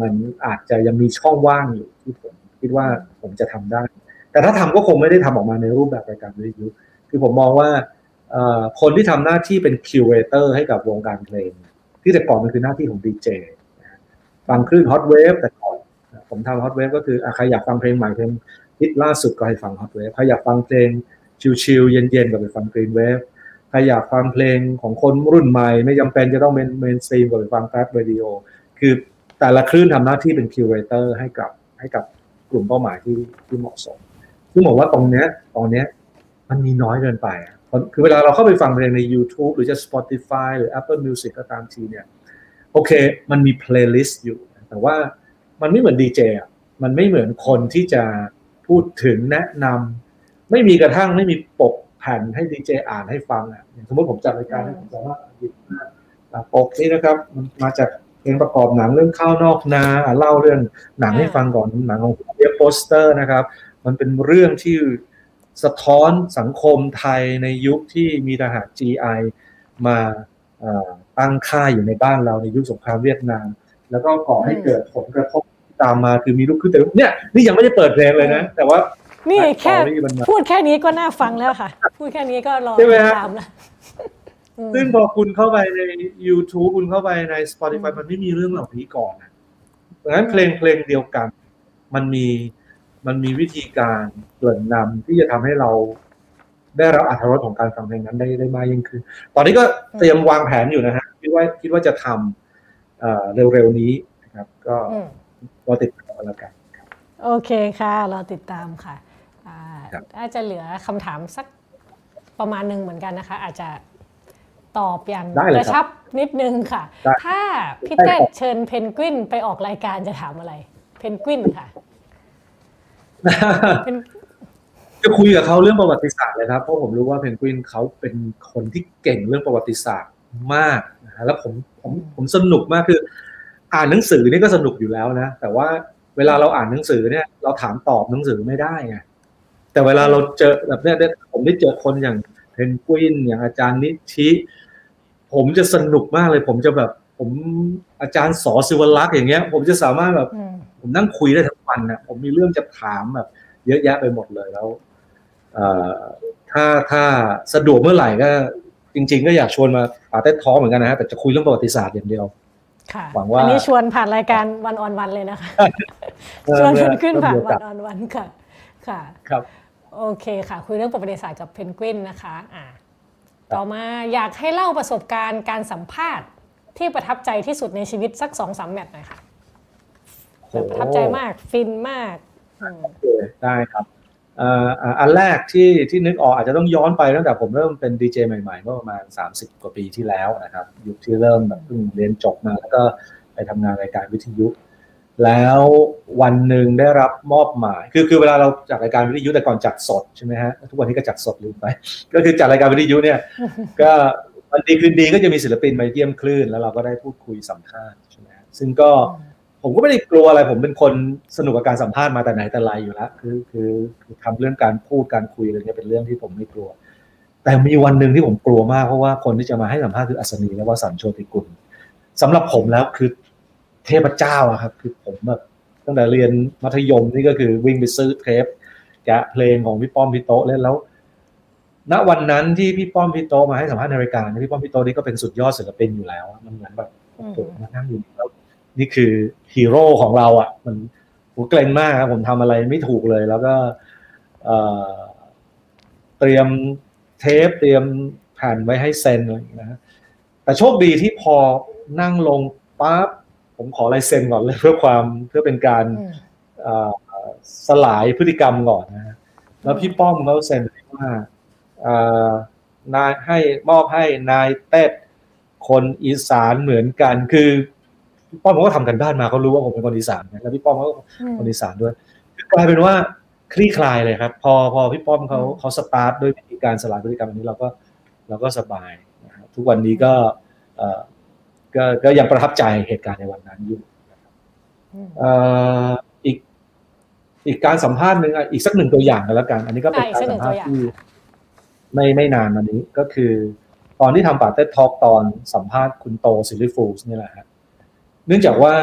มันอาจจะยังมีช่องว่างอยู่ที่ผมคิดว่าผมจะทำได้ แต่ถ้าทำก็คงไม่ได้ทำออกมาในรูปแบบรายการวิทยุคือผมมองว่าคนที่ทำหน้าที่เป็นคิวเรเตอร์ให้กับวงการเพลง ที่แต่ก่อนมันคือหน้าที่ของดีเจฟังคลื่นฮอตเวฟแต่ก่อนผมทำฮอตเวฟก็คือใครอยากฟังเพลงใหม่เพลงฮิตล่าสุดก็ให้ฟัง Hot Wave ใครอยากฟังเพลงชิลๆเย็นๆก็ไปฟัง Green Wave ใครอยากฟังเพลงของคนรุ่นใหม่ ไม่จำเป็นจะต้องเป็น mainstream ก็ไปฟัง Fat Radio คือ แต่ละคลื่นทำหน้าที่เป็น curator ให้กับให้กับกลุ่มเป้าหมายที่ที่เหมาะสม ซึ่งบอกว่าตรงเนี้ยตรงเนี้ยมันมีน้อยเกินไปคือเวลาเราเข้าไปฟังเพลงใน YouTube หรือจะ Spotify หรือ Apple Music ก็ตามทีเนี่ย โอเค มันมี playlist อยู่ แต่ว่ามันไม่เหมือนดีเจอ่ะมันไม่เหมือนคนที่จะพูดถึงแนะนำไม่มีกระทั่งไม่มีปกแผ่นให้ดีเจอ่านให้ฟังอะอย่างสมมติผมจัดรายการผมสามารถหยิบปกนี้นะครับ มันมาจาก เพลงประกอบหนังเรื่องข้าวนอกนาเล่าเรื่องหนังให้ฟังก่อนหนังของเปี๊ยกโปสเตอร์นะครับ มันเป็นเรื่องที่สะท้อนสังคมไทยในยุคที่มีทหาร GI มาตั้งค่ายอยู่ในบ้านเราในยุคสงครามเวียดนาม แล้วก็ก่อให้เกิดผลกระทบตามมาคือมีลูกขึ้นแต่เนี่ยนี่ยังไม่ได้เปิดเพลงเลยนะ แต่ว่านี่แค่พูดแค่นี้ก็น่าฟังแล้วค่ะ พูดแค่นี้ก็รอตามแล้ว ซึ่งพอคุณเข้าไปใน YouTube คุณเข้าไปใน Spotify มันไม่มีเรื่องเหล่านี้ก่อนนะดังนั้นเพลงเพลงเดียวกัน มันมีมันมีวิธีการเกริ่นนำที่จะทำให้เราได้รับอรรถรสของการฟังเพลงนั้นได้ได้มากยิ่งขึ้น ตอนนี้ก็เตรียมวางแผนอยู่นะฮะคิดว่าคิดว่าจะทำเร็วๆนี้นะครับ ก็รอติดตามแล้วกันโอเคค่ะ รอติดตามค่ะอาจจะเหลือคำถามสักประมาณหนึ่งเหมือนกันนะคะ อาจจะ ตอบอย่างกระชับนิดนึงค่ะ ถ้าพี่เต้เชิญเพนกวินไปออกรายการจะถามอะไร เพนกวินค่ะ จะคุยกับเขาเรื่องประวัติศาสตร์เลยครับ เพราะผมรู้ว่าเพนกวินเขาเป็นคนที่เก่งเรื่องประวัติศาสตร์มากนะฮะแล้วผมผมผมสนุกมากคือ อ่านหนังสือนี่ก็สนุกอยู่แล้วนะ แต่ว่าเวลาเราอ่านหนังสือเนี่ย เราถามตอบหนังสือไม่ได้ไงแต่เวลาเราเจอแบบเนี้ยผมได้เจอคนอย่างเพนกวินอย่างอาจารย์นิชิ ผมจะสนุกมากเลย ผมจะแบบ ผมอาจารย์สอสิวลักษ์อย่างเงี้ย ผมจะสามารถแบบ ผมนั่งคุยได้ทั้งวันนะผมมีเรื่องจะถามแบบ เยอะแยะไปหมดเลยแล้วถ้าถ้าสะดวกเมื่อไหร่ก็ จริง ๆ ก็อยากชวนมาปาเต้ท้อเหมือนกันนะฮะแต่จะคุยเรื่องประวัติศาสตร์อย่างเดียวค่ะหวังว่าอันนี้ชวนผ่านรายการวันออนวันเลยนะคะชวนขึ้นผ่านวันออนวันค่ะ ค่ะ ครับ โอเคค่ะ คุยเรื่องประวัติศาสตร์กับเพนกวินนะคะ อ่า ต่อมาอยากให้เล่าประสบการณ์การสัมภาษณ์ที่ประทับใจที่สุดในชีวิตสักสองสามแมตช์หน่อยค่ะประทับใจมากฟินมากได้ครับอันแรกที่ที่นึกออกอาจจะต้องย้อนไปตั้งแต่ผมเริ่มเป็นดีเจใหม่ๆเมื่อประมาณ 30 กว่าปีที่แล้วนะครับ ยุคที่เริ่มแบบเพิ่งเรียนจบมาแล้วก็ไปทำงานรายการวิทยุ แล้ววันหนึ่งได้รับมอบหมาย คือคือเวลาเราจัดรายการวิทยุแต่ก่อนจัดสดใช่ไหมฮะทุกวันนี้ก็จัดสดลืมไป ก็คือจัดรายการวิทยุเนี่ย ก็วันดีคืนดีก็จะมีศิลปินมาเยี่ยมคลื่น แล้วเราก็ได้พูดคุยสัมภาษณ์ใช่ไหมซึ่งก็ผมก็ไม่ได้กลัวอะไรผมเป็นคนสนุกกับการสัมภาษณ์มาแต่ไหนแต่ไรอยู่แล้วคือคือคือทำเรื่องการพูดการคุยอะไรเงี้ยเป็นเรื่องที่ผมไม่กลัว แต่มีวันหนึ่งที่ผมกลัวมากเพราะว่าคนที่จะมาให้สัมภาษณ์คืออัศนีและวสันโชติกุลสำหรับผมแล้วคือ เทพเจ้าอะครับ คือผมแบบตั้งแต่เรียนมัธยมนี่ก็คือวิ่งไปซื้อเทปแกะเพลงของพี่ป้อมพี่โตเล่นแล้วณวันนั้นที่พี่ป้อมพี่โตมาให้สัมภาษณ์ในรายการพี่ป้อมพี่โตนี่ก็เป็นสุดยอดศิลปินอยู่แล้ว มันเหมือนแบบผมมานั่งอยู่แล้วนี่คือฮีโร่ของเราอะ มันผมเกรงมากครับผมทำอะไรไม่ถูกเลย แล้วก็เตรียมเทปเตรียมแผ่นไว้ให้เซ็นอะไรอย่างเงี้ยนะแต่โชคดีที่พอนั่งลงปั๊บ ผมขอลายเซ็นก่อนเลยเพื่อความเพื่อเป็นการสลายพฤติกรรมก่อนนะแล้วพี่ป้อมเขาเซ็นว่านายให้มอบให้นายเต้คนอีสานเหมือนกัน คือพี่ป้อมเขาก็ทำกันบ้านมาเขารู้ว่าผมเป็นคนอีสานแล้วพี่ป้อมเขาคนอีสานด้วยกลายเป็นว่าคลี่คลายเลยครับ พอพอพี่ป้อมเขาเขาสตาร์ทด้วยวิธีการสลายพฤติกรรมอันนี้เราก็เราก็สบายนะครับทุกวันนี้ก็ ก็ก็ยังประทับใจเหตุการณ์ในวันนั้นอยู่อีกอีกการสัมภาษณ์หนึ่งอีกสักหนึ่งตัวอย่างกันแล้วกัน อันนี้ก็เป็นการสัมภาษณ์ที่ไม่ไม่นานมานี้ก็คือ ตอนที่ทำป๋าเต็ดทอล์กตอนสัมภาษณ์คุณโตซิลลี่ฟูลส์นี่แหละครับเนื่องจากว่า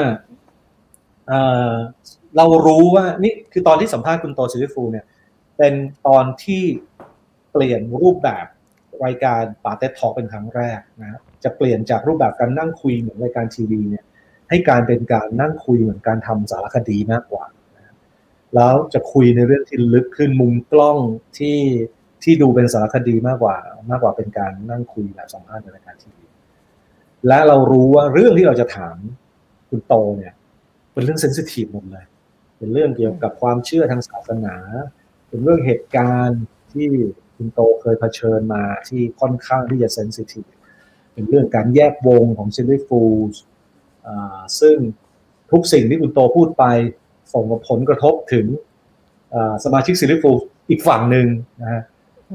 เรารู้ว่านี่คือตอนที่สัมภาษณ์คุณโตซิลลี่ฟูลส์เนี่ย เป็นตอนที่เปลี่ยนรูปแบบรายการป๋าเต็ดทอล์กเป็นครั้งแรกนะ จะเปลี่ยนจากรูปแบบการนั่งคุยเหมือนรายการทีวีเนี่ยให้การเป็นการนั่งคุยเหมือนการทำสารคดีมากกว่า แล้วจะคุยในเรื่องที่ลึกขึ้นมุมกล้องที่ที่ดูเป็นสารคดีมากกว่า มากกว่าเป็นการนั่งคุยแบบสัมภาษณ์ในรายการทีวีและเรารู้ว่าเรื่องที่เราจะถามคุณโตเนี่ยเป็นเรื่องเซนซิทีฟหมดเลย เป็นเรื่องเกี่ยวกับความเชื่อทางศาสนา เป็นเรื่องเหตุการณ์ที่คุณโตเคยเผชิญมาที่ค่อนข้างที่จะเซนซิทีฟ เป็นเรื่องการแยกวงของซิลลี่ฟูลส์ซึ่งทุกสิ่งที่คุณโตพูดไปส่งผลกระทบถึงสมาชิกซิลลี่ฟูลส์อีกฝั่งหนึ่งนะฮะ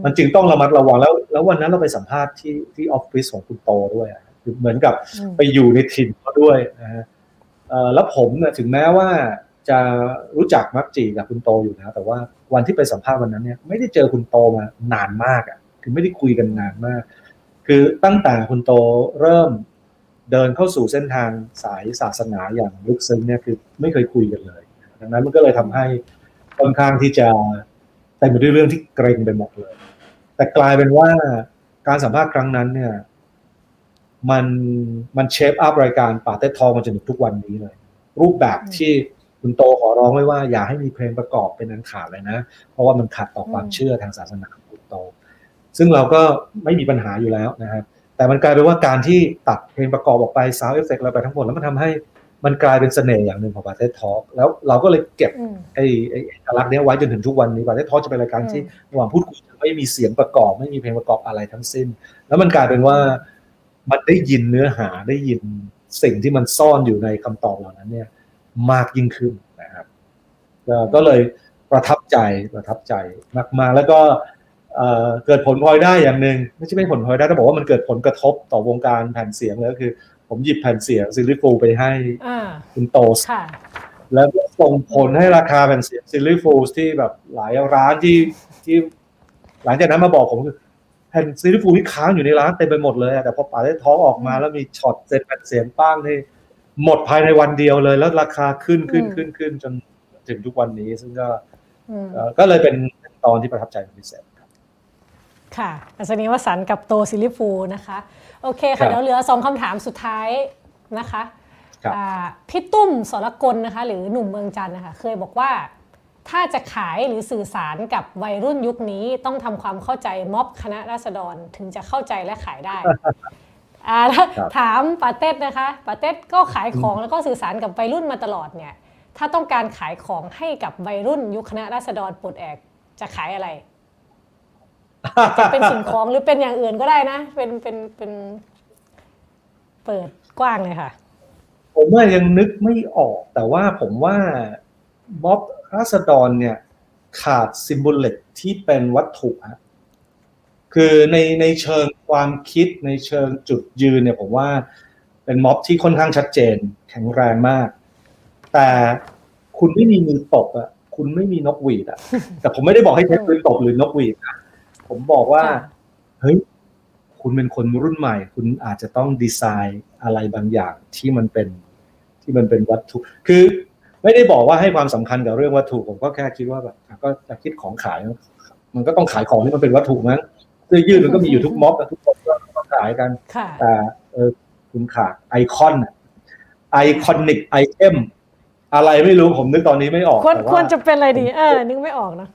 มันจึงต้องระมัดระวังแล้ว แล้ววันนั้นเราไปสัมภาษณ์ที่ที่ออฟฟิศของคุณโตด้วยคือเหมือนกับไปอยู่ในถิ่นเขาด้วยนะฮะแล้วผมเนี่ยถึงแม้ว่าจะรู้จักมักจี่กับคุณโตอยู่นะแต่ว่าวันที่ไปสัมภาษณ์วันนั้นเนี่ยไม่ได้เจอคุณโตมานานมากอะคือไม่ได้คุยกันนานมาก คือตั้งแต่คุณโตเริ่มเดินเข้าสู่เส้นทางสายศาสนาอย่างลึกซึ้งเนี่ยคือไม่เคยคุยกันเลย ดังนั้นมันก็เลยทำให้ค่อนข้างที่จะเต็มไปด้วยเรื่องที่เกรงไปหมดเลย แต่กลายเป็นว่าการสัมภาษณ์ครั้งนั้นเนี่ย มันมันเชฟอัพรายการป่าเต้ทองมาจนถึงทุกวันนี้เลย รูปแบบที่คุณโตขอร้องไว้ว่าอย่าให้มีเพลงประกอบเป็นอันขาดเลยนะ เพราะว่ามันขัดต่อความเชื่อทางศาสนาของคุณโต ซึ่งเราก็ไม่มีปัญหาอยู่แล้วนะครับแต่มันกลายเป็นว่าการที่ตัดเพลงประกอบออกไป sound effect อะไรไปทั้งหมดแล้วมันทำให้มันกลายเป็นเสน่ห์อย่างหนึ่งของป๋าเต็ดทอล์กแล้วเราก็เลยเก็บไอ้ไอ้เอกลักษณ์นี้ไว้จนถึงทุกวันนี้ป๋าเต็ดทอล์กจะเป็นรายการที่ระหว่างพูดคุยไม่มีเสียงประกอบ ไม่มีเพลงประกอบอะไรทั้งสิ้น แล้วมันกลายเป็นว่ามันได้ยินเนื้อหาได้ยินสิ่งที่มันซ่อนอยู่ในคำตอบเหล่านั้น เนี่ย มากยิ่งขึ้นนะครับก็เลยประทับใจประทับใจมากๆแล้วก็ เกิดผลพลอยได้อย่างหนึ่งไม่ใช่ไม่ผลพลอยได้ต้องบอกว่ามันเกิดผลกระทบต่อวงการแผ่นเสียงเลยก็คือ ผมหยิบแผ่นเสียงซิลลี่ฟูลส์ไปให้คุณโตเซ็นแล้วส่งผลให้ราคาแผ่นเสียงซิลลี่ฟูลส์ที่แบบหลายร้านที่ที่หลังจากนั้นมาบอกผมคือแผ่นซิลลี่ฟูลส์ที่ค้างอยู่ในร้านเต็มไปหมดเลยแต่พอป๋าเต็ดทอล์กออกมาแล้วมีช็อตเซ็นแผ่นเสียงปั๊บนี่หมดภายในวันเดียวเลย แล้วราคาขึ้นขึ้นขึ้นขึ้นจนถึงทุกวันนี้ ซึ่งก็ก็เลยเป็นตอนที่ประทับใจเป็นพิเศษ ค่ะอัศนีวสันกับโตซิลิฟูนะคะ โอเคค่ะเดี๋ยวเหลือสองคำถามสุดท้ายนะคะพี่ตุ้มสรกลนะคะ หรือหนุ่มเมืองจันนะคะเคยบอกว่าถ้าจะขายหรือสื่อสารกับวัยรุ่นยุคนี้ต้องทำความเข้าใจม็อบคณะราษฎรถึงจะเข้าใจและขายได้อ่าถามปาเต้นะคะปาเต้ก็ขายของแล้วก็สื่อสารกับวัยรุ่นมาตลอดเนี่ย ถ้าต้องการขายของให้กับวัยรุ่นยุคคณะราษฎรปลดแอกจะขายอะไร จะเป็นสิ่งของหรือเป็นอย่างอื่นก็ได้นะ เป็นเป็นเป็นเปิดกว้างเลยค่ะ ผมว่ายังนึกไม่ออก แต่ว่าผมว่าม็อบราษฎรเนี่ย ขาดซิมโบลิกที่เป็นวัตถุฮะคือในในเชิงความคิดในเชิงจุดยืนเนี่ยผมว่าเป็นม็อบที่ค่อนข้างชัดเจนแข็งแรงมาก แต่คุณไม่มีมือตบอะคุณไม่มีนกหวีดอะ แต่ผมไม่ได้บอกให้ใช้มือตบหรือนกหวีดนะ ผมบอกว่า เฮ้ย คุณเป็นคนรุ่นใหม่ คุณอาจจะต้องดีไซน์อะไรบางอย่างที่มันเป็นที่มันเป็นวัตถุ คือ ไม่ได้บอกว่าให้ความสำคัญกับเรื่องวัตถุ ผมก็แค่คิดว่าแบบก็จะคิดของขาย มันก็ต้องขายของที่มันเป็นวัตถุมั้งเสื้อยืดมันก็มีอยู่ทุกม็อบทุกคนก็ขายกันแต่เออคุณขาด icon iconic item อะไรไม่รู้ผมนึกตอนนี้ไม่ออกควรจะเป็นอะไรดี เออนึกไม่ออกนะ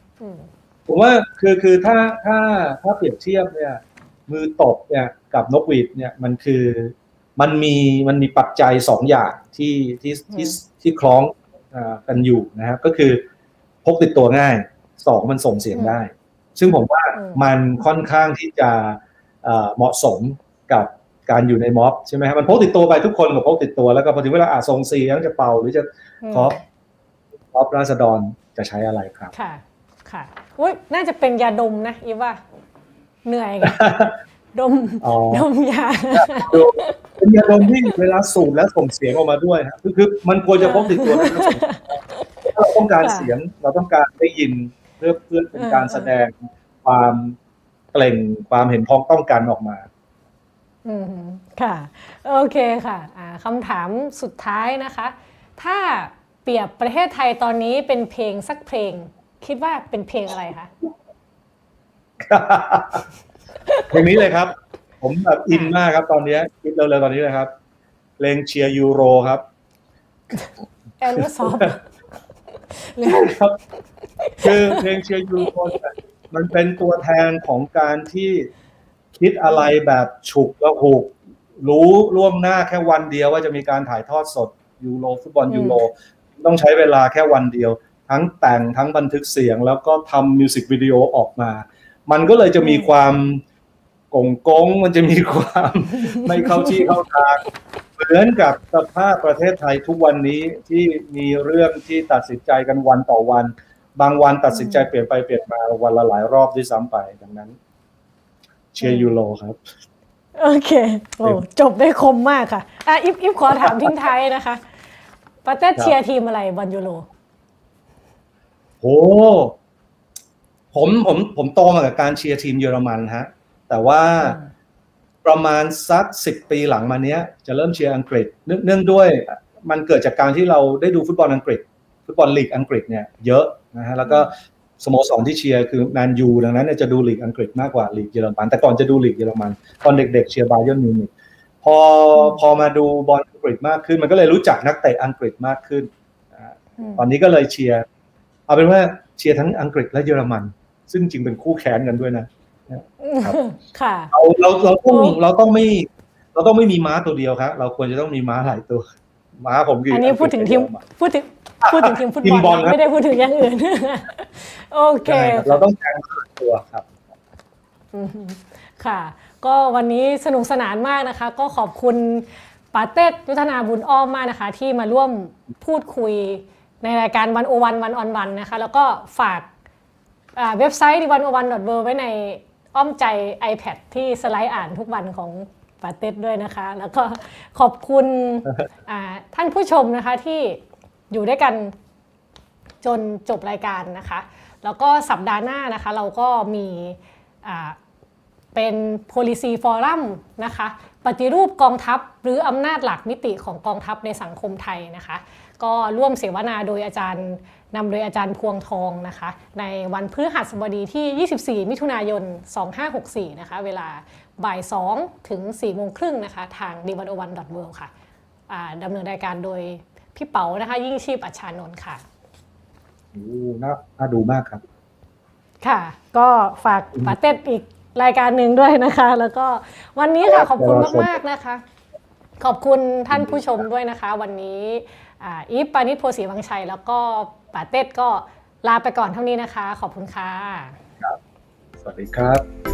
ผมว่าคือคือถ้าถ้าถ้าเปรียบเทียบเนี่ย มือตบเนี่ยกับนกหวีดเนี่ยมันคือมันมีมันมีปัจจัยสองอย่างที่ที่ที่ที่คล้องกันอยู่นะครับ ก็คือพกติดตัวง่ายสองมันส่งเสียงได้ ซึ่งผมว่ามันค่อนข้างที่จะเหมาะสมกับการอยู่ในม็อบใช่ไหมครับมันพกติดตัวไปทุกคนกับพกติดตัวแล้วก็พอถึงเวลาอาส่งเสียงจะเป่าหรือจะคอฟคอฟราษฎรจะใช้อะไรครับ ค่ะ ค่ะ อุ้ยน่าจะเป็นยาดมนะอีว่าเหนื่อยกันดมดมยาเป็นยาดมที่เวลาสูดแล้วส่งเสียงออกมาด้วยคือคือมันควรจะพกติดตัวถ้าเราต้องการเสียงเราต้องการได้ยินเพื่อเพื่อเป็นการแสดงความเกล่งความเห็นพ้องต้องกันออกมาอืมค่ะ โอเคค่ะอ่าคำถามสุดท้ายนะคะ ถ้าเปรียบประเทศไทยตอนนี้เป็นเพลงสักเพลง คิดว่าเป็นเพลงอะไรคะเพลงนี้เลยครับ ผมแบบอินมากครับตอนนี้คิดเร็วๆตอนนี้เลยครับเพลงเชียร์ยูโรครับแอนว่าซอฟครับคือเพลงเชียร์ยูโรเนี่ยมันเป็นตัวแทนของการที่คิดอะไรแบบฉุกละหุก รู้ล่วงหน้าแค่วันเดียวว่าจะมีการถ่ายทอดสดยูโรฟุตบอลยูโรต้องใช้เวลาแค่วันเดียว ทั้งแต่งทั้งบันทึกเสียง แล้วก็ทำมิวสิกวิดีโอออกมา มันก็เลยจะมีความกงกงมันจะมีความไม่เข้าที่เข้าทางเหมือนกับสภาพประเทศไทยทุกวันนี้ที่มีเรื่องที่ตัดสินใจกันวันต่อวัน บางวันตัดสินใจเปลี่ยนไปเปลี่ยนมาวันละหลายรอบด้วยซ้ำไปดังนั้น เชียร์ยูโรครับ โอเคโอ้จบได้คมมากค่ะอะอิฟอิฟขอถามทิ้งท้ายนะคะป๋าเต็ดเชียร์ทีมอะไรบอลยูโร โอ้ผมผมผมโตมากับการเชียร์ทีมเยอรมันฮะ แต่ว่าประมาณสักสิบปีหลังมาเนี้ย จะเริ่มเชียร์อังกฤษเนื่องเนื่องด้วย มันเกิดจากการที่เราได้ดูฟุตบอลอังกฤษ ฟุตบอลลีกอังกฤษเนี่ยเยอะนะฮะแล้วก็สโมสรที่เชียร์คือแมนยูดังนั้นเนี่ยจะดูลีกอังกฤษมากกว่าลีกเยอรมัน แต่ก่อนจะดูลีกเยอรมันตอนเด็ก ๆ เชียร์บาเยิร์นมิวนิกพอพอมาดูบอลอังกฤษมากขึ้น มันก็เลยรู้จักนักเตะอังกฤษมากขึ้นนะฮะตอนนี้ก็เลยเชียร์ เอาเป็นว่าเชียร์ทั้งอังกฤษและเยอรมัน ซึ่งจริงเป็นคู่แข่งกันด้วยนะครับค่ะเราเราเราต้องโอ้เราต้องไม่ เราต้องไม่มีม้าตัวเดียวครับเราควรจะต้องมีม้าหลายตัว ม้าผมคืออัอันนี้พูดถึงทีมพูดถึงพูดถึงทีมฟุตทีบมบออลลนะครับไม่ได้พูดถึงอย่างอื่น โอเคใช่ครับเราต้องแข่งหลายตัวครับอืมค่ะ ก็วันนี้สนุกสนานมากนะคะ ก็ขอบคุณปาเต้ยุทธนาบุญอ้อมมากนะคะ ที่มาร่วมพูดคุย ในรายการวันโอวันวันออนวันนะคะ แล้วก็ฝากอ่าเว็บไซต์วันโอวันดอทเไว้ในอ้อมใจ iPad ที่สไลด์อ่านทุกวันของปาเต้ด้วยนะคะ แล้วก็ขอบคุณอ่าท่านผู้ชมนะคะที่อยู่ด้วยกันจนจบรายการนะคะ แล้วก็สัปดาห์หน้านะคะ เราก็มีอ่าเป็น policy forum นะคะ ปฏิรูปกองทัพหรืออำนาจหลักมิติของกองทัพในสังคมไทยนะคะ ก็ร่วมเสวนาโดยอาจารย์นำโดยอาจารย์พวงทองนะคะ ในวันพฤหัสบดีที่ 24 มิถุนายน 2564 นะคะ เวลาบ่าย 2 ถึง 4 โมงครึ่งนะคะ ทาง d 1 0 1 w o r l d ค่ะอ่าดำเนินรายการโดยพี่เป๋านะคะ ยิ่งชีพอัชชานนท์ค่ะโอ้น่าน่าดูมากครับ ค่ะ ก็ฝากปาเต็ดอีกรายการหนึ่งด้วยนะคะ แล้วก็วันนี้ค่ะขอบคุณมาก ๆ นะคะ ขอบคุณท่านผู้ชมด้วยนะคะ วันนี้อ่า อีฟปานิชโพสีวังชัย แล้วก็ปาเต็ดก็ลาไปก่อนเท่านี้นะคะ ขอบคุณค่ะ สวัสดีครับ